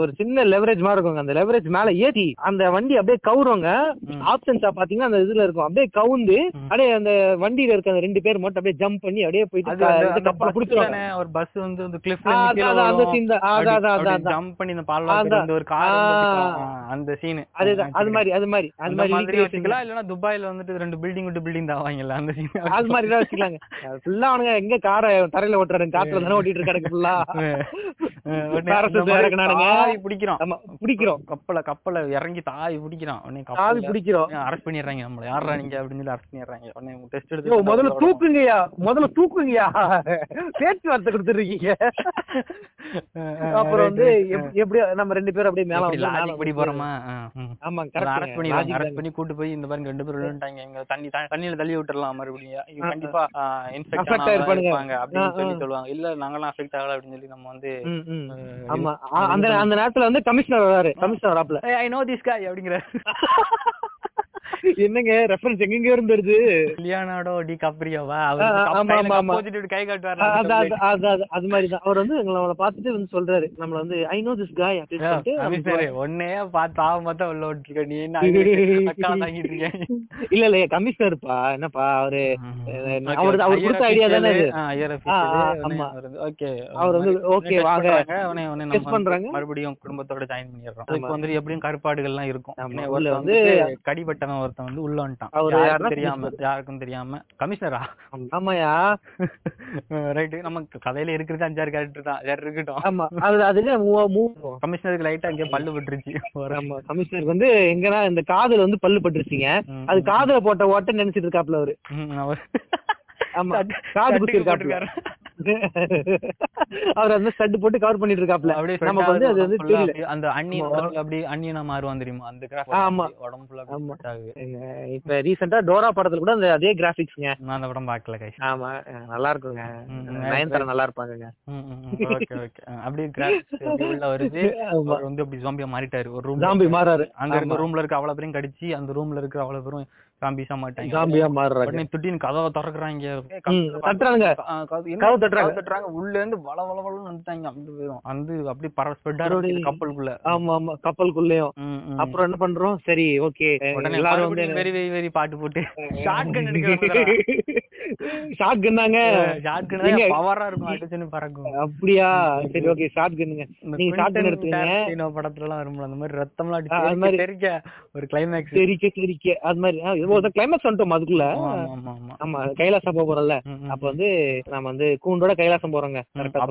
[SPEAKER 1] ஒரு சின்ன லெவரேஜ் மாதிரி இருக்குங்க. அந்த லெவரேஜ் மேல ஏத்தி அந்த வண்டி அப்படியே கவுறவங்க
[SPEAKER 2] ம்.
[SPEAKER 1] ஆப்ஷன்ஸா பாத்தீங்கன்னா அந்த இதுல இருக்கும். அப்படியே கவுந்து. அப்படியே அந்த வண்டியில இருக்க அந்த ரெண்டு பேர் மட்டும் அப்படியே ஜம்ப் பண்ணி அப்படியே போயிட்டு
[SPEAKER 2] அது அந்த- அந்த
[SPEAKER 1] கப்பலை புடிச்சிருவாங்க.
[SPEAKER 2] தானே, ஒரு பஸ் வந்து அந்த cliff
[SPEAKER 1] ஆ,
[SPEAKER 2] ல
[SPEAKER 1] அதான்,
[SPEAKER 2] கீழ
[SPEAKER 1] அதான், அந்த scene தான்.
[SPEAKER 2] அப்படி
[SPEAKER 1] அதான், அதான்.
[SPEAKER 2] jump பண்ணி இந்த பால்வாய்க்கு
[SPEAKER 1] அதான்.
[SPEAKER 2] வந்து ஒரு car
[SPEAKER 1] ஆ.
[SPEAKER 2] வந்து அப்படி கா- ஆ, அந்த சீன்
[SPEAKER 1] அதுதான். அது மாதிரி அது மாதிரி. அது
[SPEAKER 2] அந்த
[SPEAKER 1] மாதிரி.
[SPEAKER 2] வச்சுக்கலாம். இல்லனா துபாய்ல வந்துட்டு ரெண்டு பில்டிங் விட்டு பில்டிங் தாவாங்கல்ல அந்த சீன்
[SPEAKER 1] அது மாதிரி தான் வச்சுக்கலாங்க. ஃபுல்லா அவனுங்க எங்க காரை தரையில ஓட்டுறாரு காட்டுல தானே ஓட்டிட்டு இருக்காரு ஃபுல்லா ஆமா பிடிக்கிறோம்.
[SPEAKER 2] கப்பல கப்பல இறங்கி தாய் பிடிக்கிறான். கப்பல்ல
[SPEAKER 1] பிடிக்கிறோம்.
[SPEAKER 2] அரெஸ்ட் பண்ணிடுறாங்க. நம்மள யாரா நீங்க அப்படின்னு சொல்லி அரெஸ்ட் பண்ணிடுறாங்க. உடனே டெஸ்ட் எடுத்து
[SPEAKER 1] முதல்ல தூக்குங்கய்யா. முதல்ல தூக்குங்கய்யா. பேச்சுவார்த்தை கொடுத்துருக்கீங்க அப்புறம் வந்து எப்- எப்படி நம்ம ரெண்டு பேரும் அப்படியே மேல வந்து
[SPEAKER 2] படி போறோமா.
[SPEAKER 1] ஆமா
[SPEAKER 2] அரெஸ்ட்
[SPEAKER 1] கரெக்ட்
[SPEAKER 2] பண்ணிடுவாங்க அரெஸ்ட் பண்ணி கூட்டு போய் இந்த பாருங்க ரெண்டு பேரும் விழுந்துட்டாங்க. இங்க தண்ணி தண்ணியில தள்ளி விட்டுறலாம் மறுபடியும். கண்டிப்பா இன்ஃபெக்ட். இருப்பாங்க அப்படின்னு சொல்லி. சொல்லுவாங்க. இல்ல நாங்களாம் அஃபெக்ட் ஆகல அப்படின்னு சொல்லி நம்ம வந்து
[SPEAKER 1] ஆமா. அந்த அந்த நேரத்துல வந்து கமிஷனர் வராரு கமிஷனர் வராப்ல
[SPEAKER 2] ஐ நோ திஸ் காய் அப்படிங்கிற.
[SPEAKER 1] என்னங்க ரெஃபரன்ஸ் எங்கெங்க இருந்து வருது
[SPEAKER 2] லியானாடோ டி கப்ரியோவா? அவர். கை காட்டுவார்
[SPEAKER 1] அது மாதிரி தான் அவர் வந்து எங்களை பார்த்துட்டு வந்து சொல்றாரு. நம்மள வந்து ஐ நோ திஸ் காய் அப்படின்னு சொல்லிட்டு
[SPEAKER 2] ஒன்னே பார்த்து ஆக பார்த்தா உள்ள விட்டுருக்க நீ என்ன தாங்கிட்டு இருக்கேன்
[SPEAKER 1] இல்ல இல்ல கமிஷனர்ப்பா என்னப்பா அவரு அவரு அவர் கொடுத்த ஐடியா தானே ஆமா.
[SPEAKER 2] ஓகே
[SPEAKER 1] அவர் வந்து ஓகே வாங்க. Test பண்றாங்க.
[SPEAKER 2] மறுபடியும் குடும்பத்தோட ஜாயின் பண்ணிடுறோம். இப்போ வந்து எப்படியும் இருக்கும். உடனே
[SPEAKER 1] உள்ள
[SPEAKER 2] ஒருத்தன்
[SPEAKER 1] வந்து
[SPEAKER 2] வந்து கடிபட்டவன் ஒருத்தன் வந்து உள்ள வந்துட்டான்.
[SPEAKER 1] அவரு
[SPEAKER 2] யாருக்கும் தெரியாம யாருக்கும் தெரியாம கமிஷனரா?
[SPEAKER 1] ஆமாயா
[SPEAKER 2] ரைட்டு நமக்கு கதையில இருக்கிறது அஞ்சாறு கேரக்டர் தான். சரி இருக்கட்டும்.
[SPEAKER 1] ஆமா. அது அதுல
[SPEAKER 2] கமிஷனருக்கு லைட்டா அங்கே பல்லு
[SPEAKER 1] ஆமா. கமிஷனருக்கு வந்து எங்கன்னா இந்த காதுல வந்து பல்லு பட்டுருச்சுங்க. அது காதுல போட்ட ஓட்ட நினைச்சிட்டு இருக்காப்ல அவரு. ஆமா. காது குத்தி இருக்காப்ல. அவர் வந்து ஸ்டட் போட்டு கவர் பண்ணிட்டு இருக்காப்ல.
[SPEAKER 2] அப்படியே
[SPEAKER 1] நமக்கு வந்து அது வந்து தெரியல.
[SPEAKER 2] அந்த அண்ணியன். உடம்புல அப்படியே அண்ணியனா மாறுவான் தெரியுமா? அந்த கிராஃப்
[SPEAKER 1] ஆமா.
[SPEAKER 2] உடம்பு ஃபுல்லா
[SPEAKER 1] ஆமா. இப்ப ரீசெண்டா டோரா படத்துல கூட அந்த அதே கிராபிக்ஸ்ங்க
[SPEAKER 2] நான் அந்த படம் பார்க்கல கை
[SPEAKER 1] ஆமா. நல்லா இருக்குங்க. நயன்தாரா நல்லா இருப்பாங்கங்க.
[SPEAKER 2] Okay okay. அப்படியே கிராஃபிக்ஸ் உள்ள வருது. அவர் வந்து அப்படி ஜாம்பியா மாறிட்டாரு. ஒரு ரூம்
[SPEAKER 1] ஜாம்பி மாறாரு.
[SPEAKER 2] அங்க இருக்க ரூம்ல இருக்க அவ்வளவு பேரும் கடிச்சு அந்த ரூம்ல இருக்கிற அவ்வளவு பேரும் ஜாம்பிஸா மாட்டாங்க.
[SPEAKER 1] ஜாம்பியா மாறுறாங்க.
[SPEAKER 2] திடீர்னு கதவை திறக்குறாங்க. கதவு
[SPEAKER 1] தட்டுறாங்க.
[SPEAKER 2] கதவு தட்டுறாங்க உள்ள இருந்து வள வள வளன்னு வந்துட்டாங்க. அப்படி போயிரும் வந்து அப்படியே பர ஸ்ப்ரெட் கப்பலுக்குள்ள
[SPEAKER 1] ஆமா ஆமா. கப்பலுக்குள்ளயும். அப்புறம் என்ன பண்றோம்? சரி ஓகே.
[SPEAKER 2] உடனே
[SPEAKER 1] எல்லாரும் வந்து
[SPEAKER 2] வெரி வெரி வெரி பாட்டு போட்டு ஷார்ட் கன் எடுக்கிற
[SPEAKER 1] ஷார்ட் கன்னாங்க
[SPEAKER 2] ஷார்ட் கன் பவரா இருக்கும் அடிச்சுன்னு பறக்கும்.
[SPEAKER 1] அப்படியா? சரி ஓகே ஷார்ட் கன்னுங்க நீங்க ஷார்ட் கன்
[SPEAKER 2] குவிண்டன்
[SPEAKER 1] எடுத்துக்கங்க.
[SPEAKER 2] டாரன்டினோ படத்துல எல்லாம் வரும்ல அந்த மாதிரி ரத்தம்லாம்
[SPEAKER 1] ஆ, அது
[SPEAKER 2] அடிச்சு
[SPEAKER 1] மாதிரி.
[SPEAKER 2] தெரிக்க ஒரு கிளைமேக்ஸ்
[SPEAKER 1] தெரிக்க தெரிக்க அது மாதிரி. ஒரு கிளைமேக்ஸ் வந்துட்டோம் அதுக்குள்ள.
[SPEAKER 2] ஆமா
[SPEAKER 1] கைலாசம் போக போறோம்ல. அப்ப வந்து நம்ம வந்து கூண்டோட கைலாசம் போறோங்க. கரெக்டா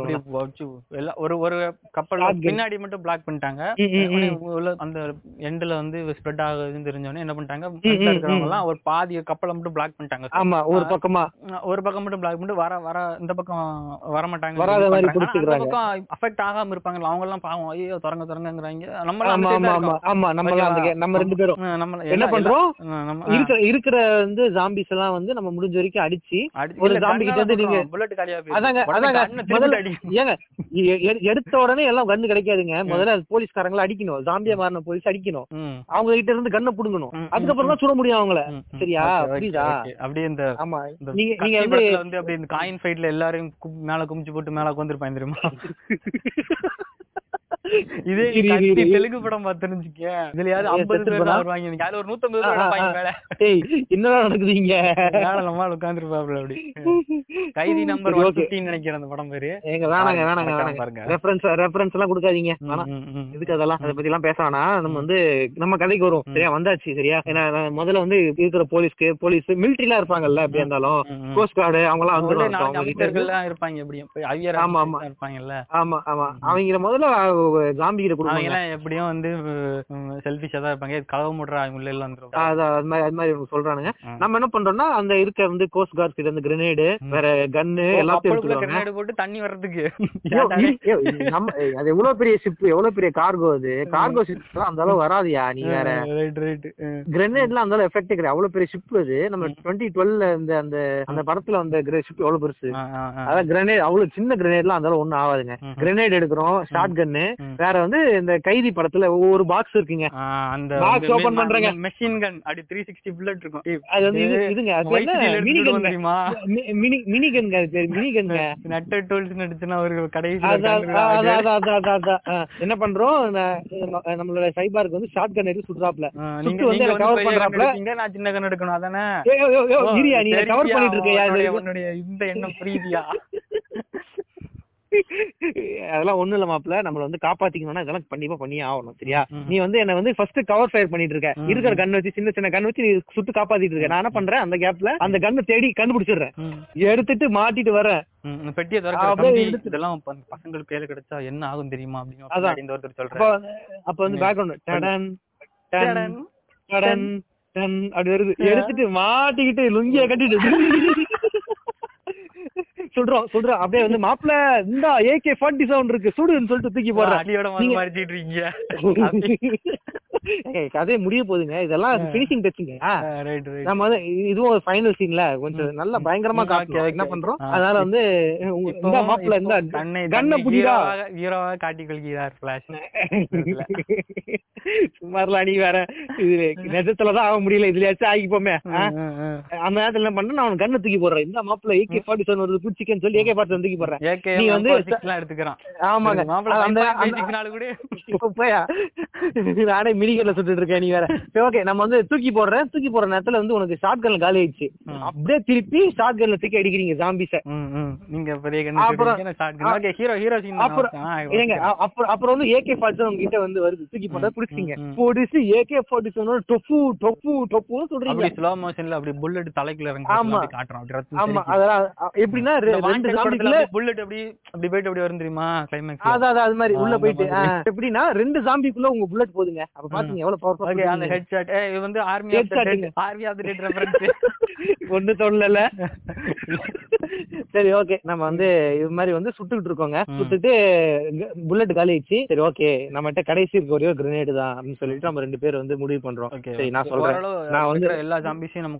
[SPEAKER 2] ஒரு ஒரு கப்பல். பின்னாடி மட்டும் பிளாக் பண்ணிட்டாங்க. அந்த எண்ட்ல வந்து ஸ்ப்ரெட் ஆகுதுன்னு தெரிஞ்சவொடனே என்ன பண்ணிட்டாங்க? எல்லாம் ஒரு பாதி கப்பலை மட்டும் பிளாக் பண்ணிட்டாங்க.
[SPEAKER 1] ஆமா ஒரு பக்கமா.
[SPEAKER 2] ஒரு பக்கம் மட்டும் பிளாக் பண்ணிட்டு வர வர இந்த பக்கம் வர மாட்டாங்க. பக்கம் அஃபெக்ட் ஆகாம இருப்பாங்கல்ல அவங்க எல்லாம் பாவம் ஐயோ திறங்க திறங்கங்கறாங்க. நம்ம
[SPEAKER 1] ஆமா ஆமா நம்ம நம்ம ரெண்டு பேரும்.
[SPEAKER 2] நம்ம
[SPEAKER 1] என்ன பண்றோம்? இருக்கிற இருக்கிற வந்து ஜாம்பிஸ் எல்லாம் வந்து நம்ம முடிஞ்ச வரைக்கும் அடிச்சு ஒரு zombie கிட்ட இருந்து நீங்க-
[SPEAKER 2] புல்லட் காலியா
[SPEAKER 1] அதாங்க அதாங்க. முதல்ல ஏங்க எடுத்த உடனே எல்லாம் கண்ணு கிடைக்காதுங்க. முதல்ல போலீஸ்காரங்களை அடிக்கணும். ஜாம்பியா மாறின போலீஸ் அடிக்கணும். அவங்க கிட்ட இருந்து கண்ணை புடுங்கணும். அதுக்கப்புறம் தான் சுட முடியும் அவங்கள. சரியா? புரியுதா?
[SPEAKER 2] அப்படியே இந்த
[SPEAKER 1] ஆமா. நீங்க நீங்க வந்து
[SPEAKER 2] இந்த காயின் ஃபைட்ல எல்லாரையும் மேல குமிச்சு போட்டு மேல உட்காந்துருப்பாங்க தெரியுமா? இதே. தெலுங்கு படம் பார்த்துருந்துச்சுக்க இதுலயாவது
[SPEAKER 1] ஏ,
[SPEAKER 2] ஐம்பது பேர்? வருவாங்க. அதுல ஒரு நூத்தம்பது பேர்
[SPEAKER 1] என்னடா நடக்குது இங்க
[SPEAKER 2] மேல நம்ம உட்காந்துருப்பாப்ல அப்படி. Kaithi number one. நினைக்கிறேன் அந்த படம் பேரு.
[SPEAKER 1] ஏங்க வேணாங்க வேணாங்க வேணாங்க.
[SPEAKER 2] பாருங்க.
[SPEAKER 1] ரெஃபரன்ஸ் ரெஃபரன்ஸ் எல்லாம் கொடுக்காதீங்க. வேணாம். எதுக்கு அதெல்லாம்? அதை பத்தி எல்லாம் பேச வேணாம் நம்ம வந்து நம்ம கதைக்கு வரும். சரியா? வந்தாச்சு. சரியா? ஏன்னா முதல்ல வந்து இருக்கிற போலீஸ்க்கு போலீஸ் மிலிட்டரிலாம் இருப்பாங்கல்ல எப்படியா இருந்தாலும். கோஸ்ட் கார்டு அவங்க எல்லாம்.
[SPEAKER 2] அமைச்சர்கள்லாம் இருப்பாங்க எப்படியும்.
[SPEAKER 1] ஆமா, ஆமா.
[SPEAKER 2] இருப்பாங்கல்ல.
[SPEAKER 1] ஆமா ஆமா. அவங்க முதல்ல ஜாம்பி கிட்ட கொடுப்பாங்க
[SPEAKER 2] எல்லாம் எப்படியும் வந்து செல்ஃபிஷா தான் இருப்பாங்க. கதவு முடுறா உள்ள எல்லாம்
[SPEAKER 1] அது மாதிரி அது மாதிரி இவங்க சொல்றானுங்க. நம்ம என்ன பண்றோம்னா அந்த இருக்க வந்து கோஸ்ட் கார்ட்ஸ் கிட்ட இருந்து கிரனேடு. வேற கன்னு எல்லாத்தையும் எடுத்துருவாங்க
[SPEAKER 2] போட்டு தண்ணி வர்றதுக்கு.
[SPEAKER 1] நம்ம அது எவ்வளவு பெரிய ஷிப் எவ்வளவு பெரிய கார்கோ அது? கார்கோ ஷிப் அந்த அளவு வராதுயா நீ வேற? கிரனேட்லாம் அந்த அளவு எஃபெக்ட் கிடையாது. அவ்வளவு பெரிய ஷிப் அது. நம்ம டுவெண்ட்டி டுவெல்ல இந்த அந்த அந்த படத்துல வந்த ஷிப் எவ்வளவு பெருசு? அதான் கிரனேட் அவ்வளவு சின்ன கிரனேட்லாம் அந்த அளவு ஒண்ணும் ஆகாதுங்க. கிரனேட் எடுக்கிறோம் ஷார்ட் கன்னு. வேற வந்து இந்த கைதி படத்துல ஒவ்வொரு பாக்ஸ் இருக்குங்க.
[SPEAKER 2] அந்த
[SPEAKER 1] Box open பண்றேங்க.
[SPEAKER 2] Machine gun three sixty bullet இருக்கும்.
[SPEAKER 1] அது வந்து இது இதுங்க மினி கன்
[SPEAKER 2] தெரியுமா?
[SPEAKER 1] மினி மினி கன் பேரு மினி கன்ங்க
[SPEAKER 2] நட்ட டூல்ஸ் நடிச்சுனா ஒரு கடைசி
[SPEAKER 1] என்ன பண்றோம்? நம்மளோட சைபாருக்கு வந்து ஷார்ட் கன் எடுத்து சுடுறாப்ல
[SPEAKER 2] நீங்க
[SPEAKER 1] சுட்டு வந்து
[SPEAKER 2] gun
[SPEAKER 1] பண்றாப்ல.
[SPEAKER 2] நான் சின்ன கன் எடுக்கணும் அதானே?
[SPEAKER 1] நீ கவர் பண்ணிட்டு இருக்கியா?
[SPEAKER 2] இந்த எண்ணம் புரியுதியா
[SPEAKER 1] அதெல்லாம் ஒண்ணும் இல்ல மாப்ள நம்மள வந்து காப்பாத்திக்கணும்னா இதெல்லாம் கண்டிப்பா பண்ணியே ஆகணும் சரியா. நீ வந்து என்ன வந்து ஃபர்ஸ்ட் கவர் ஃபயர் பண்ணிட்டு இருக்க. இருக்கிற கன் வச்சு சின்ன சின்ன கன் வச்சு நீ சுட்டு காப்பாத்திட்டு இருக்க. நான் என்ன பண்றேன்? அந்த கேப்ல அந்த கன்னை தேடி கண்டுபிடிச்சிடுறேன். எடுத்துட்டு மாட்டிட்டு வரேன்.
[SPEAKER 2] பெட்டியை இதெல்லாம் பசங்களுக்கு கையில கிடைச்சா என்ன ஆகும் தெரியுமா? அப்படின்னு
[SPEAKER 1] அதான்.
[SPEAKER 2] ஒருத்தர் சொல்றாரு.
[SPEAKER 1] அப்ப வந்து பேக்ரவுண்ட் டடன் டன்
[SPEAKER 2] டடன்.
[SPEAKER 1] டடன் டன் அப்படி வருது. எடுத்துட்டு மாட்டிக்கிட்டு லுங்கிய கட்டிட்டு சொல்றோம் சொல்றோம். அப்படியே வந்து மாப்பிள இந்த ஏகே ஃபார்ட்டி செவன் இருக்கு சுடுன்னு சொல்லிட்டு தூக்கி போடுறேன்.
[SPEAKER 2] அடியோட மறைச்சிட்டு இருக்கீங்க.
[SPEAKER 1] கதையை முடிய போகுதுங்க இதெல்லாம் பினிஷிங் டச்சுங்க நம்ம வந்து இதுவும் ஒரு ஃபைனல் சீன்ல கொஞ்சம் நல்லா பயங்கரமா
[SPEAKER 2] ம்,
[SPEAKER 1] காட்டணும்
[SPEAKER 2] okay,
[SPEAKER 1] என்ன. பண்றோம்? அதனால வந்து உங்க- இந்த மாப்பிள இந்த கண்ணை புடிடா
[SPEAKER 2] ஹீரோவாக காட்டிக் கொள்கிறார் ஃபிளாஷ்
[SPEAKER 1] சுமார்லாம் நீ வேற இது நிஜத்துலதான் ஆக முடியல. இதுலயாச்சும் ஆகிப்போமே? அந்த நேரத்துல என்ன பண்ண நான் கண்ணை தூக்கி போடுறேன். இந்த மாப்பிள ஏகே ஃபார்ட்டி செவன் வருது குச்சிக்கன்னு சொல்லி ஏகே ஃபார்ட்டி தூக்கி போடுறேன். நீ வந்து
[SPEAKER 2] எடுத்துக்கிறான்.
[SPEAKER 1] ஆமாங்க. அந்த
[SPEAKER 2] கூட.
[SPEAKER 1] போயா? நானே மினிகன்ல சுட்டுட்டு இருக்கேன் நீ வேற சரி ஓகே நம்ம வந்து தூக்கி போடுறேன் தூக்கி போடுற நேரத்துல வந்து உனக்கு ஷார்ட் கன்ல காலி ஆயிடுச்சு. அப்படியே திருப்பி ஷார்ட் கன்ல தூக்கி அடிக்கிறீங்க ஜாம்பிஸ.
[SPEAKER 2] நீங்க பெரிய
[SPEAKER 1] அப்புறம்-
[SPEAKER 2] hero scene
[SPEAKER 1] அப்புறம்
[SPEAKER 2] தான்.
[SPEAKER 1] ஏங்க அ- அப்புறம் அப்புறம் வந்து ஏகே ஃபார்ட்டி செவன் கிட்ட வந்து வருது தூக்கி போட்டா பிடிச்சிங்க. பிடிச்சி ஏகே ஃபார்ட்டி செவன் டொஃபு டொஃபு டொஃபுன்னு சொல்றீங்க
[SPEAKER 2] slow motionல அப்படி bullet தலைக்குள்ள இறங்கி
[SPEAKER 1] ஆமா.
[SPEAKER 2] ரத்தம்
[SPEAKER 1] ஆமா. அதெல்லாம் எப்படின்னா ரெண்டு
[SPEAKER 2] படத்துல
[SPEAKER 1] ஜாம்பிக்குள்ள
[SPEAKER 2] அப்படி அப்படி போயிட்டு அப்படி வரும் தெரியுமா ல.
[SPEAKER 1] அதான் அது மாதிரி உள்ள போயிட்டு எப்படின்னா ரெண்டு ஜாம்பிக்குள்ள உங்க புல்லட் போதுங்க அப்ப பாத்தீங்க எவ்வளவு
[SPEAKER 2] Okay, அந்த
[SPEAKER 1] பவர்ஃபுல்
[SPEAKER 2] headshot. ஏய், இது வந்து the
[SPEAKER 1] Headshot
[SPEAKER 2] dead.
[SPEAKER 1] ங்க.
[SPEAKER 2] army of the dead reference.
[SPEAKER 1] ஒண்ணு சொல்லல சரி ஓகே நம்ம வந்து இது மாதிரி வந்து சுட்டுக்கிட்டு இருக்கோங்க. சுட்டுட்டு புல்லட் காலி ஆயிடுச்சு சரி ஓகே நம்மகிட்ட கடைசி இருக்க ஒரே ஒரு கிரனேடு தான் அப்படின்னு சொல்லிட்டு நம்ம ரெண்டு பேர் வந்து முடிவு பண்றோம் சரி நான். சொல்றேன் நான் வந்து
[SPEAKER 2] எல்லா zombies-ஐயும் நம்ம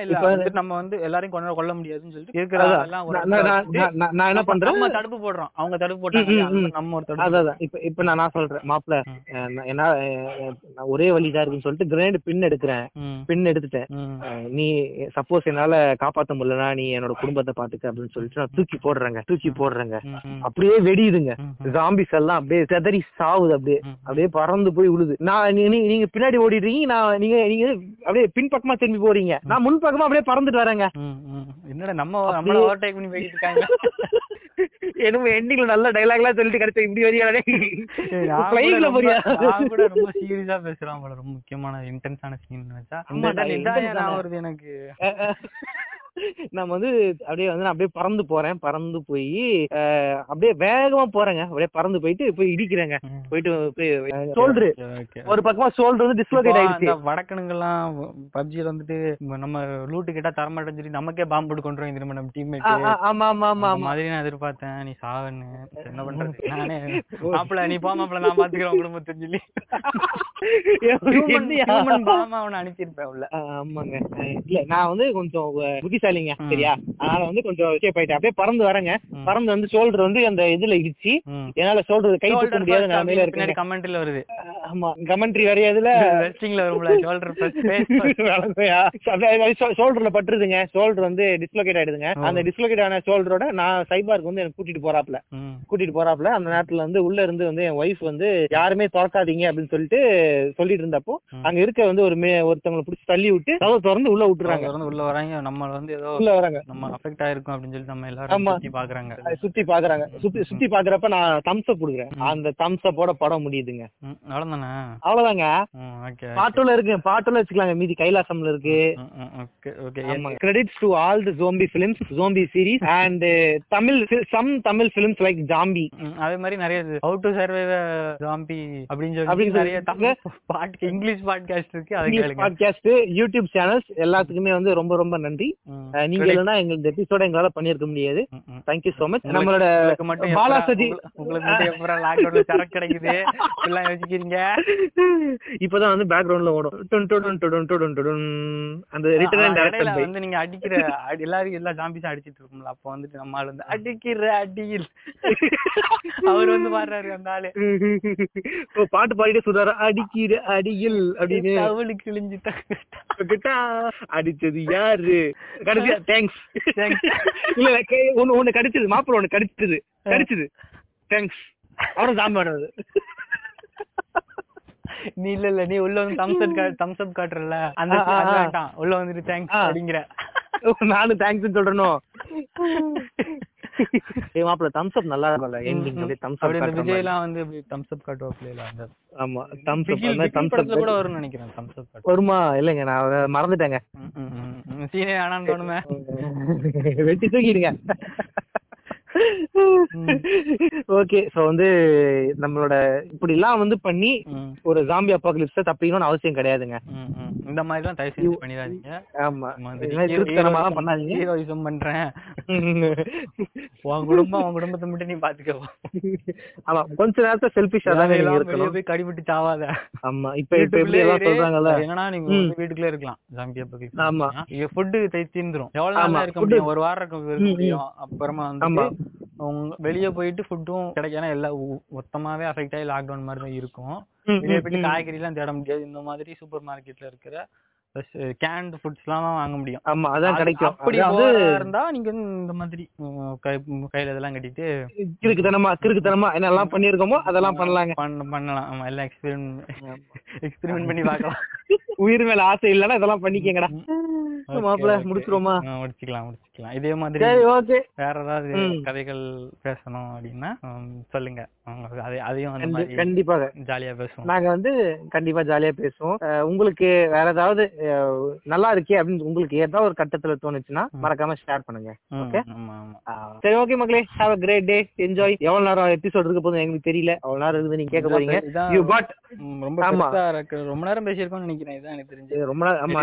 [SPEAKER 2] இல்ல,
[SPEAKER 1] இப்ப
[SPEAKER 2] வந்துட்டு நம்ம வந்து எல்லாரையும் கொல்ல கொல்ல முடியாதுன்னு சொல்லிட்டு இருக்கிற
[SPEAKER 1] அதான்,
[SPEAKER 2] எல்லாம் ஒரு
[SPEAKER 1] நான்- என்ன
[SPEAKER 2] நம்ம-
[SPEAKER 1] பண்றேன்
[SPEAKER 2] நம்ம தடுப்பு போடுறோம் அவங்க தடுப்பு போட்டாங்க. நம்ம ஒரு தடுப்பு
[SPEAKER 1] அதான். இப்ப இப்ப நான் நான் சொல்றேன் மாப்பிள
[SPEAKER 2] ம்.
[SPEAKER 1] என்ன ஒரே வழிதான் இருக்குன்னு சொல்லிட்டு கிரேனேட் பின் எடுக்கிறேன். பின் எடுத்துட்டேன். நீ சப்போஸ் என்னால காப்பாத்த முடியலனா நீ என்னோட குடும்பத்தை பாத்துக்க அப்படின்னு சொல்லிட்டு நான் தூக்கி போடுறேங்க. தூக்கி போடுறேங்க. அப்படியே வெடியுதுங்க. ஜாம்பிஸ் எல்லாம் அப்படியே செதறி சாவுது அப்படியே. அப்படியே பறந்து போய் விழுது. நான் நீங்க பின்னாடி ஓடிடுறீங்க நான் நீங்க நீங்க அப்படியே பின் பக்கமா திரும்பி போறீங்க. நான் முன் பக்கமா அப்படியே பறந்துட்டு வரேங்க.
[SPEAKER 2] என்னடா நம்ம நம்மள ஓவர்டேக் பண்ணி போயிட்டு இருக்காங்க?
[SPEAKER 1] என்னமோ எண்டிங்ல நல்ல டைலாக்லாம் சொல்லிட்டு கிடைச்ச இப்படி வரியாடே
[SPEAKER 2] ரொம்ப-
[SPEAKER 1] போறியா?
[SPEAKER 2] நான் கூட ரொம்ப சீரியஸா பேசுறான் போல ரொம்ப முக்கியமான இன்டென்ஸான சீன் வச்சா. இந்த. வருது எனக்கு.
[SPEAKER 1] நம்ம வந்து அப்படியே வந்து நான் அப்படியே பறந்து போறேன். பறந்து போய் அப்படியே வேகமா போறேங்க. அப்படியே பறந்து போயிட்டு போய் இடிக்கிறேங்க. போயிட்டு
[SPEAKER 2] okay.
[SPEAKER 1] ஒரு பக்கமா ஷோல்டர் வந்து டிஸ்லோகேட் ஆயிடுச்சு.
[SPEAKER 2] அந்த வடக்கனுங்கெல்லாம் பப்ஜில வந்துட்டு நம்ம லூட்டு கேட்டா தரமாட்டேன்னு சொல்லி நமக்கே பாம்பு கொண்டு வந்து நம்ம டீம்மேட்
[SPEAKER 1] ஆமா ஆமா ஆமா
[SPEAKER 2] மாதிரி நான் எதிர்பார்த்தேன். நீ சாவன்னு. என்ன பண்றது? நானே மாப்பிள நீ போ மாப்பிள நான் பாத்துக்கிறேன் குடும்பத்தை சொல்லி. அவனை அனுப்பியிருப்பேன் உள்ள.
[SPEAKER 1] ஆமாங்க. இல்ல நான் வந்து கொஞ்சம் புத்திசாலிங்க. சரியா? அதனால வந்து கொஞ்சம் escape ஆயிட்டேன். அப்படியே பறந்து வரேங்க. பறந்து வந்து ஷோல்டர் வந்து அந்த இதுல இடிச்சு. என்னால ஷோல்டர் கை தூக்க முடியாத நிலைமையில
[SPEAKER 2] பின்னாடி கமெண்ட்ல வருது.
[SPEAKER 1] ஆமா. கமெண்ட்ரி வரையாதுல
[SPEAKER 2] ரெஸ்டிங்ல வரும்ல ஷோல்டர்
[SPEAKER 1] ஷோல்டர்ல பட்டுருதுங்க. ஷோல்டர் வந்து டிஸ்லோகேட் ஆயிடுதுங்க. அந்த டிஸ்லோகேட் ஆன ஷோல்டரோட நான் சைபாருக்கு வந்து எனக்கு கூட்டிட்டு போறாப்ல கூட்டிட்டு போறாப்ல அந்த நேரத்துல வந்து உள்ள இருந்து வந்து என் ஒய்ஃப் வந்து யாருமே திறக்காதீங்க அப்படின்னு சொல்லிட்டு சொல்லிட்டு இருந்தப்போ. அங்க இருக்க வந்து ஒரு ஒருத்தவங்களை பிடிச்சி தள்ளி விட்டு கதவை திறந்து உள்ள விட்டுறாங்க.
[SPEAKER 2] உள்ள வராங்க நம்ம வந்து ஏதோ
[SPEAKER 1] உள்ள வராங்க.
[SPEAKER 2] நம்ம அஃபெக்ட் ஆயிருக்கும் அப்படின்னு சொல்லி நம்ம எல்லாரும். சுத்தி பாக்குறாங்க.
[SPEAKER 1] சுத்தி பாக்குறாங்க. சுத்தி சுத்தி பாக்குறப்ப நான் தம்ஸ் அப் கொடுக்குறேன். அந்த தம்ஸ் அப்போட படம் முடியுதுங்க.
[SPEAKER 2] அவ்வளவுதானே?
[SPEAKER 1] அவ்வளவுதாங்க. பாட்டுல இருக்கு. பாட்டுல வச்சுக்கலாங்க. மீதி கைலாசம்ல இருக்கு.
[SPEAKER 2] Okay okay
[SPEAKER 1] credits to all the zombie films zombie series and Tamil some Tamil films like zombie
[SPEAKER 2] அதே மாதிரி நிறைய ஹவு டு சர்வைவ் ஜாம்பி அப்படின்னு சொல்லி நிறைய தமிழ் பாட் இங்கிலீஷ் பாட்காஸ்ட் இருக்கு. அதை
[SPEAKER 1] பாட்காஸ்ட் யூடியூப் சேனல்ஸ் எல்லாத்துக்குமே வந்து ரொம்ப ரொம்ப நன்றி. நீங்க இல்லைன்னா எங்களுக்கு எபிசோட எங்களால பண்ணியிருக்க முடியாது. தேங்க்யூ சோ மச் நம்மளோட பாலா சஜி
[SPEAKER 2] உங்களுக்கு- சரக்கு கிடைக்குது? எல்லாம் யோசிக்கிறீங்க?
[SPEAKER 1] இப்பதான் வந்து பேக்ரவுண்ட்ல ஓடும். டுன் டுன் டுன் டுன் டுன் அந்த ரிட்டர்ன் பை
[SPEAKER 2] வந்து நீங்க அடிக்கிற அடி- எல்லாரும் எல்லா ஜாம்பிஸும் அடிச்சிட்டு இருக்கும்ல அப்ப வந்துட்டு நம்ம ஆள் வந்து அடிக்கிற அடியில். அவர் வந்து பாடுறாரு அந்த ஆளு.
[SPEAKER 1] பாட்டு பாடிட்டு சொல்றாரு அடிக்கிற அடியில் அப்படின்னு.
[SPEAKER 2] அவளு கிழிஞ்சிட்டாங்க
[SPEAKER 1] அடிச்சது யாரு? கடைசியா தேங்க்ஸ்
[SPEAKER 2] Thanks.
[SPEAKER 1] இல்ல கே- ஒண்ணு கடிச்சது மாப்பிள்ள ஒண்ணு கடிச்சது. கடிச்சது. தேங்க்ஸ் அவரும் சாமி ஆடுறது
[SPEAKER 2] நீ இல்ல இல்ல நீ உள்ள வந்து தம்ஸ் அப் தம்ஸ் அப் காட்டுறல அந்த. வேண்டாம் உள்ள வந்துட்டு தேங்க்ஸ். அப்படிங்கிற.
[SPEAKER 1] நானும் தேங்க்ஸ் சொல்றேனோ? ஏய் மாப்பிள்ள தம்ஸ் அப் நல்லா இருக்கும்ல எண்டிங் அப்படியே தம்ஸ் அப்
[SPEAKER 2] விஜய் எல்லாம் வந்து தம்ஸ் அப் காட்டுவாப்ல அந்த
[SPEAKER 1] ஆமா தம்ஸ் அப் அந்த தம்ஸ் அப்
[SPEAKER 2] கூட வரும்னு நினைக்கிறேன் தம்ஸ் அப்
[SPEAKER 1] வருமா? இல்லைங்க நான் மறந்துட்டேங்க.
[SPEAKER 2] சீனே ஆனான்னு தோணுமே.
[SPEAKER 1] வெட்டி தூக்கிடுங்க. ஓகே சோ வந்து நம்மளோட இப்படி எல்லாம் வந்து பண்ணி ஒரு ஜாம்பி அப்பாகலிப்ஸ தப்பிக்கணும்னு அவசியம் கிடையாதுங்க.
[SPEAKER 2] இந்த மாதிரி எல்லாம் தயவு செஞ்சு பண்ணிடாதீங்க.
[SPEAKER 1] ஆமா. பண்ணாதீங்க.
[SPEAKER 2] ஹீரோயிசம் பண்றேன். உன் குடும்பம் உன் குடும்பத்தை மட்டும் நீ பாத்துக்கோ.
[SPEAKER 1] ஆமா கொஞ்ச நேரத்துல செல்பிஷா
[SPEAKER 2] வெளியே
[SPEAKER 1] இருக்கணும்.
[SPEAKER 2] போய் கடிபிட்டு சாவாத.
[SPEAKER 1] ஆமா இப்ப இப்ப எப்படி எல்லாம் சொல்றாங்கல்ல.
[SPEAKER 2] என்னன்னா நீங்க வீட்டுக்குள்ளே இருக்கலாம். ஜாம்பியா பத்தி
[SPEAKER 1] ஆமா.
[SPEAKER 2] ஃபுட் தீந்துரும் எவ்வளவு நாள் இருக்க முடியும்? ஒரு வாரம் இருக்க. முடியும். அப்புறமா. வந்து உங்க வெளிய போயிட்டு ஃபுட்டும் கிடைக்காம எல்லாம் உ- மொத்தமாவே அஃபெக்ட் ஆகி லாக்டவுன் மாதிரி தான் இருக்கும். வெளிய போயிட்டு. காய்கறி எல்லாம் தேட முடியாது. இந்த மாதிரி சூப்பர் மார்க்கெட்ல இருக்கிற கேன்டு ஃபுட்ஸ் எல்லாம் வாங்க முடியும்.
[SPEAKER 1] ஆமா அதான்
[SPEAKER 2] அது-
[SPEAKER 1] கிடைக்கும்.
[SPEAKER 2] அப்படி இருந்தா நீங்க இந்த மாதிரி கையில இதெல்லாம் கட்டிட்டு
[SPEAKER 1] கிறுக்குத்தனமா கிறுக்குத்தனமா என்னெல்லாம் பண்ணிருக்கோமோ அதெல்லாம் பண்ணலாங்க.
[SPEAKER 2] பண்ண பண்ணலாம். ஆமா எல்லாம் எக்ஸ்பெரிமெண்ட் எக்ஸ்பெரிமெண்ட் பண்ணி பார்க்கலாம்.
[SPEAKER 1] உயிர் மேல ஆசை இல்லைன்னா இதெல்லாம் பண்ணிக்கங்கடா. மாப்பிள்ள. முடிச்சிருவோமா?
[SPEAKER 2] முடிச்சுக்கலாம் முடிச்சுக்கலாம் இதே மாதிரி
[SPEAKER 1] ஓகே.
[SPEAKER 2] வேற ஏதாவது. கதைகள் பேசணும் அப்படின்னா சொல்லுங்க. அதையும்
[SPEAKER 1] கண்டிப்பாக.
[SPEAKER 2] ஜாலியா பேசுவோம்.
[SPEAKER 1] நாங்க வந்து கண்டிப்பா ஜாலியா பேசுவோம். உங்களுக்கு வேற ஏதாவது நல்லா இருக்கே அப்படின்னு உங்களுக்கு ஏதாவது ஒரு கட்டத்துல தோணுச்சுன்னா. மறக்காம ஷேர் பண்ணுங்க.
[SPEAKER 2] ஆமா
[SPEAKER 1] சரி ஓகே மக்களே. Have a great day enjoy எவ்வளவு நேரம் எபிசோட் இருக்க போதும் எங்களுக்கு தெரியல. அவ்வளவு நேரம் இருக்குது நீங்க கேட்க போறீங்க. யூ காட்
[SPEAKER 2] ரொம்ப ரொம்ப நேரம் பேசியிருக்கோம்னு நினைக்கிறேன். இதான் எனக்கு தெரிஞ்சு.
[SPEAKER 1] ரொம்ப நேரம் ஆமா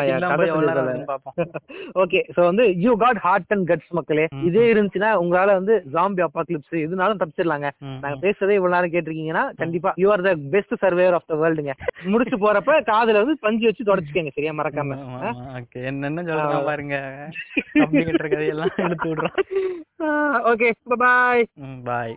[SPEAKER 1] ஓகே சோ வந்து you got heart and guts மக்களே. இதே இருந்துச்சுன்னா உங்களால வந்து ஜாம்பி அப்பாக்லிப்ஸ் எதுனாலும் தப்பிச்சிடலாங்க.
[SPEAKER 2] ம்,
[SPEAKER 1] நாங்க. பேசுறதே இவ்வளவு நேரம் கேட்டிருக்கீங்கன்னா கண்டிப்பா you are the best surveyor of the வேர்ல்டுங்க முடிச்சு போறப்ப காதுல வந்து பஞ்சு வச்சு தொடச்சுக்கங்க சரியா? மறக்காம.
[SPEAKER 2] என்னென்ன சொல்றான் பாருங்க. கதையெல்லாம் எடுத்து விடுறோம்.
[SPEAKER 1] ஓகே பாய்
[SPEAKER 2] பாய்